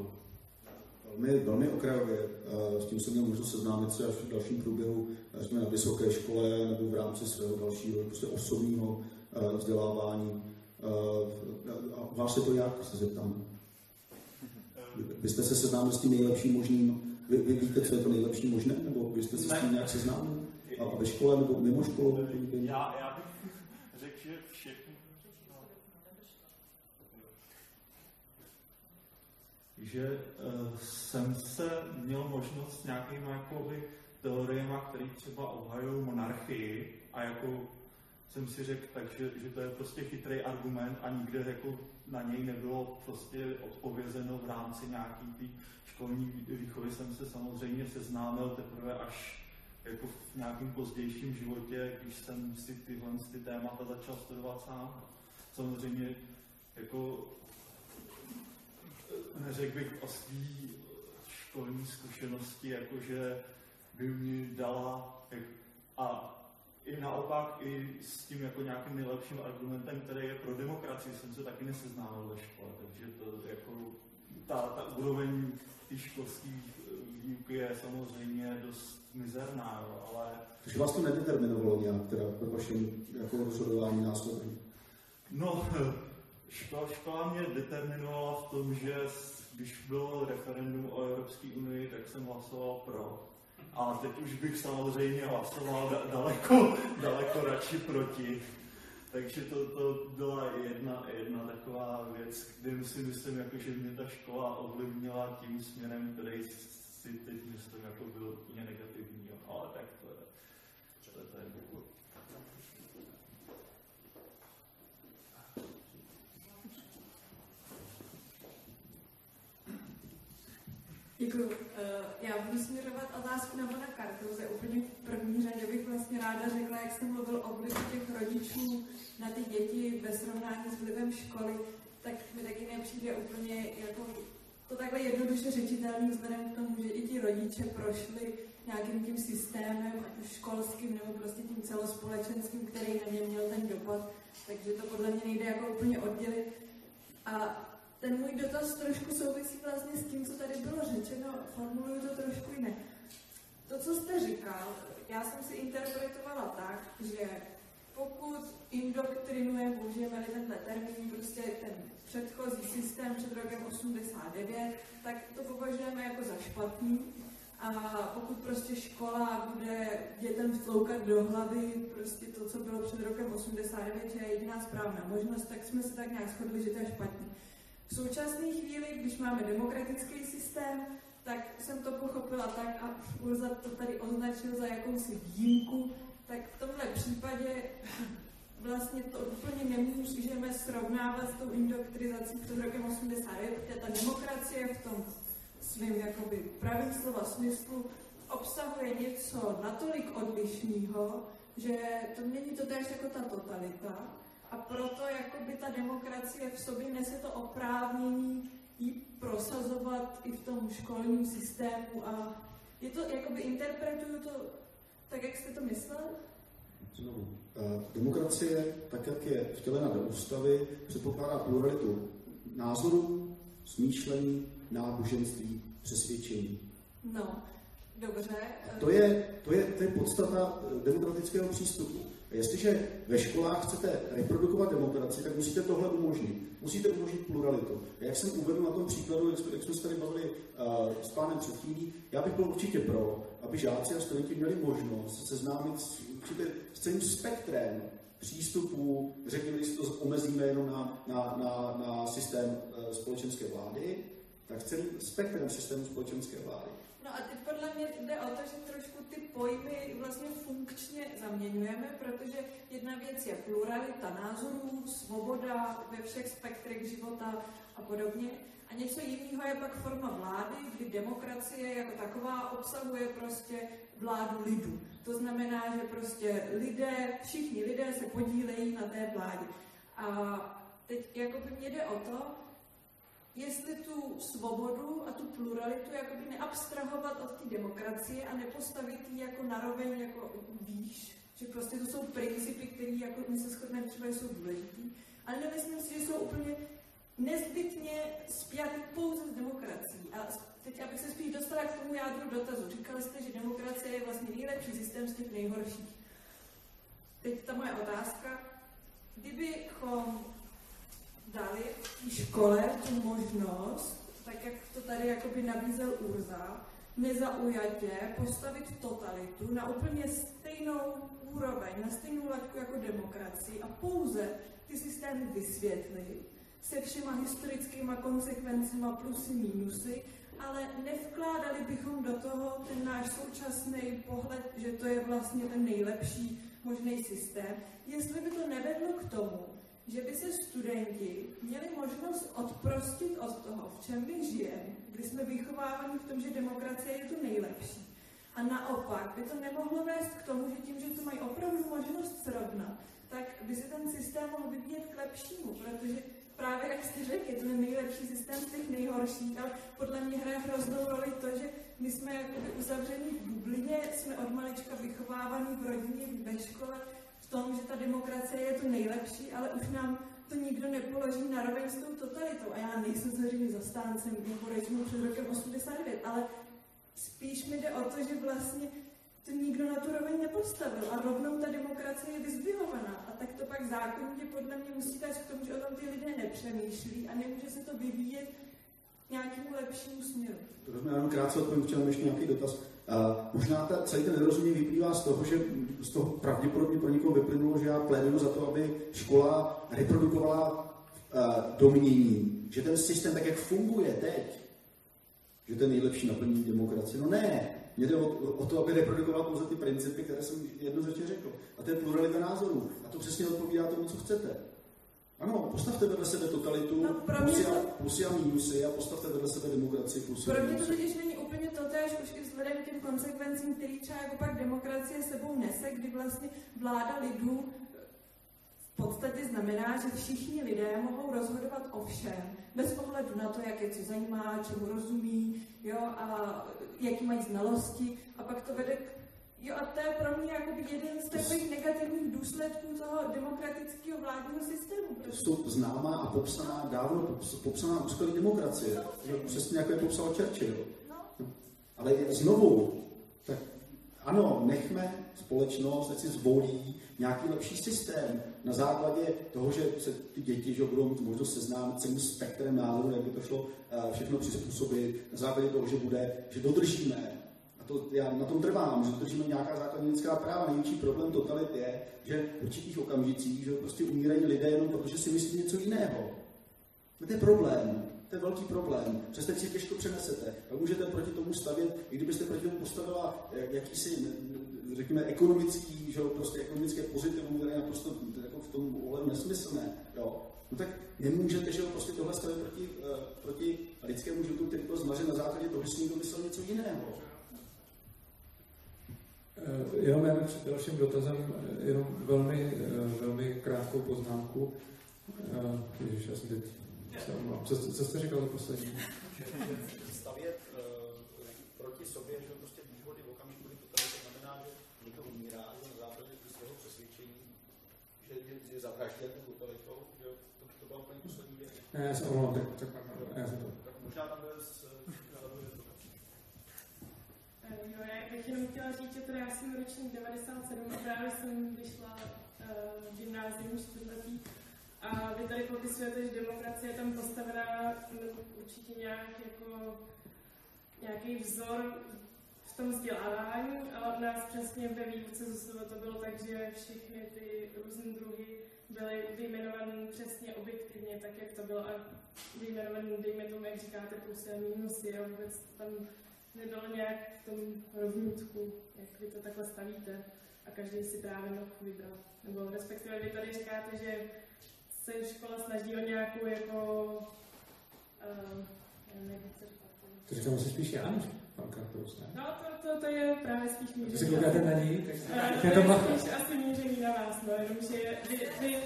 Velmi, velmi okrajově. S tím jsem měl možnost seznámit se až v dalším průběhu, jsme na vysoké škole nebo v rámci svého dalšího prostě osobního vzdělávání. A vás je to jak, se zeptám? Vy jste se seznámil s tím nejlepším možným vy, vy víte, co je to nejlepší možné? Nebo vy jste se s tím nějak seznámil? A ve škole nebo mimo školu? Já, já bych řekl, že všechny že uh, jsem se měl možnost s nějakými jakoby, teoriemi, které třeba obhajují monarchii a jako jsem si řekl, takže, že to je prostě chytrý argument a nikde jako na něj nebylo prostě odpovězeno v rámci nějaký tý školní výchovy jsem se samozřejmě seznámil teprve až jako v nějakém pozdějším životě, když jsem si tyhle ty témata začal studovat sám. Samozřejmě jako neřekl bych o svý školní zkušenosti, jakože by mi dala a i naopak i s tím jako nějakým nejlepším argumentem, který je pro demokracii, jsem se taky neseznámil ve škole, takže to jako ta, ta úroveň té školské výuky je samozřejmě dost mizerná, jo, ale... Takže vás to nedeterminovalo nějak, teda ve vašem jako rozhodování následně? No, škola, škola mě determinovala v tom, že když bylo referendum o Evropské unii, tak jsem hlasoval pro. A teď už bych samozřejmě hlasoval daleko, <laughs> daleko radši proti. takže to, to byla jedna, jedna taková věc, kde si myslím, jako, že mě ta škola ovlivnila tím směrem, který si teď myslím, jako byl úplně negativní, ale tak to je, to je, to je Děkuji. Eh, já budu směrovat otázku na pana Kartouze. Úplně v první řadě bych vlastně ráda řekla, jak jste mluvil o vlivu těch rodičů na ty děti ve srovnání s vlivem školy, tak mi taky nepřijde úplně jako to takhle jednoduše řečitelný vzhledem k tomu, že i ti rodiče prošli nějakým tím systémem, ať už školským nebo prostě tím celospolečenským, který na ně měl ten dopad. Takže to podle mě nejde jako úplně oddělit. A ten můj dotaz trošku souvisí vlastně s tím, co tady bylo řečeno, formuluju to trošku jinak. To, co jste říkal, já jsem si interpretovala tak, že pokud indoktrinuje, použijeme tenhle termín, prostě ten předchozí systém před rokem 89, tak to považujeme jako za špatný. A pokud prostě škola bude dětem vtloukat do hlavy prostě to, co bylo před rokem 89, že je jediná správná možnost, tak jsme se tak nějak shodli, že to je špatný. V současné chvíli, když máme demokratický systém, tak jsem to pochopila tak, a Urza to tady označil za jakousi výjimku, tak v tomhle případě vlastně to úplně nemůžeme srovnávat s tou indoktrizací před rokem 89, protože ta demokracie v tom svým jakoby pravým slova smyslu obsahuje něco natolik odlišného, že to není to jako ta totalita, a proto jakoby ta demokracie v sobě nese to oprávnění ji prosazovat i v tom školním systému a je to, jakoby interpretuju to tak, jak jste to myslel? Znovu. Eh, demokracie, tak jak je vtělena do ústavy, předpokládá pluralitu názorů, smýšlení, náboženství, přesvědčení. No, dobře. To je, to je, to je podstata eh, demokratického přístupu. Jestliže ve školách chcete reprodukovat demokracii, tak musíte tohle umožnit. Musíte umožnit pluralitu. A jak jsem uvedl na tom příkladu, jak jsme, se tady bavili uh, s pánem před chvílí, já bych byl určitě pro, aby žáci a studenti měli možnost se seznámit s, určitě, s celým spektrem přístupů, řekněme, si to omezíme jenom na, na, na, na systém uh, společenské vlády, tak celým spektrem systému společenské vlády. No a teď podle mě jde o to, že trošku ty pojmy vlastně funkčně zaměňujeme, protože jedna věc je pluralita názorů, svoboda ve všech spektrech života a podobně. A něco jiného je pak forma vlády, kdy demokracie jako taková obsahuje prostě vládu lidu. To znamená, že prostě lidé, všichni lidé se podílejí na té vládě. A teď jako by mě jde o to, jestli tu svobodu a tu pluralitu jakoby neabstrahovat od té demokracie a nepostavit ji jako naroveň jako výš, že prostě to jsou principy, které jako my se shodneme třeba jsou důležitý, ale nemyslím si, že jsou úplně nezbytně spjaty pouze s demokracií. A teď, abych se spíš dostala k tomu jádru dotazu. Říkali jste, že demokracie je vlastně nejlepší systém z těch nejhorších. Teď ta moje otázka. Kdybychom dali v škole tu možnost, tak jak to tady jakoby nabízel Urza, nezaujatě postavit totalitu na úplně stejnou úroveň, na stejnou laťku jako demokracii a pouze ty systémy vysvětlit se všema historickýma konsekvencemi plusy, mínusy, ale nevkládali bychom do toho ten náš současný pohled, že to je vlastně ten nejlepší možný systém, jestli by to nevedlo k tomu, že by se studenti měli možnost odprostit od toho, v čem my žijeme, kdy jsme vychováváni v tom, že demokracie je to nejlepší. A naopak by to nemohlo vést k tomu, že tím, že to mají opravdu možnost srovnat, tak by se ten systém mohl vyvíjet k lepšímu, protože právě jak jste řekl, je to nejlepší systém z těch nejhorších, ale podle mě hraje hroznou roli to, že my jsme uzavření v bublině, jsme od malička vychovávaní v rodině, ve škole, tom, že ta demokracie je to nejlepší, ale už nám to nikdo nepoloží na roveň s tou totalitou. A já nejsem samozřejmě zastáncem režimu před rokem 89, ale spíš mi jde o to, že vlastně to nikdo na tu roveň nepostavil a rovnou ta demokracie je vyzdvihovaná. A tak to pak zákonně podle mě musí dát k tomu, že o tom ty lidé nepřemýšlí a nemůže se to vyvíjet nějakému lepšímu směru. To jsme jenom krátce odpovím, ještě nějaký dotaz. A možná ta, celý ten nerozumění vyplývá z toho, že z toho pravděpodobně pro někoho vyplynulo, že já plénuju za to, aby škola reprodukovala uh, domnění, že ten systém, tak jak funguje teď, že to je nejlepší naplnění demokracie. No ne, mě jde o, o to, aby reprodukoval pouze ty principy, které jsem jednoznačně řekl. A to je pluralita názorů. A to přesně odpovídá tomu, co chcete. Ano, postavte vedle sebe totalitu, No, plusy, a, plusy a mínusy a postavte vedle sebe demokracii plusy a Pro mě to mínusy. totiž není úplně totéž, už i vzhledem k těm konsekvencím, který třeba jako pak demokracie sebou nese, kdy vlastně vláda lidů v podstatě znamená, že všichni lidé mohou rozhodovat o všem, bez ohledu na to, jak je co zajímá, čemu rozumí, jo, a jaký mají znalosti, a pak to vede k Jo, a to je pro mě jako jeden z takových negativních důsledků toho demokratického vládního systému. Jsou známá a popsaná, dávno pops- popsaná úskalí demokracie. Přesně jako je popsal Churchill. Ale znovu, tak ano, nechme společnost, ať si zvolí nějaký lepší systém na základě toho, že se ty děti že budou mít možnost seznámit celým spektrem názorů, jak by to šlo eh, všechno přizpůsobit, na základě toho, že bude, že dodržíme a to já na tom trvám, že dodržíme nějaká základní lidská práva. Největší problém totalit je, že v určitých okamžicích že prostě umírají lidé jenom protože si myslí něco jiného. To je problém. To je velký problém. Přes ten církev to přenesete. A můžete proti tomu stavět, i kdybyste proti tomu postavila eh, jakýsi, eh, řekněme, ekonomický, že jo, prostě ekonomické pozitivum, které je naprosto jako v tom ohledu nesmyslné. Jo. No tak nemůžete, že jo, prostě tohle stavit proti, uh, proti lidskému životu, který byl zmařen na základě toho, že si někdo myslel něco jiného. Eh, Jenom já před dalším dotazem, eh, jenom velmi, eh, velmi krátkou poznámku. Eh, Ježiš, já jsem teď. Co, co jste říkal poslední? stavět uh, proti sobě, že prostě výhody v okamžiku, kdy totalita znamená, že někdo umírá, že na základě svého přesvědčení, že je, je zavražděn totalitou, že to, to byla úplně poslední věc. Ne, já se omlouvám, tak, tak, já jsem to. Tak možná tam bude s Eh, Jo, já bych jenom chtěla říct, že teda já jsem ročník 97 a právě jsem vyšla uh, gymnázium čtvrtletí a vy tady popisujete, že demokracie je tam postavená no, určitě nějak jako nějaký vzor v tom vzdělávání, ale u nás přesně ve výuce zůstalo to bylo tak, že všechny ty různé druhy byly vyjmenované přesně objektivně, tak jak to bylo a vyjmenované, dejme tomu, jak říkáte, plusy a mínusy a vůbec tam nebylo nějak v tom rovnítku, jak vy to takhle stavíte a každý si právě mohl vybrat. Nebo respektive vy tady říkáte, že se škola snaží o nějakou jako, uh, nevím, to říkat. To říkám asi spíš já, než pan Karpous, ne? No, to, to, to je právě spíš míření. Když se koukáte na ní, tak Eh, je to macha. spíš asi míření na vás, no, jenomže vy, vy,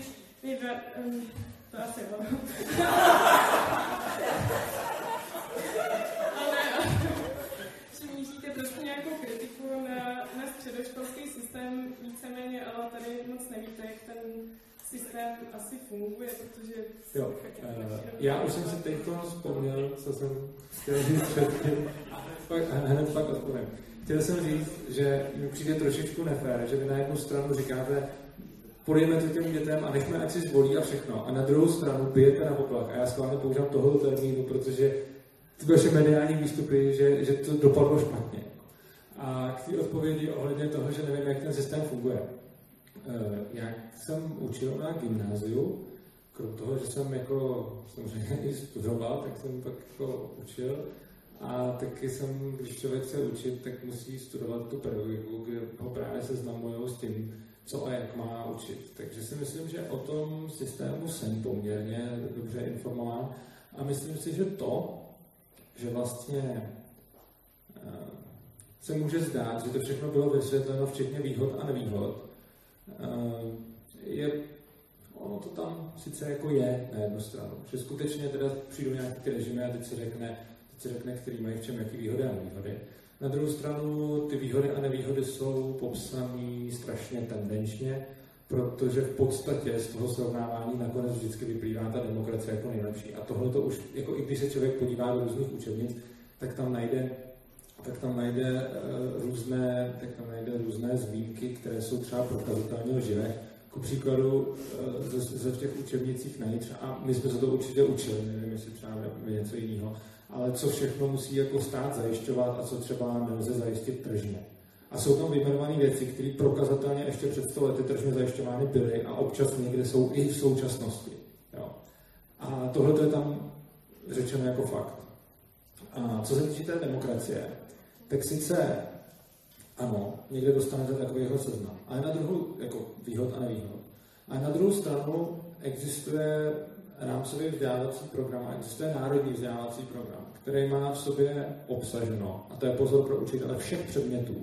vy, dva, um, to asi jo. Ale že míříte trošku nějakou kritiku na, na středoškolský systém víceméně, ale tady moc nevíte, jak ten systém asi funguje, protože... Jo, uh, já už jsem si teď vzpomněl, co jsem chtěl říct předtím. Pak, hned pak odpovím. Chtěl jsem říct, že mi přijde trošičku nefér, že vy na jednu stranu říkáte, podejme to těm dětem a nechme, ať si zvolí a všechno. A na druhou stranu bijete na poplach. A já schválně používám tohoto termínu, protože ty vaše mediální výstupy, že, že to dopadlo špatně. A k té odpovědi ohledně toho, že nevím, jak ten systém funguje. Eh, Jak jsem učil na gymnáziu, krom toho, že jsem jako samozřejmě <laughs> i studoval, tak jsem pak jako učil. A taky jsem, když člověk chce učit, tak musí studovat tu pedagogiku, kde ho právě seznamují s tím, co a jak má učit. Takže si myslím, že o tom systému jsem poměrně dobře informován a myslím si, že to, že vlastně eh, se může zdát, že to všechno bylo vysvětleno, včetně výhod a nevýhod, je, ono to tam sice jako je na jednu stranu, že skutečně teda přijdou nějaké ty režimy a teď se řekne, teď se řekne, který mají v čem jaký výhody a nevýhody. Na druhou stranu ty výhody a nevýhody jsou popsané strašně tendenčně, protože v podstatě z toho srovnávání nakonec vždycky vyplývá ta demokracie jako nejlepší. A tohle to už, jako i když se člověk podívá do různých učebnic, tak tam najde tak tam najde uh, různé, tak tam najde různé zmínky, které jsou třeba prokazatelně lživé. Ku příkladu uh, ze, ze těch učebnicích najít, a my jsme se to určitě učili, nevím, jestli třeba něco jiného, ale co všechno musí jako stát zajišťovat a co třeba nelze zajistit tržně. A jsou tam vyjmenované věci, které prokazatelně ještě před 100 lety tržně zajišťovány byly a občas někde jsou i v současnosti. Jo. A tohle je tam řečeno jako fakt. Co se týče té demokracie, tak sice ano, někde dostanete takovýho seznam, ale na druhou, jako výhod a nevýhod. A na druhou stranu existuje rámcový vzdělávací program a existuje národní vzdělávací program, který má v sobě obsaženo, a to je pozor pro učitele všech předmětů.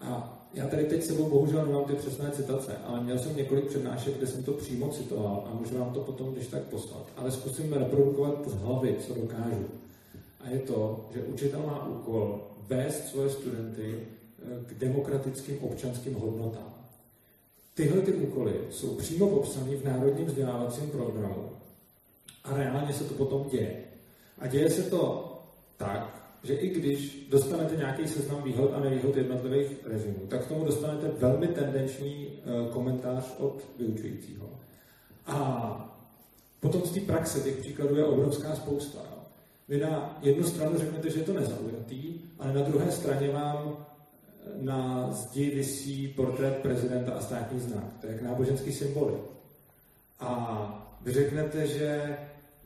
A já tady teď sebou bohužel nemám ty přesné citace, ale měl jsem několik přednášek, kde jsem to přímo citoval a můžu vám to potom když tak poslat. Ale zkusím reprodukovat z hlavy, co dokážu. A je to, že učitel má úkol vést svoje studenty eh, k demokratickým občanským hodnotám. Tyhle ty úkoly jsou přímo popsány v Národním vzdělávacím programu a reálně se to potom děje. A děje se to tak, že i když dostanete nějaký seznam výhod a nevýhod jednotlivých režimů, tak k tomu dostanete velmi tendenční eh, komentář od vyučujícího. A potom z té praxe těch příkladů je obrovská spousta. Vy na jednu stranu řeknete, že je to nezaujatý, ale na druhé straně vám eh, na zdi vysí portrét prezidenta a státní znak. To je jak náboženský symboly. A vy řeknete, že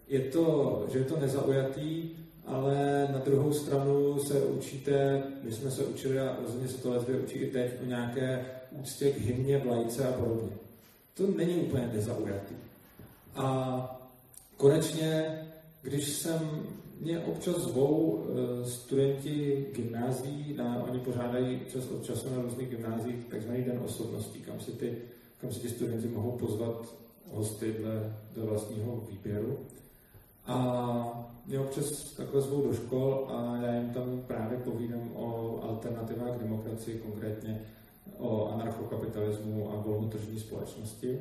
je to, že je to nezaujatý, ale na druhou stranu se učíte, my jsme se učili a rozhodně se to lesby učí i teď o nějaké úctě k hymně, vlajce a podobně. To není úplně nezaujatý. A konečně, když jsem mě občas zvou eh, studenti gymnází, na, oni pořádají čas od času na různých gymnázích takzvaný den osobností, kam si, ty, kam si ty studenti mohou pozvat hosty dle, dle vlastního výběru. A mě občas takhle zvou do škol a já jim tam právě povídám o alternativách demokracii, konkrétně o anarchokapitalismu a volnotržní společnosti.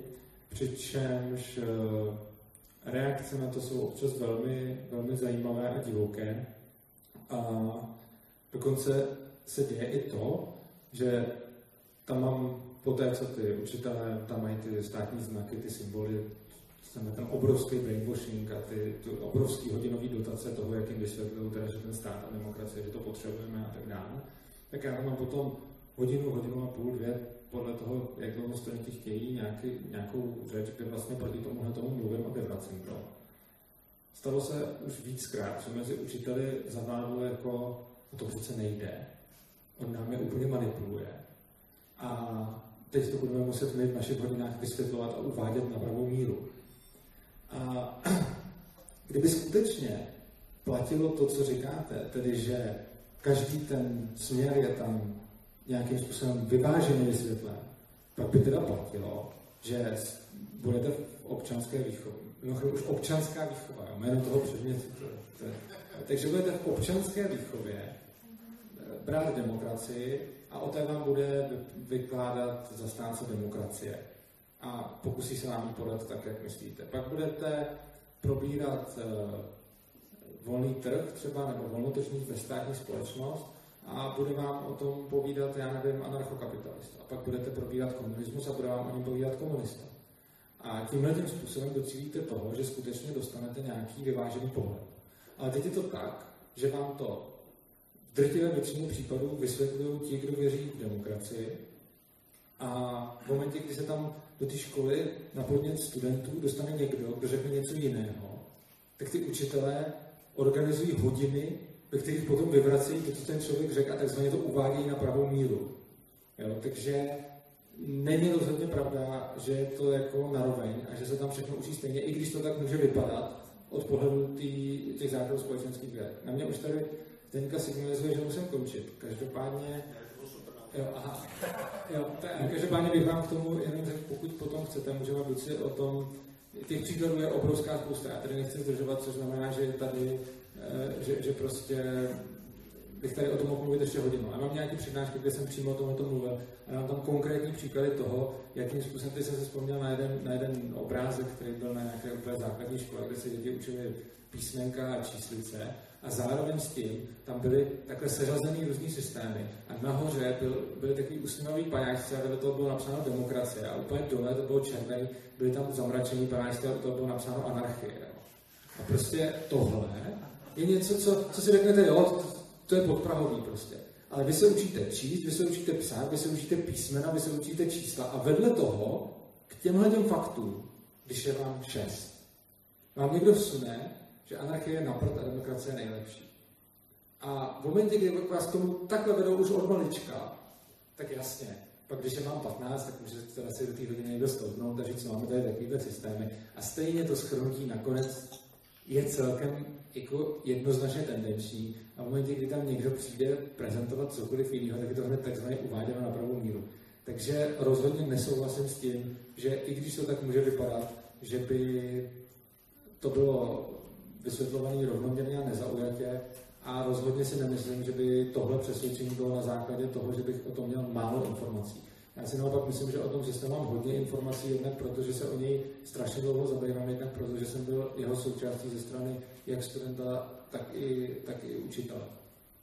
Přičemž eh, reakce na to jsou občas velmi, velmi zajímavé a divoké. A dokonce se děje i to, že tam mám, po té, co ty učitelé tam mají ty státní znaky, ty symboly, tam ten obrovský brainwashing a ty, ty obrovský hodinový dotace toho, jak jim vysvětlují, teda, že ten stát a demokracie, že to potřebujeme a tak dále, tak já tam mám potom hodinu, hodinu a půl, dvě, podle toho, jak dlouho studenti chtějí nějaký, nějakou řeč, kde vlastně proti tomuhle tomu mluvím a vyvracím to. Stalo se už víckrát, že mezi učiteli zavádlo jako, no to přece nejde, on nám je úplně manipuluje. A teď to budeme muset my v našich hodinách vysvětlovat a uvádět na pravou míru. A <clears throat> kdyby skutečně platilo to, co říkáte, tedy že každý ten směr je tam nějakým způsobem vyváženě vysvětlen, pak by teda platilo, že budete v občanské výchově. Mimochodem už občanská výchova, jo, jméno toho předmětu. Takže budete v občanské výchově eh, brát demokracii a o té vám bude vykládat zastánce demokracie. A pokusí se vám podat tak, jak myslíte. Pak budete probírat uh, volný trh třeba, nebo volnotržní bezstátní společnost a bude vám o tom povídat, já nevím, anarchokapitalista. A pak budete probírat komunismus a bude vám o něm povídat komunista. A tímhle tím způsobem docílíte toho, že skutečně dostanete nějaký vyvážený pohled. Ale teď je to tak, že vám to v drtivé většině případů vysvětlují ti, kdo věří v demokracii. A v momentě, kdy se tam do té školy na podnět studentů dostane někdo, kdo řekne něco jiného, tak ty učitelé organizují hodiny ve kterých potom vyvrací to, co ten člověk řekl a takzvaně to uvádějí na pravou míru. Jo, takže není rozhodně pravda, že je to jako naroveň a že se tam všechno učí stejně, i když to tak může vypadat od pohledu tý, těch základů společenských věd. Na mě už tady teďka signalizuje, že musím končit. Každopádně Jo, aha. Jo, tak, každopádně bych vám k tomu jenom řekl, pokud potom chcete, můžeme být si o tom, těch příkladů je obrovská spousta, já tady nechci zdržovat, což znamená, že tady že, že prostě bych tady o tom mohl mluvit ještě hodinu. A mám nějaké přednášky, kde jsem přímo o tom, o tom mluvil. A mám tam konkrétní příklady toho, jakým způsobem ty jsem se vzpomněl na jeden, na jeden obrázek, který byl na nějaké úplně základní škole, kde se děti učili písmenka a číslice. A zároveň s tím tam byly takhle seřazený různý systémy. A nahoře byl, byly takový usměvavý pajáčci a vedle toho bylo napsáno demokracie. A úplně dole to bylo červený, byly tam zamračený pajáčci a toho bylo napsáno anarchie. A prostě tohle je něco, co, co si řeknete, jo, to, je podprahový prostě. Ale vy se učíte číst, vy se učíte psát, vy se učíte písmena, vy se učíte čísla a vedle toho k těmhle těm faktům, když je vám šest, vám někdo vsune, že anarchie je naprt a demokracie je nejlepší. A v momentě, kdy vás tomu takhle vedou už od malička, tak jasně, pak když je mám 15, tak můžete teda si do té hodiny někdo stoupnout a říct, no, máme tady takovýhle systémy. A stejně to schrnutí nakonec je celkem jako jednoznačně tendenční a v momentě, kdy tam někdo přijde prezentovat cokoliv jiného, tak je to hned takzvaně uváděno na pravou míru. Takže rozhodně nesouhlasím s tím, že i když to tak může vypadat, že by to bylo vysvětlované rovnoměrně a nezaujatě, a rozhodně si nemyslím, že by tohle přesvědčení bylo na základě toho, že bych o tom měl málo informací. Já si naopak myslím, že o tom systému mám hodně informací, jednak protože se o něj strašně dlouho zabývám, jednak protože jsem byl jeho součástí ze strany jak studenta, tak i, tak i učitele.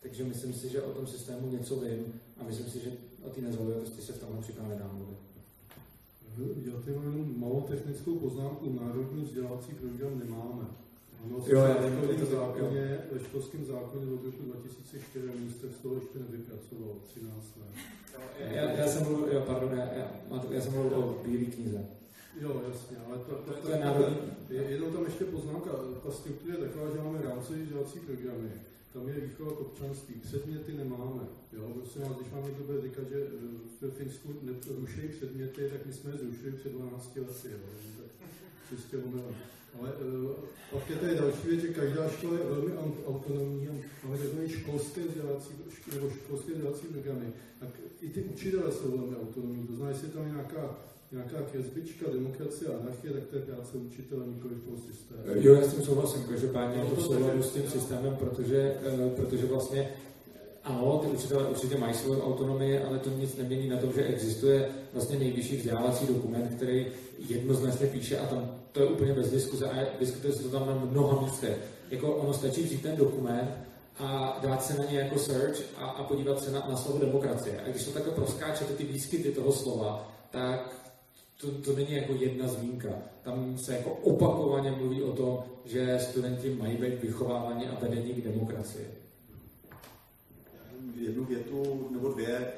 Takže myslím si, že o tom systému něco vím a myslím si, že o té nezaujatosti se v tomhle případě nedá mluvit. Já tady mám jenom malou technickou poznámku. Národní vzdělávací program nemáme. Ono jo, já v zákoně, ve školském zákoně od roku 2004 ministerstvo ještě nevypracovalo 13 let. Já, já, jsem mluvil, jo, pardon, já, já, já jsem mluvil o bílé knize. Jo, jasně, ale to, to, to, to je národní. Je, jenom tam ještě poznámka, ta struktura je taková, že máme rámcové vzdělací programy, tam je výchova k občanství, předměty nemáme. Jo, prostě nás, když vám někdo bude říkat, že eh, ve Finsku rušejí předměty, tak my jsme je zrušili před 12 lety. Jo, tak čistě omylem. Ale pak je tady další věc, že každá škola je velmi autonomní a máme takové školské vzdělávací, nebo školské vzdělávací programy, tak i ty učitelé jsou velmi autonomní. To znamená, jestli tam je nějaká nějaká kresbička, demokracie a anarchie, tak to je práce učitele, nikoli toho systému. Jo, já s tím souhlasím, každopádně no, to souhladu s tím systémem, protože, uh, protože vlastně ano, ty učitelé určitě mají svou autonomii, ale to nic nemění na tom, že existuje vlastně nejvyšší vzdělávací dokument, který jednoznačně píše a tam to je úplně bez diskuze a diskutuje se to tam na mnoha místech. Jako ono stačí vzít ten dokument a dát se na ně jako search a, a podívat se na, na slovo demokracie. A když to takhle proskáčete ty výskyty toho slova, tak to, to není jako jedna zmínka. Tam se jako opakovaně mluví o tom, že studenti mají být vychováváni a vedení k demokracii. Jednu větu nebo dvě, eh,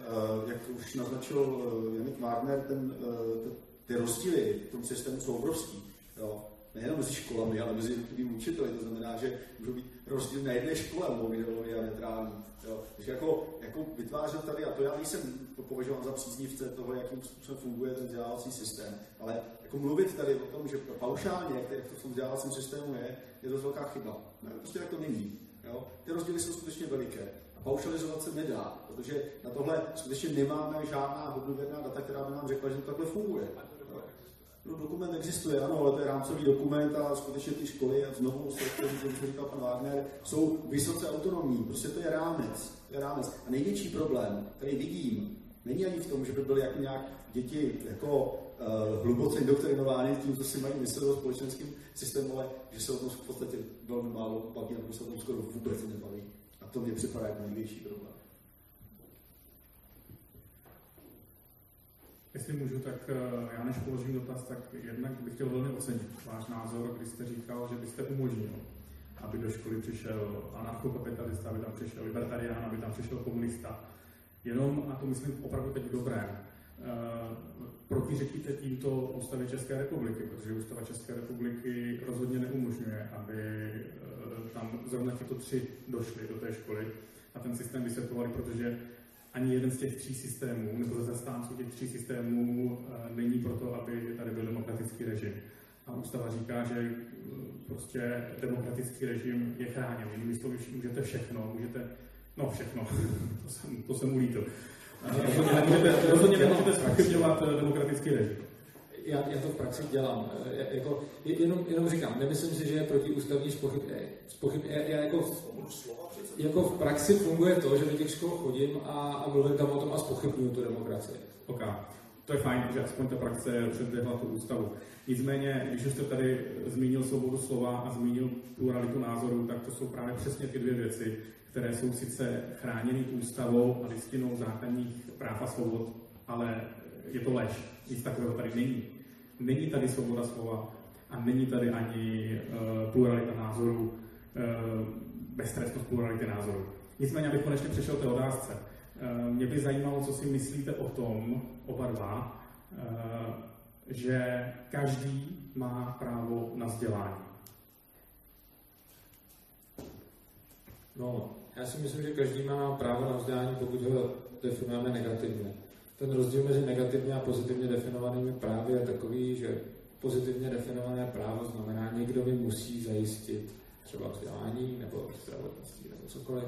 jak už naznačil eh, Janik Wagner, ten, eh, ty rozdíly v tom systému jsou obrovský. Jo. Nejenom mezi školami, ale mezi jednotlivými učiteli. To znamená, že můžou být rozdíl na jedné škole, být a neutrální. Jo. Takže jako, jako vytvářet tady, a to já nejsem považován za příznivce toho, jakým způsobem funguje ten vzdělávací systém, ale jako mluvit tady o tom, že paušálně, jak, to v tom vzdělávacím systému je, je to velká chyba. Ne, prostě tak to není. Jo. Ty rozdíly jsou skutečně veliké. A paušalizovat se nedá, protože na tohle skutečně nemáme žádná hodnověrná data, která by nám řekla, že to takhle funguje. No, dokument existuje, ano, ale to je rámcový dokument a skutečně ty školy, a znovu se to, říkal pan Wagner, jsou vysoce autonomní. Prostě to je rámec. To je rámec. A největší problém, který vidím, není ani v tom, že by byly jako nějak děti jako uh, hluboce indoktrinovány tím, co si mají myslet o společenském systému, ale že se o tom v podstatě velmi málo baví, nebo se o tom skoro vůbec nebaví. A to mě připadá jako největší problém. Jestli můžu, tak eh, já než položím dotaz, tak jednak bych chtěl velmi ocenit váš názor, když jste říkal, že byste umožnil, aby do školy přišel anarchokapitalista, aby tam přišel libertarián, aby tam přišel komunista. Jenom, a to myslím opravdu teď dobré, eh, protiřečíte tímto ústavě České republiky, protože ústava České republiky rozhodně neumožňuje, aby eh, tam zrovna tyto tři došli do té školy a ten systém vysvětlovali, protože ani jeden z těch tří systémů, nebo ze zastánců těch tří systémů eh, není proto, aby tady byl demokratický režim. A ústava říká, že eh, prostě demokratický režim je chráněn. Jinými slovy, můžete všechno, můžete, no všechno, <laughs> to jsem, to jsem ulítl. Rozhodně nemůžete, rozhodně <laughs> nemůžete zpochybňovat eh, demokratický režim. Já, já to v praxi dělám. Jako, jenom, jenom říkám, nemyslím si, že je protiústavní spochybně. Spochybně já, já jako jako v praxi funguje to, že do těch škol chodím a, a mluvím tam o tom a spochybnuju tu demokracii. Ok, to je fajn, že aspoň ta praxe předběhla tu ústavu. Nicméně, když jste tady zmínil svobodu slova a zmínil pluralitu názorů, tak to jsou právě přesně ty dvě věci, které jsou sice chráněny ústavou a listinou základních práv a svobod, ale je to lež. Nic takového tady není. Není tady svoboda slova a není tady ani uh, pluralita názorů. Uh, beztrestnost plurality názorů. Nicméně, abych konečně přešel té otázce. Mě by zajímalo, co si myslíte o tom, oba dva, že každý má právo na vzdělání. No, já si myslím, že každý má právo na vzdělání, pokud ho definujeme negativně. Ten rozdíl mezi negativně a pozitivně definovanými právy je takový, že pozitivně definované právo znamená, někdo mi musí zajistit třeba vzdělání nebo zdravotnictví nebo cokoliv.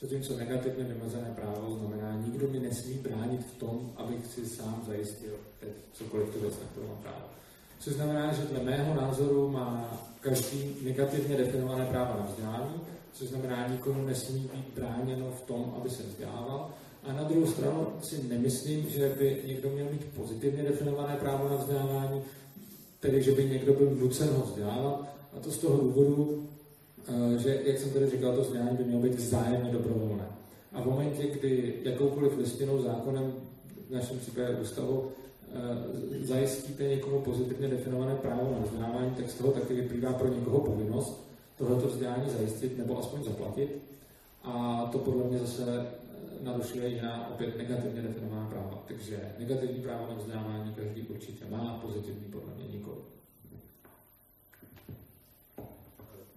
Zatímco negativně vymezené právo znamená, nikdo mi nesmí bránit v tom, abych si sám zajistil cokoliv tu věc, na kterou mám právo. Což znamená, že dle mého názoru má každý negativně definované právo na vzdělání, což znamená, nikomu nesmí být bráněno v tom, aby se vzdělával. A na druhou stranu si nemyslím, že by někdo měl mít pozitivně definované právo na vzdělávání, tedy že by někdo byl nucen ho vzdělávat. A to z toho důvodu, eh, že, jak jsem tady říkal, to vzdělání by mělo být vzájemně dobrovolné. A v momentě, kdy jakoukoliv listinou, zákonem, v našem případě ústavou, eh, zajistíte někomu pozitivně definované právo na vzdělávání, tak z toho taky vyplývá pro někoho povinnost tohleto vzdělání zajistit nebo aspoň zaplatit. A to podle mě zase narušuje jiná opět negativně definovaná práva. Takže negativní právo na vzdělávání každý určitě má, pozitivní podle mě nikoli.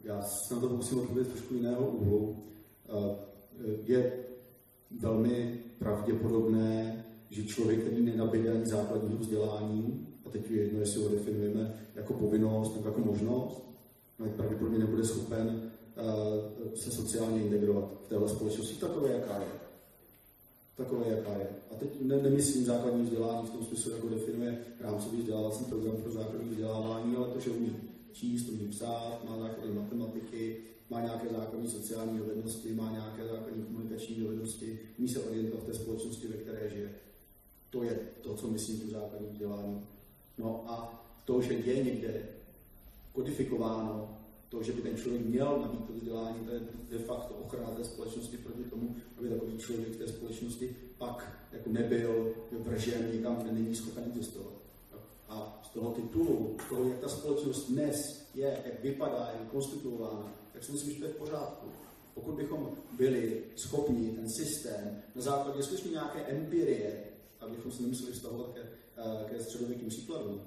Já se na to musím odpovědět trošku jiného úhlu. Eh, je velmi pravděpodobné, že člověk, který nenabíde ani základního vzdělání, a teď je jedno, jestli ho definujeme jako povinnost nebo jako možnost, no, pravděpodobně nebude schopen uh, se sociálně integrovat v téhle společnosti takové, jaká je takové, jaká je. A teď ne, nemyslím základní vzdělání v tom smyslu, jako definuje rámcový vzdělávací program pro základní vzdělávání, ale to, že umí číst, umí psát, má základy matematiky, má nějaké základní sociální dovednosti, má nějaké základní komunikační dovednosti, umí se orientovat v té společnosti, ve které žije. To je to, co myslím tu základní vzdělání. No a to, že je někde kodifikováno to, že by ten člověk měl nabít to vzdělání, to je de facto ochrana té společnosti proti tomu, aby takový člověk v té společnosti pak jako nebyl vržen někam, kde není schopen existovat. A z toho titulu, z toho, jak ta společnost dnes je, jak vypadá, jak je konstituována, tak si myslím, že to je v pořádku. Pokud bychom byli schopni ten systém na základě skutečně nějaké empirie, abychom se nemuseli vztahovat ke, eh, ke středověkým příkladům,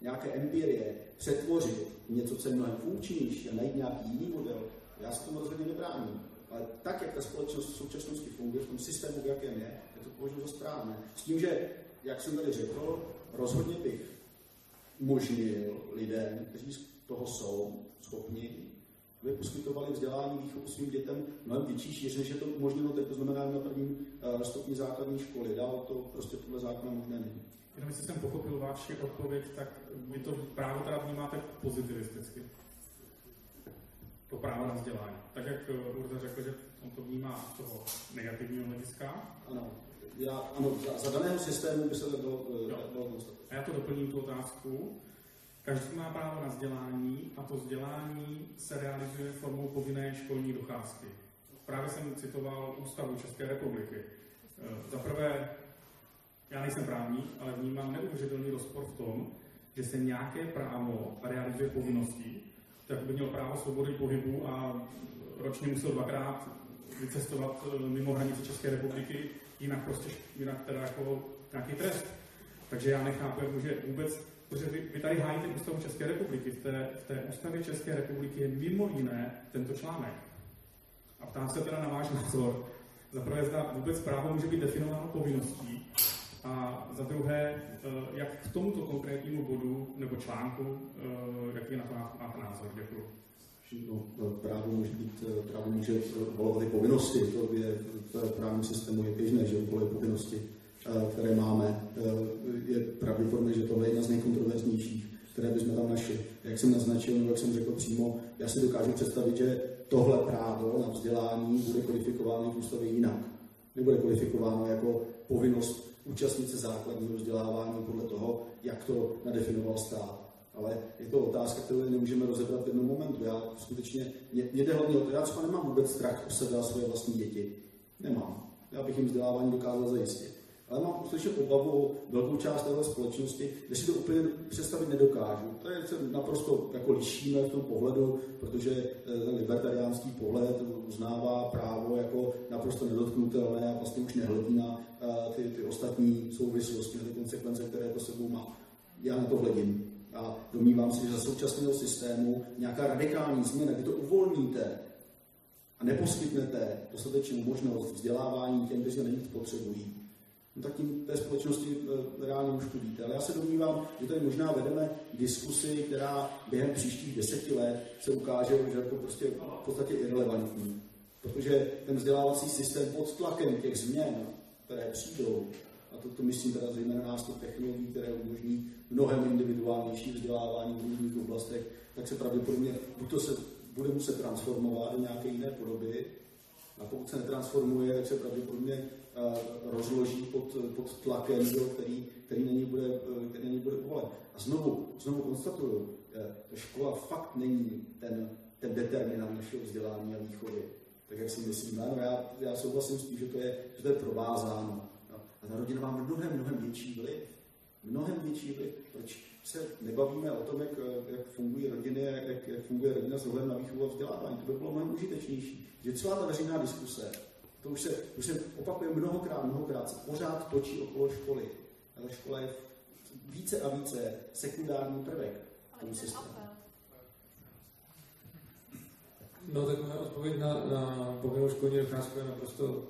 nějaké empirie přetvořit něco, co je mnohem funkčnější a najít nějaký jiný model, já se tomu rozhodně nebráním. Ale tak, jak ta společnost v současnosti funguje, v tom systému, v jakém je, je to považuji za správné. S tím, že, jak jsem tady řekl, rozhodně bych umožnil lidem, kteří z toho jsou schopni, aby poskytovali vzdělání výchovu svým dětem mnohem větší šíři, než je to umožněno teď, to znamená na prvním uh, stupni základní školy. Dál to prostě podle zákona možné není. Jenom jestli jsem pochopil vaši odpověď, tak vy to právo teda vnímáte pozitivisticky. To právo na vzdělání. Tak jak eh, Urza řekl, že on to vnímá z toho negativního hlediska. Ano. Já, ano, za, za daného systému by se to dalo, eh, A já to doplním tu otázku. Každý má právo na vzdělání a to vzdělání se realizuje formou povinné školní docházky. Právě jsem citoval Ústavu České republiky. Eh, za prvé já nejsem právník, ale vnímám neuvěřitelný rozpor v tom, že se nějaké právo realizuje povinností, tak by měl právo svobody pohybu a ročně musel dvakrát vycestovat eh, mimo hranice České republiky, jinak prostě, jinak teda jako nějaký trest. Takže já nechápu, jako, že vůbec, protože vy, vy tady hájíte ústavu České republiky, v té, v té ústavě České republiky je mimo jiné tento článek. A ptám se teda na váš názor. Za prvé, zda vůbec právo může být definováno povinností, a za druhé, eh, jak k tomuto konkrétnímu bodu nebo článku, eh, jaký na to máte názor? Děkuji. No, právo může být, eh, právo může volovat i povinnosti, to je v právním systému je běžné, že voluje povinnosti, které máme. Je pravděpodobné, že tohle je jedna z nejkontroverznějších, které bychom tam našli. Jak jsem naznačil, nebo jak jsem řekl přímo, já si dokážu představit, že tohle právo na vzdělání bude kodifikováno v ústavě jinak. Nebude kodifikováno jako povinnost účastnit se základního vzdělávání podle toho, jak to nadefinoval stát. Ale je to otázka, kterou nemůžeme rozebrat v jednom momentu. Já skutečně, mě, mě jde hlavně o to, já třeba nemám vůbec strach o sebe a svoje vlastní děti. Nemám. Já bych jim vzdělávání dokázal zajistit. Ale mám skutečně obavu velkou část této společnosti, kde si to úplně představit nedokážu. To je se naprosto jako lišíme v tom pohledu, protože eh, ten libertariánský pohled uznává právo jako naprosto nedotknutelné a vlastně už nehledí na eh, ty, ty ostatní souvislosti, ty konsekvence, které to sebou má. Já na to hledím. A domnívám se, že za současného systému nějaká radikální změna, kdy to uvolníte a neposkytnete dostatečnou možnost vzdělávání těm, kteří to nejvíc potřebují, no tak tím té společnosti e, reálně uškodíte. Ale já se domnívám, že tady možná vedeme diskusi, která během příštích deseti let se ukáže, že je to prostě v podstatě irrelevantní. Protože ten vzdělávací systém pod tlakem těch změn, které přijdou, a to, to myslím teda zejména nástup technologií, které umožní mnohem individuálnější vzdělávání v různých oblastech, tak se pravděpodobně buď to se bude muset transformovat do nějaké jiné podoby, a pokud se netransformuje, tak se pravděpodobně rozloží pod, pod tlakem, do, který, který není bude, který není bude povolen. A znovu, znovu konstatuju, uh, škola fakt není ten, ten determinant našeho vzdělání a výchovy. Tak jak si myslím, ano, já, já souhlasím s tím, že to je, že to je provázáno. No. A ta rodina má mnohem, mnohem větší vliv. Mnohem větší vliv. Proč se nebavíme o tom, jak, jak fungují rodiny, jak, jak funguje rodina s ohledem na výchovu a vzdělávání. To by bylo mnohem užitečnější. Že celá ta veřejná diskuse, to už se, už se opakuje mnohokrát, mnohokrát, se pořád točí okolo školy. A ta škola je více a více sekundární prvek systému. No tak moje odpověď na, na povinnou školní docházku je naprosto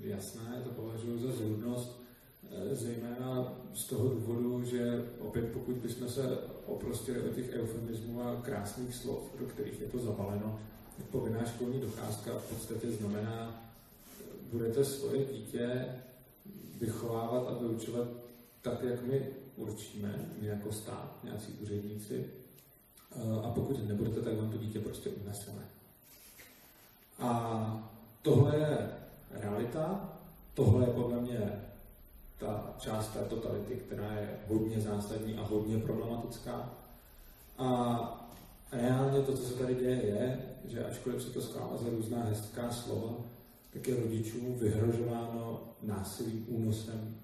jasná, to považuji za zrůdnost, eh, zejména z toho důvodu, že opět pokud bychom se oprostili o těch eufemismů a krásných slov, do kterých je to zabaleno, tak povinná školní docházka v podstatě znamená, budete svoje dítě vychovávat a vyučovat tak, jak my určíme, my jako stát, nějací úředníci, a pokud nebudete, tak vám to dítě prostě uneseme. A tohle je realita, tohle je podle mě ta část té totality, která je hodně zásadní a hodně problematická. A reálně to, co se tady děje, je, že ačkoliv se to za různá hezká slova, tak je rodičům vyhrožováno násilím, únosem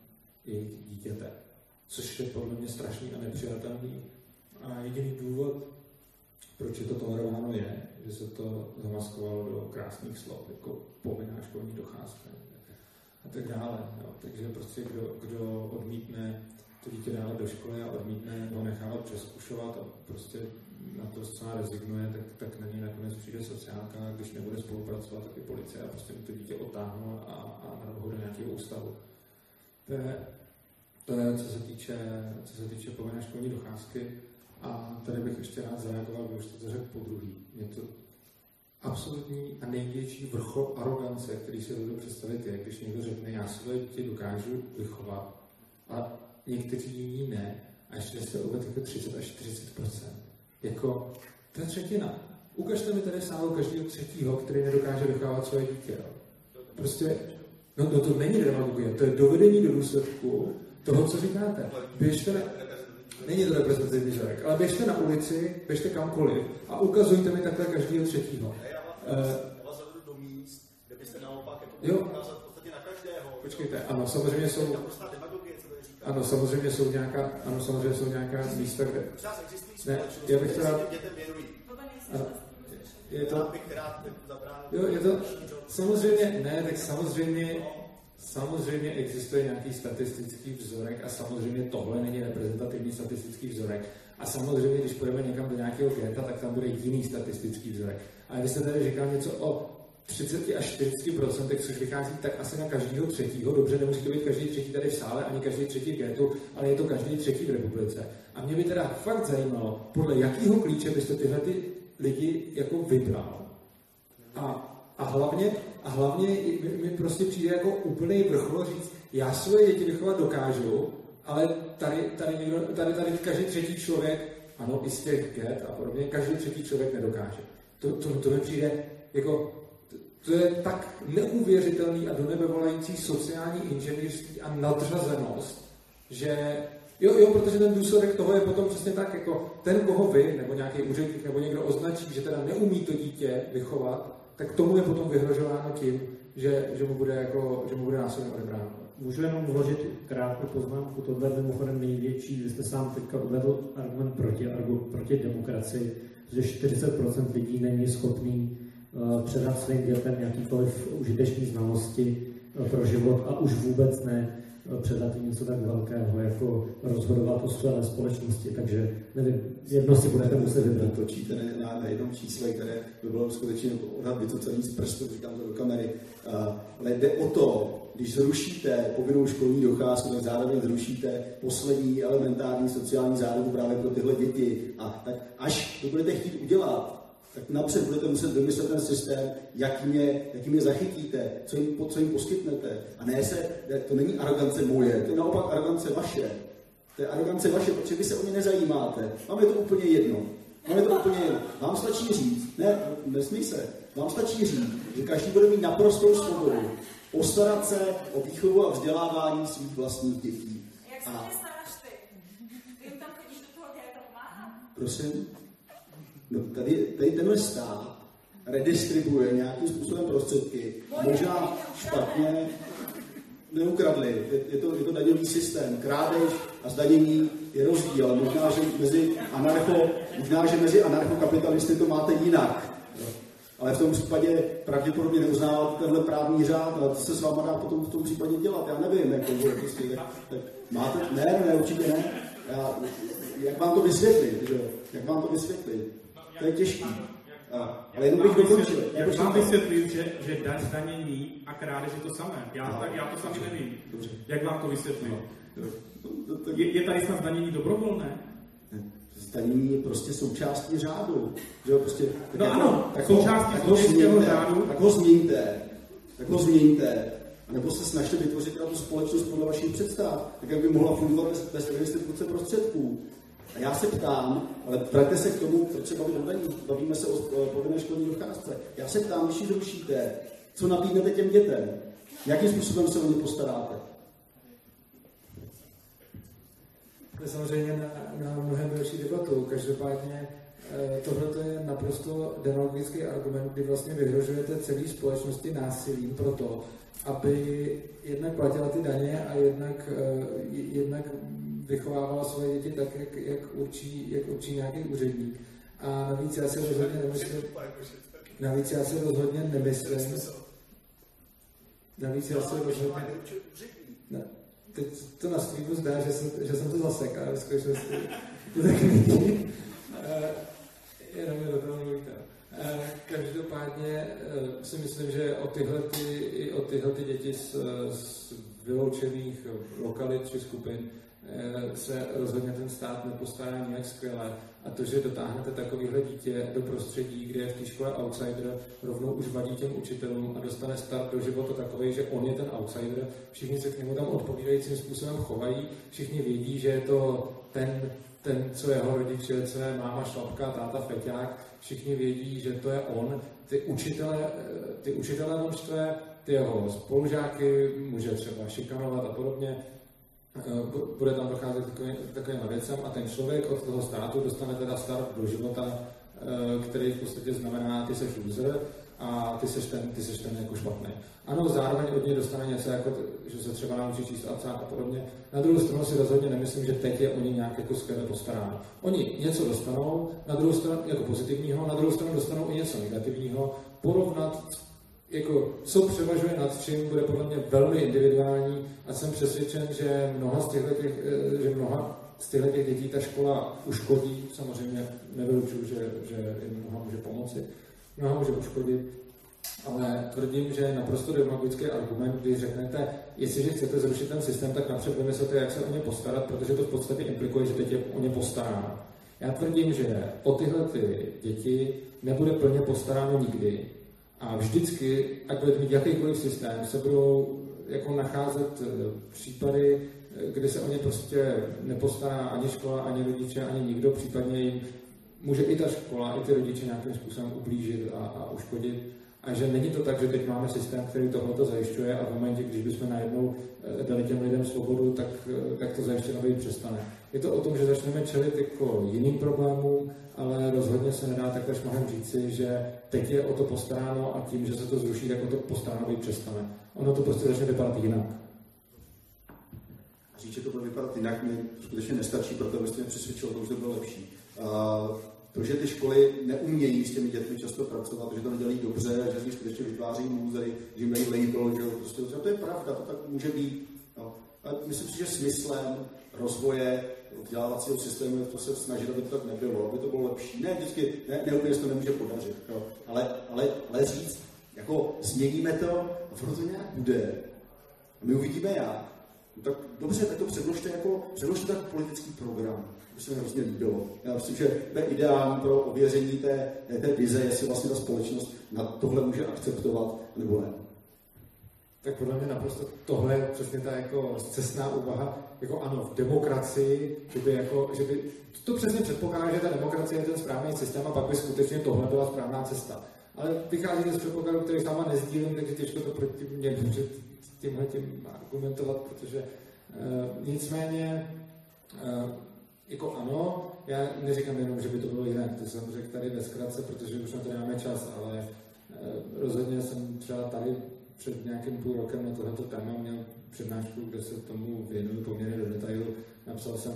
jejich dítěte. Což je podle mě strašný a nepřijatelný. A jediný důvod, proč je to tolerováno, je, že se to zamaskovalo do krásných slov, jako povinná školní docházka a tak dále. Jo. Takže prostě kdo, kdo odmítne to dítě dávat do školy a odmítne ho nechávat přeskušovat a prostě na to zcela rezignuje, tak, tak na něj nakonec přijde sociálka, když nebude spolupracovat, tak i policie a prostě to dítě otáhnou a, a narvou do nějakého ústavu. To je, to je, co se týče, co se týče povinné školní docházky. A tady bych ještě rád zareagoval, protože už to řekl po druhý. Mě to absolutní a největší vrchol arogance, který si dovedu představit, je, když někdo řekne, já své dítě dokážu vychovat a někteří jiní ne, a ještě se uvedl jako 30 až 40 Jako, to je třetina. Ukažte mi tady sálu každého třetího, který nedokáže vychovávat svoje dítě. Prostě, no, no to není demagogie, to je dovedení do důsledku toho, co říkáte. Běžte na, není to reprezentativní vzorek, ale běžte na ulici, běžte kamkoliv a ukazujte mi takhle každého třetího. Já vás zavedu do míst, kde byste naopak jo. Počkejte, ano, samozřejmě jsou... Ano, samozřejmě jsou nějaká, ano, samozřejmě jsou nějaká místa, kde... Ne, já bych teda... Ano, je to... Jo, je to... Samozřejmě, ne, tak samozřejmě Samozřejmě existuje nějaký statistický vzorek a samozřejmě tohle není reprezentativní statistický vzorek. A samozřejmě, když půjdeme někam do nějakého geta, tak tam bude jiný statistický vzorek. Ale vy jste tady říkal něco o 30 až 40 procentech, což vychází tak asi na každého třetího. Dobře, nemusí to být každý třetí tady v sále, ani každý třetí v getu, ale je to každý třetí v republice. A mě by teda fakt zajímalo, podle jakého klíče byste tyhle ty lidi jako vybral. A, a hlavně, a hlavně mi prostě přijde jako úplný vrchol říct, já svoje děti vychovat dokážu, ale tady, tady, někdo, tady, tady každý třetí člověk, ano, i z těch get a podobně, každý třetí člověk nedokáže. To, to, to mi přijde jako, to je tak neuvěřitelný a do nebe volající sociální inženýrství a nadřazenost, že Jo, jo, protože ten důsledek toho je potom přesně tak, jako ten, koho vy, nebo nějaký úředník, nebo někdo označí, že teda neumí to dítě vychovat, tak tomu je potom vyhrožováno tím, že, že, mu, bude jako, že mu bude násilně odebráno. můžu jenom vložit krátkou poznámku, tohle je mimochodem největší, vy jste sám teďka uvedl argument proti, argument proti demokracii, že 40% lidí není schopný předat svým dětem jakýkoliv užitečný znalosti uh, pro život a už vůbec ne předat jim něco tak velkého, jako rozhodovat o své společnosti. Takže nevím, jedno si budete muset vybrat. Točíte na, na jednom čísle, které by bylo skutečně odhad vycucený z prstu, říkám to do kamery. Ale jde o to, když zrušíte povinnou školní docházku, tak zároveň zrušíte poslední elementární sociální záruku právě pro tyhle děti. A tak až to budete chtít udělat, tak napřed budete muset vymyslet ten systém, jakým je, jakým je zachytíte, co jim, co jim poskytnete. A ne se, to není arogance moje, to je naopak arogance vaše. To je arogance vaše, protože vy se o ně nezajímáte. Vám je to úplně jedno. Vám je to úplně jedno. Vám stačí říct, ne, nesmí se, vám stačí říct, že každý bude mít naprostou svobodu postarat se o výchovu a vzdělávání svých vlastních dětí. Jak se a... staráš ty? Ty jim tam chodíš do toho geta pomáhat? Prosím? No tady, tady tenhle stát redistribuje nějakým způsobem prostředky, možná špatně neukradli. Je, je, to, je to daňový systém. Krádež a zdanění je rozdíl, možná, že mezi anarcho, možná, že mezi anarchokapitalisty to máte jinak. Ale v tom případě pravděpodobně neuznáváte tenhle právní řád, ale to se s váma dá potom v tom případě dělat. Já nevím, jak to bude prostě. Tak, tak máte, ne, ne, určitě ne. Já, jak vám to vysvětlit, že? Jak vám to vysvětlit? To je těžké. Ale jenom bych dokončil. Jak vám vysvětlit, že, že daň zdanění a krádež je to samé? Já, no. já to sami nevím. Dobře. Jak vám to vysvětlit? No. Je, je tady snad zdanění dobrovolné? Zdanění je prostě součástí řádu. Že jo, prostě, tak no jako, ano, tak součástí tak ho, změňte, řádu. Tak ho změňte. Tak ho změňte. A nebo se snažte vytvořit tu společnost podle vašich představ, tak jak by mohla fungovat bez, bez redistribuce prostředků. A já se ptám, ale vraťte se k tomu, proč se bavíme o daní, bavíme se o povinné školní docházce. Já se ptám, když ji zrušíte, co nabídnete těm dětem? Jakým způsobem se o ně postaráte? To je samozřejmě na, na mnohem delší debatu. Každopádně eh, tohle je naprosto demagogický argument, kdy vlastně vyhrožujete celé společnosti násilím proto, aby jednak platila ty daně a jednak, eh, jednak vychovávala svoje děti tak, jak, jak, určí, jak určí nějaký úředník. A navíc já si rozhodně nemyslím, navíc já si rozhodně nemyslím, navíc já si rozhodně, ne, teď to na streamu zdá, že jsem, že jsem to zasek, ale v skutečnosti to tak není. Jenom je do toho mluvíte. Každopádně eh, si myslím, že o tyhle, ty, i o tyhle ty děti z, z vyloučených lokalit či skupin Eh, se rozhodně ten stát nepostará nějak skvěle. A to, že dotáhnete takovýhle dítě do prostředí, kde je v té škole outsider, rovnou už vadí těm učitelům a dostane start do života takový, že on je ten outsider, všichni se k němu tam odpovídajícím způsobem chovají, všichni vědí, že je to ten, ten co jeho rodiče, co je máma šlapka, táta feťák, všichni vědí, že to je on. Ty učitele, eh, ty učitele on ty jeho spolužáky může třeba šikanovat a podobně, Eh, bude tam docházet k takovým věcem a ten člověk od toho státu dostane teda start do života, eh, který v podstatě znamená, ty seš loser a ty seš ten, ty seš ten jako špatný. Ano, zároveň od něj dostane něco, jako, že se třeba naučí číst a psát a podobně. Na druhou stranu si rozhodně nemyslím, že teď je oni nějak jako skvěle postaráno. Oni něco dostanou, na druhou stranu jako pozitivního, na druhou stranu dostanou i něco negativního. Porovnat jako, co převažuje nad čím, bude podle mě velmi individuální a jsem přesvědčen, že mnoha z těchto, těch, eh, že mnoha z těchto těch dětí ta škola uškodí, samozřejmě nevylučuju, že, že jim mnoha může pomoci, mnoha může uškodit, ale tvrdím, že je naprosto demagogický argument, když řeknete, jestliže chcete zrušit ten systém, tak napřed vymyslete, jak se o ně postarat, protože to v podstatě implikuje, že teď je o ně postaráno. Já tvrdím, že o tyhle ty děti nebude plně postaráno nikdy, a vždycky, ať budete mít jakýkoliv systém, se budou jako nacházet eh, případy, eh, kdy se o ně prostě nepostará ani škola, ani rodiče, ani nikdo, případně jim může i ta škola, i ty rodiče nějakým způsobem ublížit a, a uškodit. A že není to tak, že teď máme systém, který tohle zajišťuje a v momentě, když bychom najednou dali těm lidem svobodu, tak, tak to zajištěno být přestane. Je to o tom, že začneme čelit jako jiným problémům, ale rozhodně se nedá takhle šmahem říci, že teď je o to postaráno a tím, že se to zruší, tak o to postaráno být přestane. Ono to prostě začne vypadat jinak. Určitě to bude vypadat jinak, mi skutečně nestačí, proto abyste mě přesvědčil že to bylo lepší. To, že ty školy neumějí s těmi dětmi často pracovat, že to nedělají dobře, že z nich skutečně vytváří lůzery, že jim dají label, že prostě, to je pravda, to tak může být. No. Ale myslím si, že smyslem rozvoje vzdělávacího systému je to se snažit, aby to tak nebylo, aby to bylo lepší. Ne, vždycky, ne, ne úplně se to nemůže podařit, jo. Ale, ale, ale říct, jako změníme to a to nějak bude. A my uvidíme jak. No tak dobře, tak to předložte jako, předložte tak politický program. To se mi hrozně líbilo. Já myslím, že to je ideální pro ověření té, té vize, jestli vlastně ta společnost na tohle může akceptovat nebo ne. Tak podle mě naprosto tohle je přesně ta jako cestná úvaha, jako ano, v demokracii, že by jako, že by, to přesně předpokládá, že ta demokracie je ten správný systém a pak by skutečně tohle byla správná cesta. Ale vychází z předpokladu, který sama nezdílím, takže těžko to proti mě může tímhle tím argumentovat, protože uh, nicméně uh, jako ano, já neříkám jenom, že by to bylo jinak, to jsem řekl tady ve zkratce, protože už na to nemáme čas, ale uh, rozhodně jsem třeba tady před nějakým půl rokem na tohleto téma měl přednášku, kde se tomu věnuju poměrně do detailu. Napsal jsem,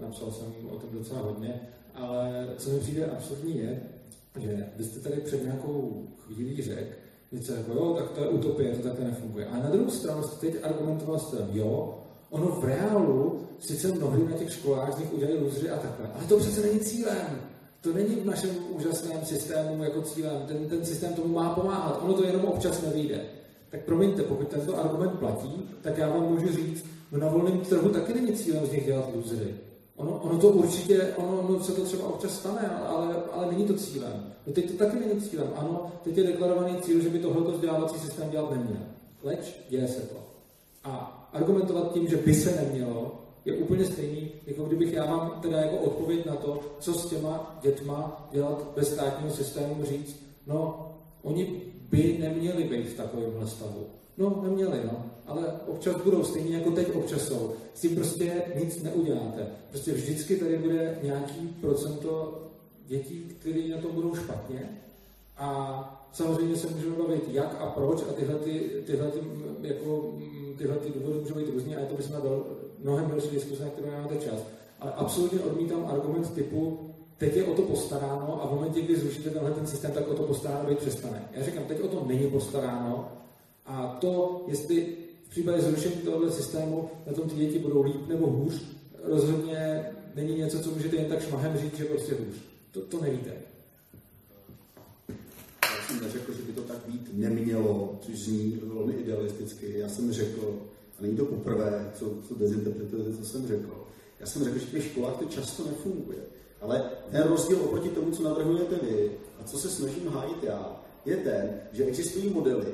napsal jsem o tom docela hodně, ale co mi přijde absurdní je, že vy jste tady před nějakou chvílí řekl, něco jako, jo, tak to je utopie, to takhle nefunguje. A na druhou stranu jste teď argumentoval s tím, jo, ono v reálu sice mnohdy na těch školách z nich udělají lůzři a takhle, ale to přece není cílem. To není v našem úžasném systému jako cílem. Ten, ten systém tomu má pomáhat. Ono to jenom občas nevyjde. Tak promiňte, pokud tento argument platí, tak já vám můžu říct, no na volném trhu taky není cílem z nich dělat lůzry. Ono, ono to určitě, ono, ono se to třeba občas stane, ale, ale není to cílem. No teď to taky není cílem. Ano, teď je deklarovaný cíl, že by tohleto vzdělávací systém dělat neměl. Leč děje se to. A argumentovat tím, že by se nemělo, je úplně stejný, jako kdybych já mám teda jako odpověď na to, co s těma dětma dělat bez státního systému, říct, no, oni by neměli být v takovémhle stavu. No, neměli, no. Ale občas budou stejně jako teď občas jsou. S tím prostě nic neuděláte. Prostě vždycky tady bude nějaký procento dětí, které na tom budou špatně. A samozřejmě se můžeme bavit, jak a proč, a tyhle, ty, tyhle, ty, jako, tyhle ty důvody můžou být různě, a to bychom dal mnohem další diskuse, na kterou nemáte čas. Ale absolutně odmítám argument typu, teď je o to postaráno a v momentě, kdy zrušíte tenhle ten systém, tak o to postaráno být přestane. Já říkám, teď o to není postaráno a to, jestli v případě zrušení tohoto systému na tom ty děti budou líp nebo hůř, rozhodně není něco, co můžete jen tak šmahem říct, že prostě hůř. To, to nevíte. Já jsem neřekl, že by to tak být nemělo, což zní velmi idealisticky. Já jsem řekl, a není to poprvé, co, co dezinterpretujete, co jsem řekl. Já jsem řekl, že v těch školách to často nefunguje. Ale ten rozdíl oproti tomu, co navrhujete vy a co se snažím hájit já, je ten, že existují modely,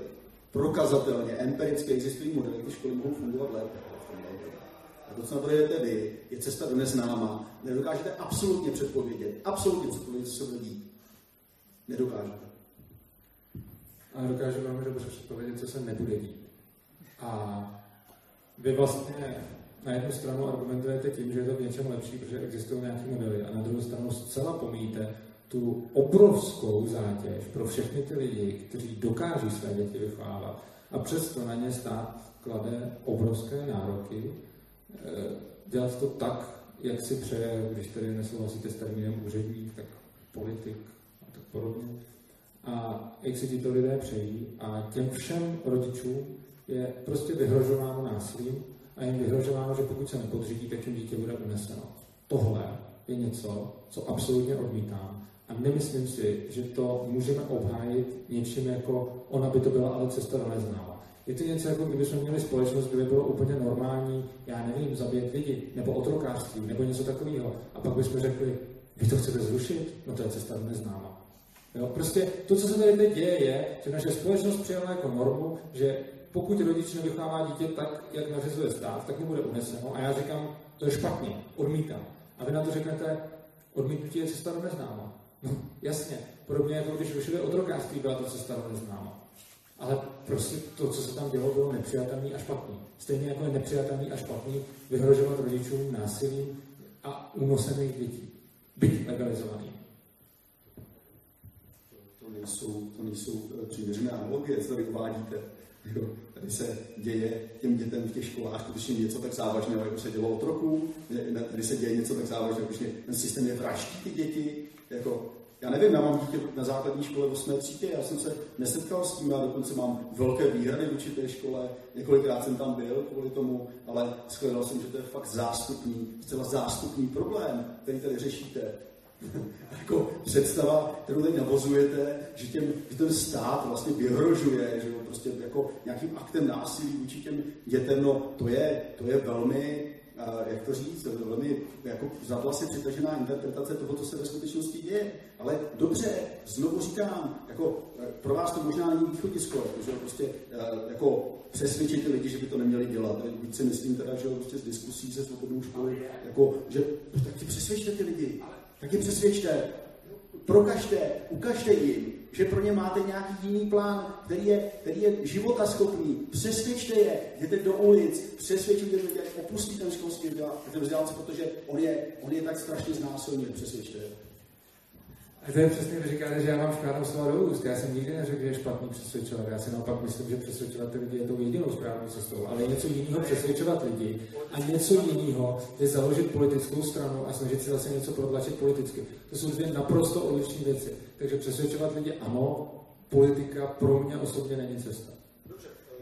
prokazatelně, empiricky existují modely, ty školy mohou fungovat lépe. A to, co navrhujete vy, je cesta do neznáma. Nedokážete absolutně předpovědět, absolutně předpovědět, co se bude dít. Nedokážete. Ale dokážu velmi dobře předpovědět, co se nebude dít. A vy vlastně na jednu stranu argumentujete tím, že je to v něčem lepší, protože existují nějaké modely, a na druhou stranu zcela pomíjíte tu obrovskou zátěž pro všechny ty lidi, kteří dokáží své děti vychovávat a přesto na ně stát klade obrovské nároky, eh, dělat to tak, jak si přeje, když tedy nesouhlasíte s termínem úředník, tak politik a tak podobně. A jak si to lidé přejí a těm všem rodičům je prostě vyhrožováno násilím a jim vyhrožováno, že pokud se nepodřídí, tak jim dítě bude uneseno. Tohle je něco, co absolutně odmítám. A nemyslím si, že to můžeme obhájit něčím jako ona by to byla ale cesta neznáma. Je to něco jako kdybychom měli společnost, kde by bylo úplně normální, já nevím, zabít lidi, nebo otrokářství, nebo něco takového. A pak bychom řekli, vy to chcete zrušit? No to je cesta neznáma. Jo? Prostě to, co se tady teď děje, je, že naše společnost přijala jako normu, že pokud rodič nevychovává dítě tak, jak nařizuje stát, tak mu bude uneseno. A já říkám, to je špatně, odmítám. A vy na to řeknete, odmítnutí je cesta do neznáma. No, jasně, podobně jako když rušili otrokářství, byla to cesta do neznáma. Ale prostě to, co se tam dělo, bylo nepřijatelný a špatný. Stejně jako je nepřijatelný a špatný vyhrožovat rodičům násilím a únosem jejich dětí. Byť legalizovaný. To nejsou, to nejsou přiměřené analogie, co tady uvádíte. Jako, tady se děje těm dětem v těch školách skutečně něco tak závažného, jako se dělo od roku, tady se děje něco tak závažného, že ten systém je vraždí ty děti, jako, já nevím, já mám dítě na základní škole v 8. třídě, já jsem se nesetkal s tím, já dokonce mám velké výhrady vůči té škole, několikrát jsem tam byl kvůli tomu, ale shledal jsem, že to je fakt zástupný, zcela zástupný problém, který tady řešíte. <laughs> jako představa, kterou teď navozujete, že, těm, že ten stát vlastně vyhrožuje, že jo, prostě jako nějakým aktem násilí vůči těm dětem, no to je, to je velmi, jak to říct, velmi jako za vlasy přitažená interpretace toho, co se ve skutečnosti děje. Ale dobře, znovu říkám, jako eh, pro vás to možná není východisko, že prostě uh, jako přesvědčit ty lidi, že by to neměli dělat. Víc si myslím teda, že prostě z diskusí se svobodnou školou, jako, že tak ti přesvědčte ty lidi, tak je přesvědčte, prokažte, ukažte jim, že pro ně máte nějaký jiný plán, který je, který je životaschopný. Přesvědčte je, jděte do ulic, přesvědčte že opustí ten školský vzdělání, protože on je, on je tak strašně znásilněn, přesvědčte je. A to je přesně, když říkáte, že já vám vkládám slova do úst. Já jsem nikdy neřekl, že je špatný přesvědčovat. Já si naopak myslím, že přesvědčovat lidi je tou jedinou správnou cestou. Ale něco jiného přesvědčovat lidi a něco jiného je založit politickou stranu a snažit se zase něco protlačit politicky. To jsou dvě naprosto odlišné věci. Takže přesvědčovat lidi ano, politika pro mě osobně není cesta.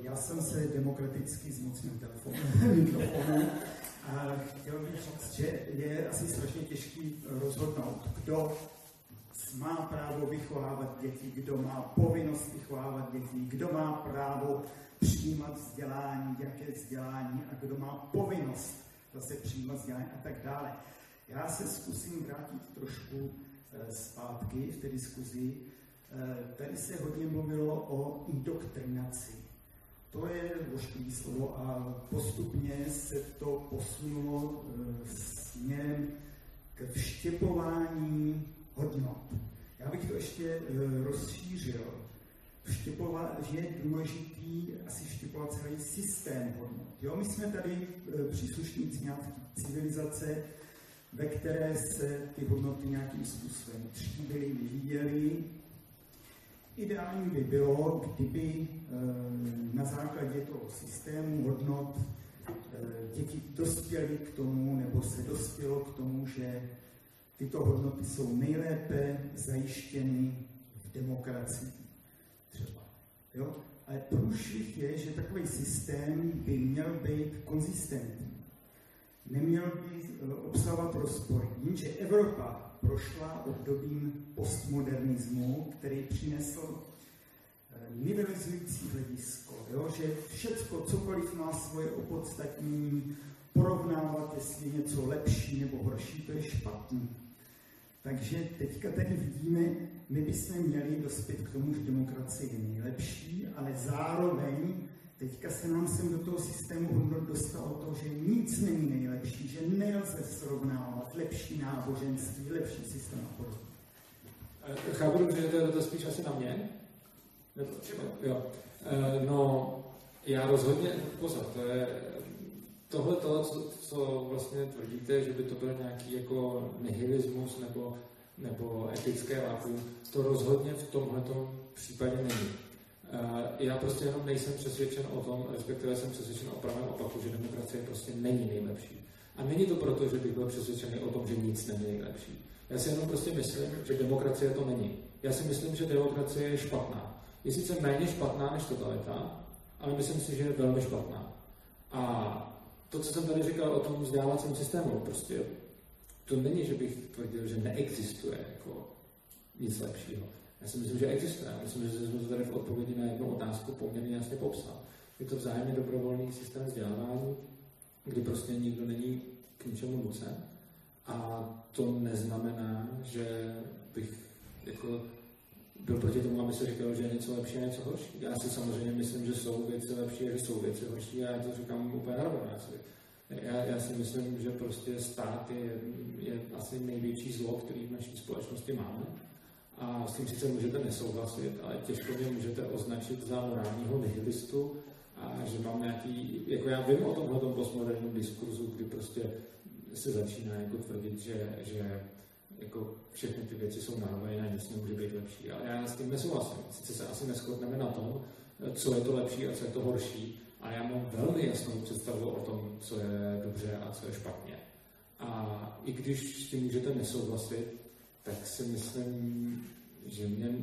Já jsem se demokraticky zmocnil telefonu, <laughs> a chtěl bych říct, že je asi strašně těžký rozhodnout, kdo má právo vychovávat děti, kdo má povinnost vychovávat děti, kdo má právo přijímat vzdělání, jaké vzdělání a kdo má povinnost zase přijímat vzdělání a tak dále. Já se zkusím vrátit trošku eh, zpátky v té diskuzi. Eh, tady se hodně mluvilo o indoktrinaci. To je ošklivý slovo a postupně se to posunulo eh, směrem k vštěpování hodnot. Já bych to ještě uh, rozšířil. Vštěpovat, že je důležitý asi vštěpovat celý systém hodnot. Jo, my jsme tady uh, příslušníci nějaké civilizace, ve které se ty hodnoty nějakým způsobem tříbily, vyvíjely. Ideální by bylo, kdyby uh, na základě toho systému hodnot děti dospěly k tomu, nebo se dospělo k tomu, že Tyto hodnoty jsou nejlépe zajištěny v demokracii třeba. Jo? Ale průšvih je, že takový systém by měl být konzistentní. Neměl by eh, obsahovat rozpory. Vím, že Evropa prošla obdobím postmodernismu, který přinesl eh, nivelizující hledisko, jo? že všecko, cokoliv má svoje opodstatnění, porovnávat, jestli je něco lepší nebo horší, to je špatný. Takže teďka tady vidíme, my bychom měli dospět k tomu, že demokracie je nejlepší, ale zároveň teďka se nám sem do toho systému hodnot dostalo to, že nic není nejlepší, že nelze srovnávat lepší náboženství, lepší systém a podobně. Eh, chápu že to je to spíš asi na mě? Nebo, jo. Eh, no, já rozhodně, pozor, to je tohle to, co, co vlastně tvrdíte, že by to byl nějaký jako nihilismus nebo, nebo etické vákuum, to rozhodně v tomhle případě není. Eh, já prostě jenom nejsem přesvědčen o tom, respektive jsem přesvědčen o pravém opaku, že demokracie prostě není nejlepší. A není to proto, že bych byl přesvědčený o tom, že nic není nejlepší. Já si jenom prostě myslím, že demokracie to není. Já si myslím, že demokracie je špatná. Je sice méně špatná než totalita, ale myslím si, že je velmi špatná. A to, co jsem tady říkal o tom vzdělávacím systému, prostě to není, že bych tvrdil, že neexistuje jako nic lepšího. Já si myslím, že existuje. Myslím, že jsme to tady v odpovědi na jednu otázku poměrně jasně popsal. Je to vzájemně dobrovolný systém vzdělávání, kdy prostě nikdo není k ničemu nucen. A to neznamená, že bych jako byl proti tomu, aby se říkalo, že je něco lepší a něco horší. Já si samozřejmě myslím, že jsou věci lepší a že jsou věci horší a já to říkám úplně narovno. Já, já si myslím, že prostě stát je, je asi největší zlo, který v naší společnosti máme. A s tím sice můžete nesouhlasit, ale těžko mě můžete označit za morálního nihilistu a že mám nějaký, jako já vím o tomhle postmoderním diskurzu, kdy prostě se začíná jako tvrdit, že, že jako všechny ty věci jsou nárové a nic nemůže být lepší. Ale já s tím nesouhlasím. Sice se asi neschodneme na tom, co je to lepší a co je to horší, ale já mám velmi jasnou představu o tom, co je dobře a co je špatně. A i když s tím můžete nesouhlasit, tak si myslím, že mě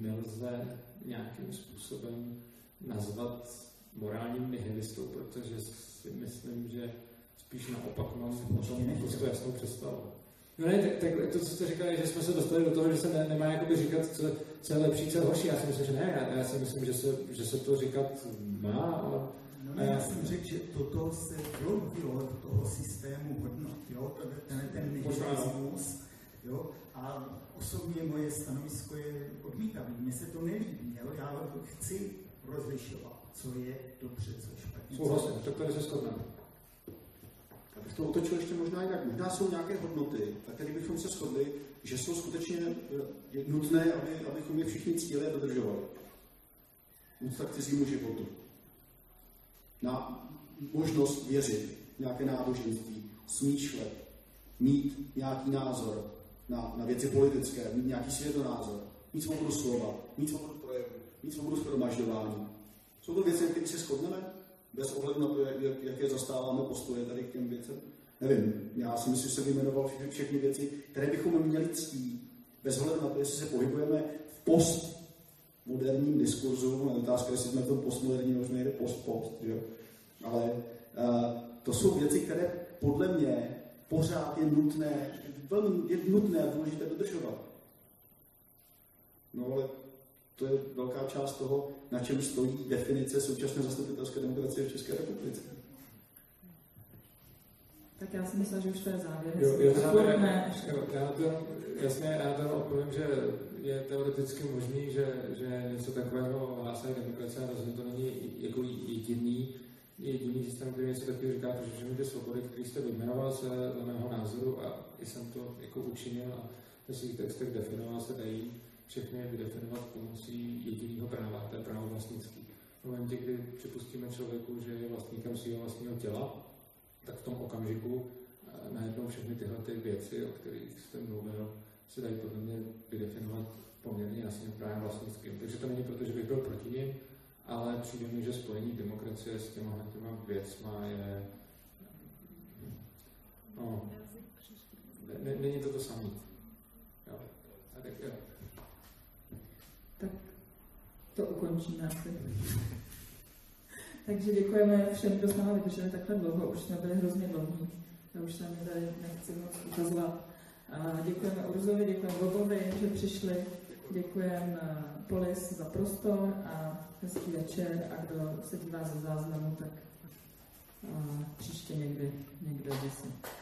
nelze nějakým způsobem nazvat morálním nihilistou, protože si myslím, že spíš naopak mám o tom naprosto jasnou představu. No ne, tak, tak to, co jste říkali, že jsme se dostali do toho, že se ne, nemá jakoby říkat, co, co je lepší, co je horší. Já si myslím, že ne. Já, já si myslím, že se, že se to říkat má, ale... No ne, já jsem řekl, že toto se vloudilo do toho systému hodnot, jo, ten, ten nihilismus, jo, a osobně moje stanovisko je odmítavý. Mně se to nelíbí, jo, já chci rozlišovat, co je dobře, co je špatně. Souhlasím, tak tady se shodneme bych to otočil ještě možná jinak. Možná jsou nějaké hodnoty, na které bychom se shodli, že jsou skutečně eh, nutné, aby, abychom je všichni cíli a dodržovali. Úcta k cizímu životu. Na možnost věřit nějaké náboženství, smýšlet, mít nějaký názor na, na věci politické, mít nějaký světonázor, mít svobodu slova, mít svobodu projevu, mít svobodu shromažďování. Jsou to věci, na kterých se shodneme? Bez ohledu na to, jak, jaké zastáváme postoje tady k těm věcem. Nevím, já si myslím, že jsem vyjmenoval všechny, věci, které bychom měli ctít, bez ohledu na to, jestli se pohybujeme v postmoderním diskurzu, na otázka, jestli jsme v tom postmoderním, už nejde post-post, jo? ale uh, to jsou věci, které podle mě pořád je nutné, velmi je nutné a důležité dodržovat. No ale to je velká část toho, na čem stojí definice současné zastupitelské demokracie v České republice. Tak já si myslím, že už to je závěr. Jo, závěr ne, jo, já to, jasně, já to odpovím, že je teoreticky možný, že, že něco takového hlásá demokracie, ale rozhodně to není jako jediný, jediný systém, který něco takového říká, protože všechny ty svobody, které jste vyjmenoval, se dle mého názoru, a jsem to jako učinil a ve svých textech definoval, se dají všechny vydefinovat pomocí jediného práva, to je právo vlastnický. V momentě, kdy připustíme člověku, že je vlastníkem svého vlastního těla, tak v tom okamžiku eh, najednou všechny tyhle ty věci, o kterých jste mluvil, se dají podle mě vydefinovat poměrně jasně právě vlastnickým. Takže to není proto, že bych byl proti ním, ale přijde mi, že spojení demokracie s těma těma věcma je... No, ne, není to to samé. Jo. Tak jo to ukončíme asi. <laughs> Takže děkujeme všem, kdo s námi vydrželi takhle dlouho, už jsme byli hrozně dlouhý. Já už se mi tady nechci moc ukazovat. A děkujeme Urzovi, děkujeme Bobovi, že přišli. Děkujeme eh, Polis za prostor a hezký večer a kdo se dívá ze záznamu, tak eh, příště někdy, někde zase.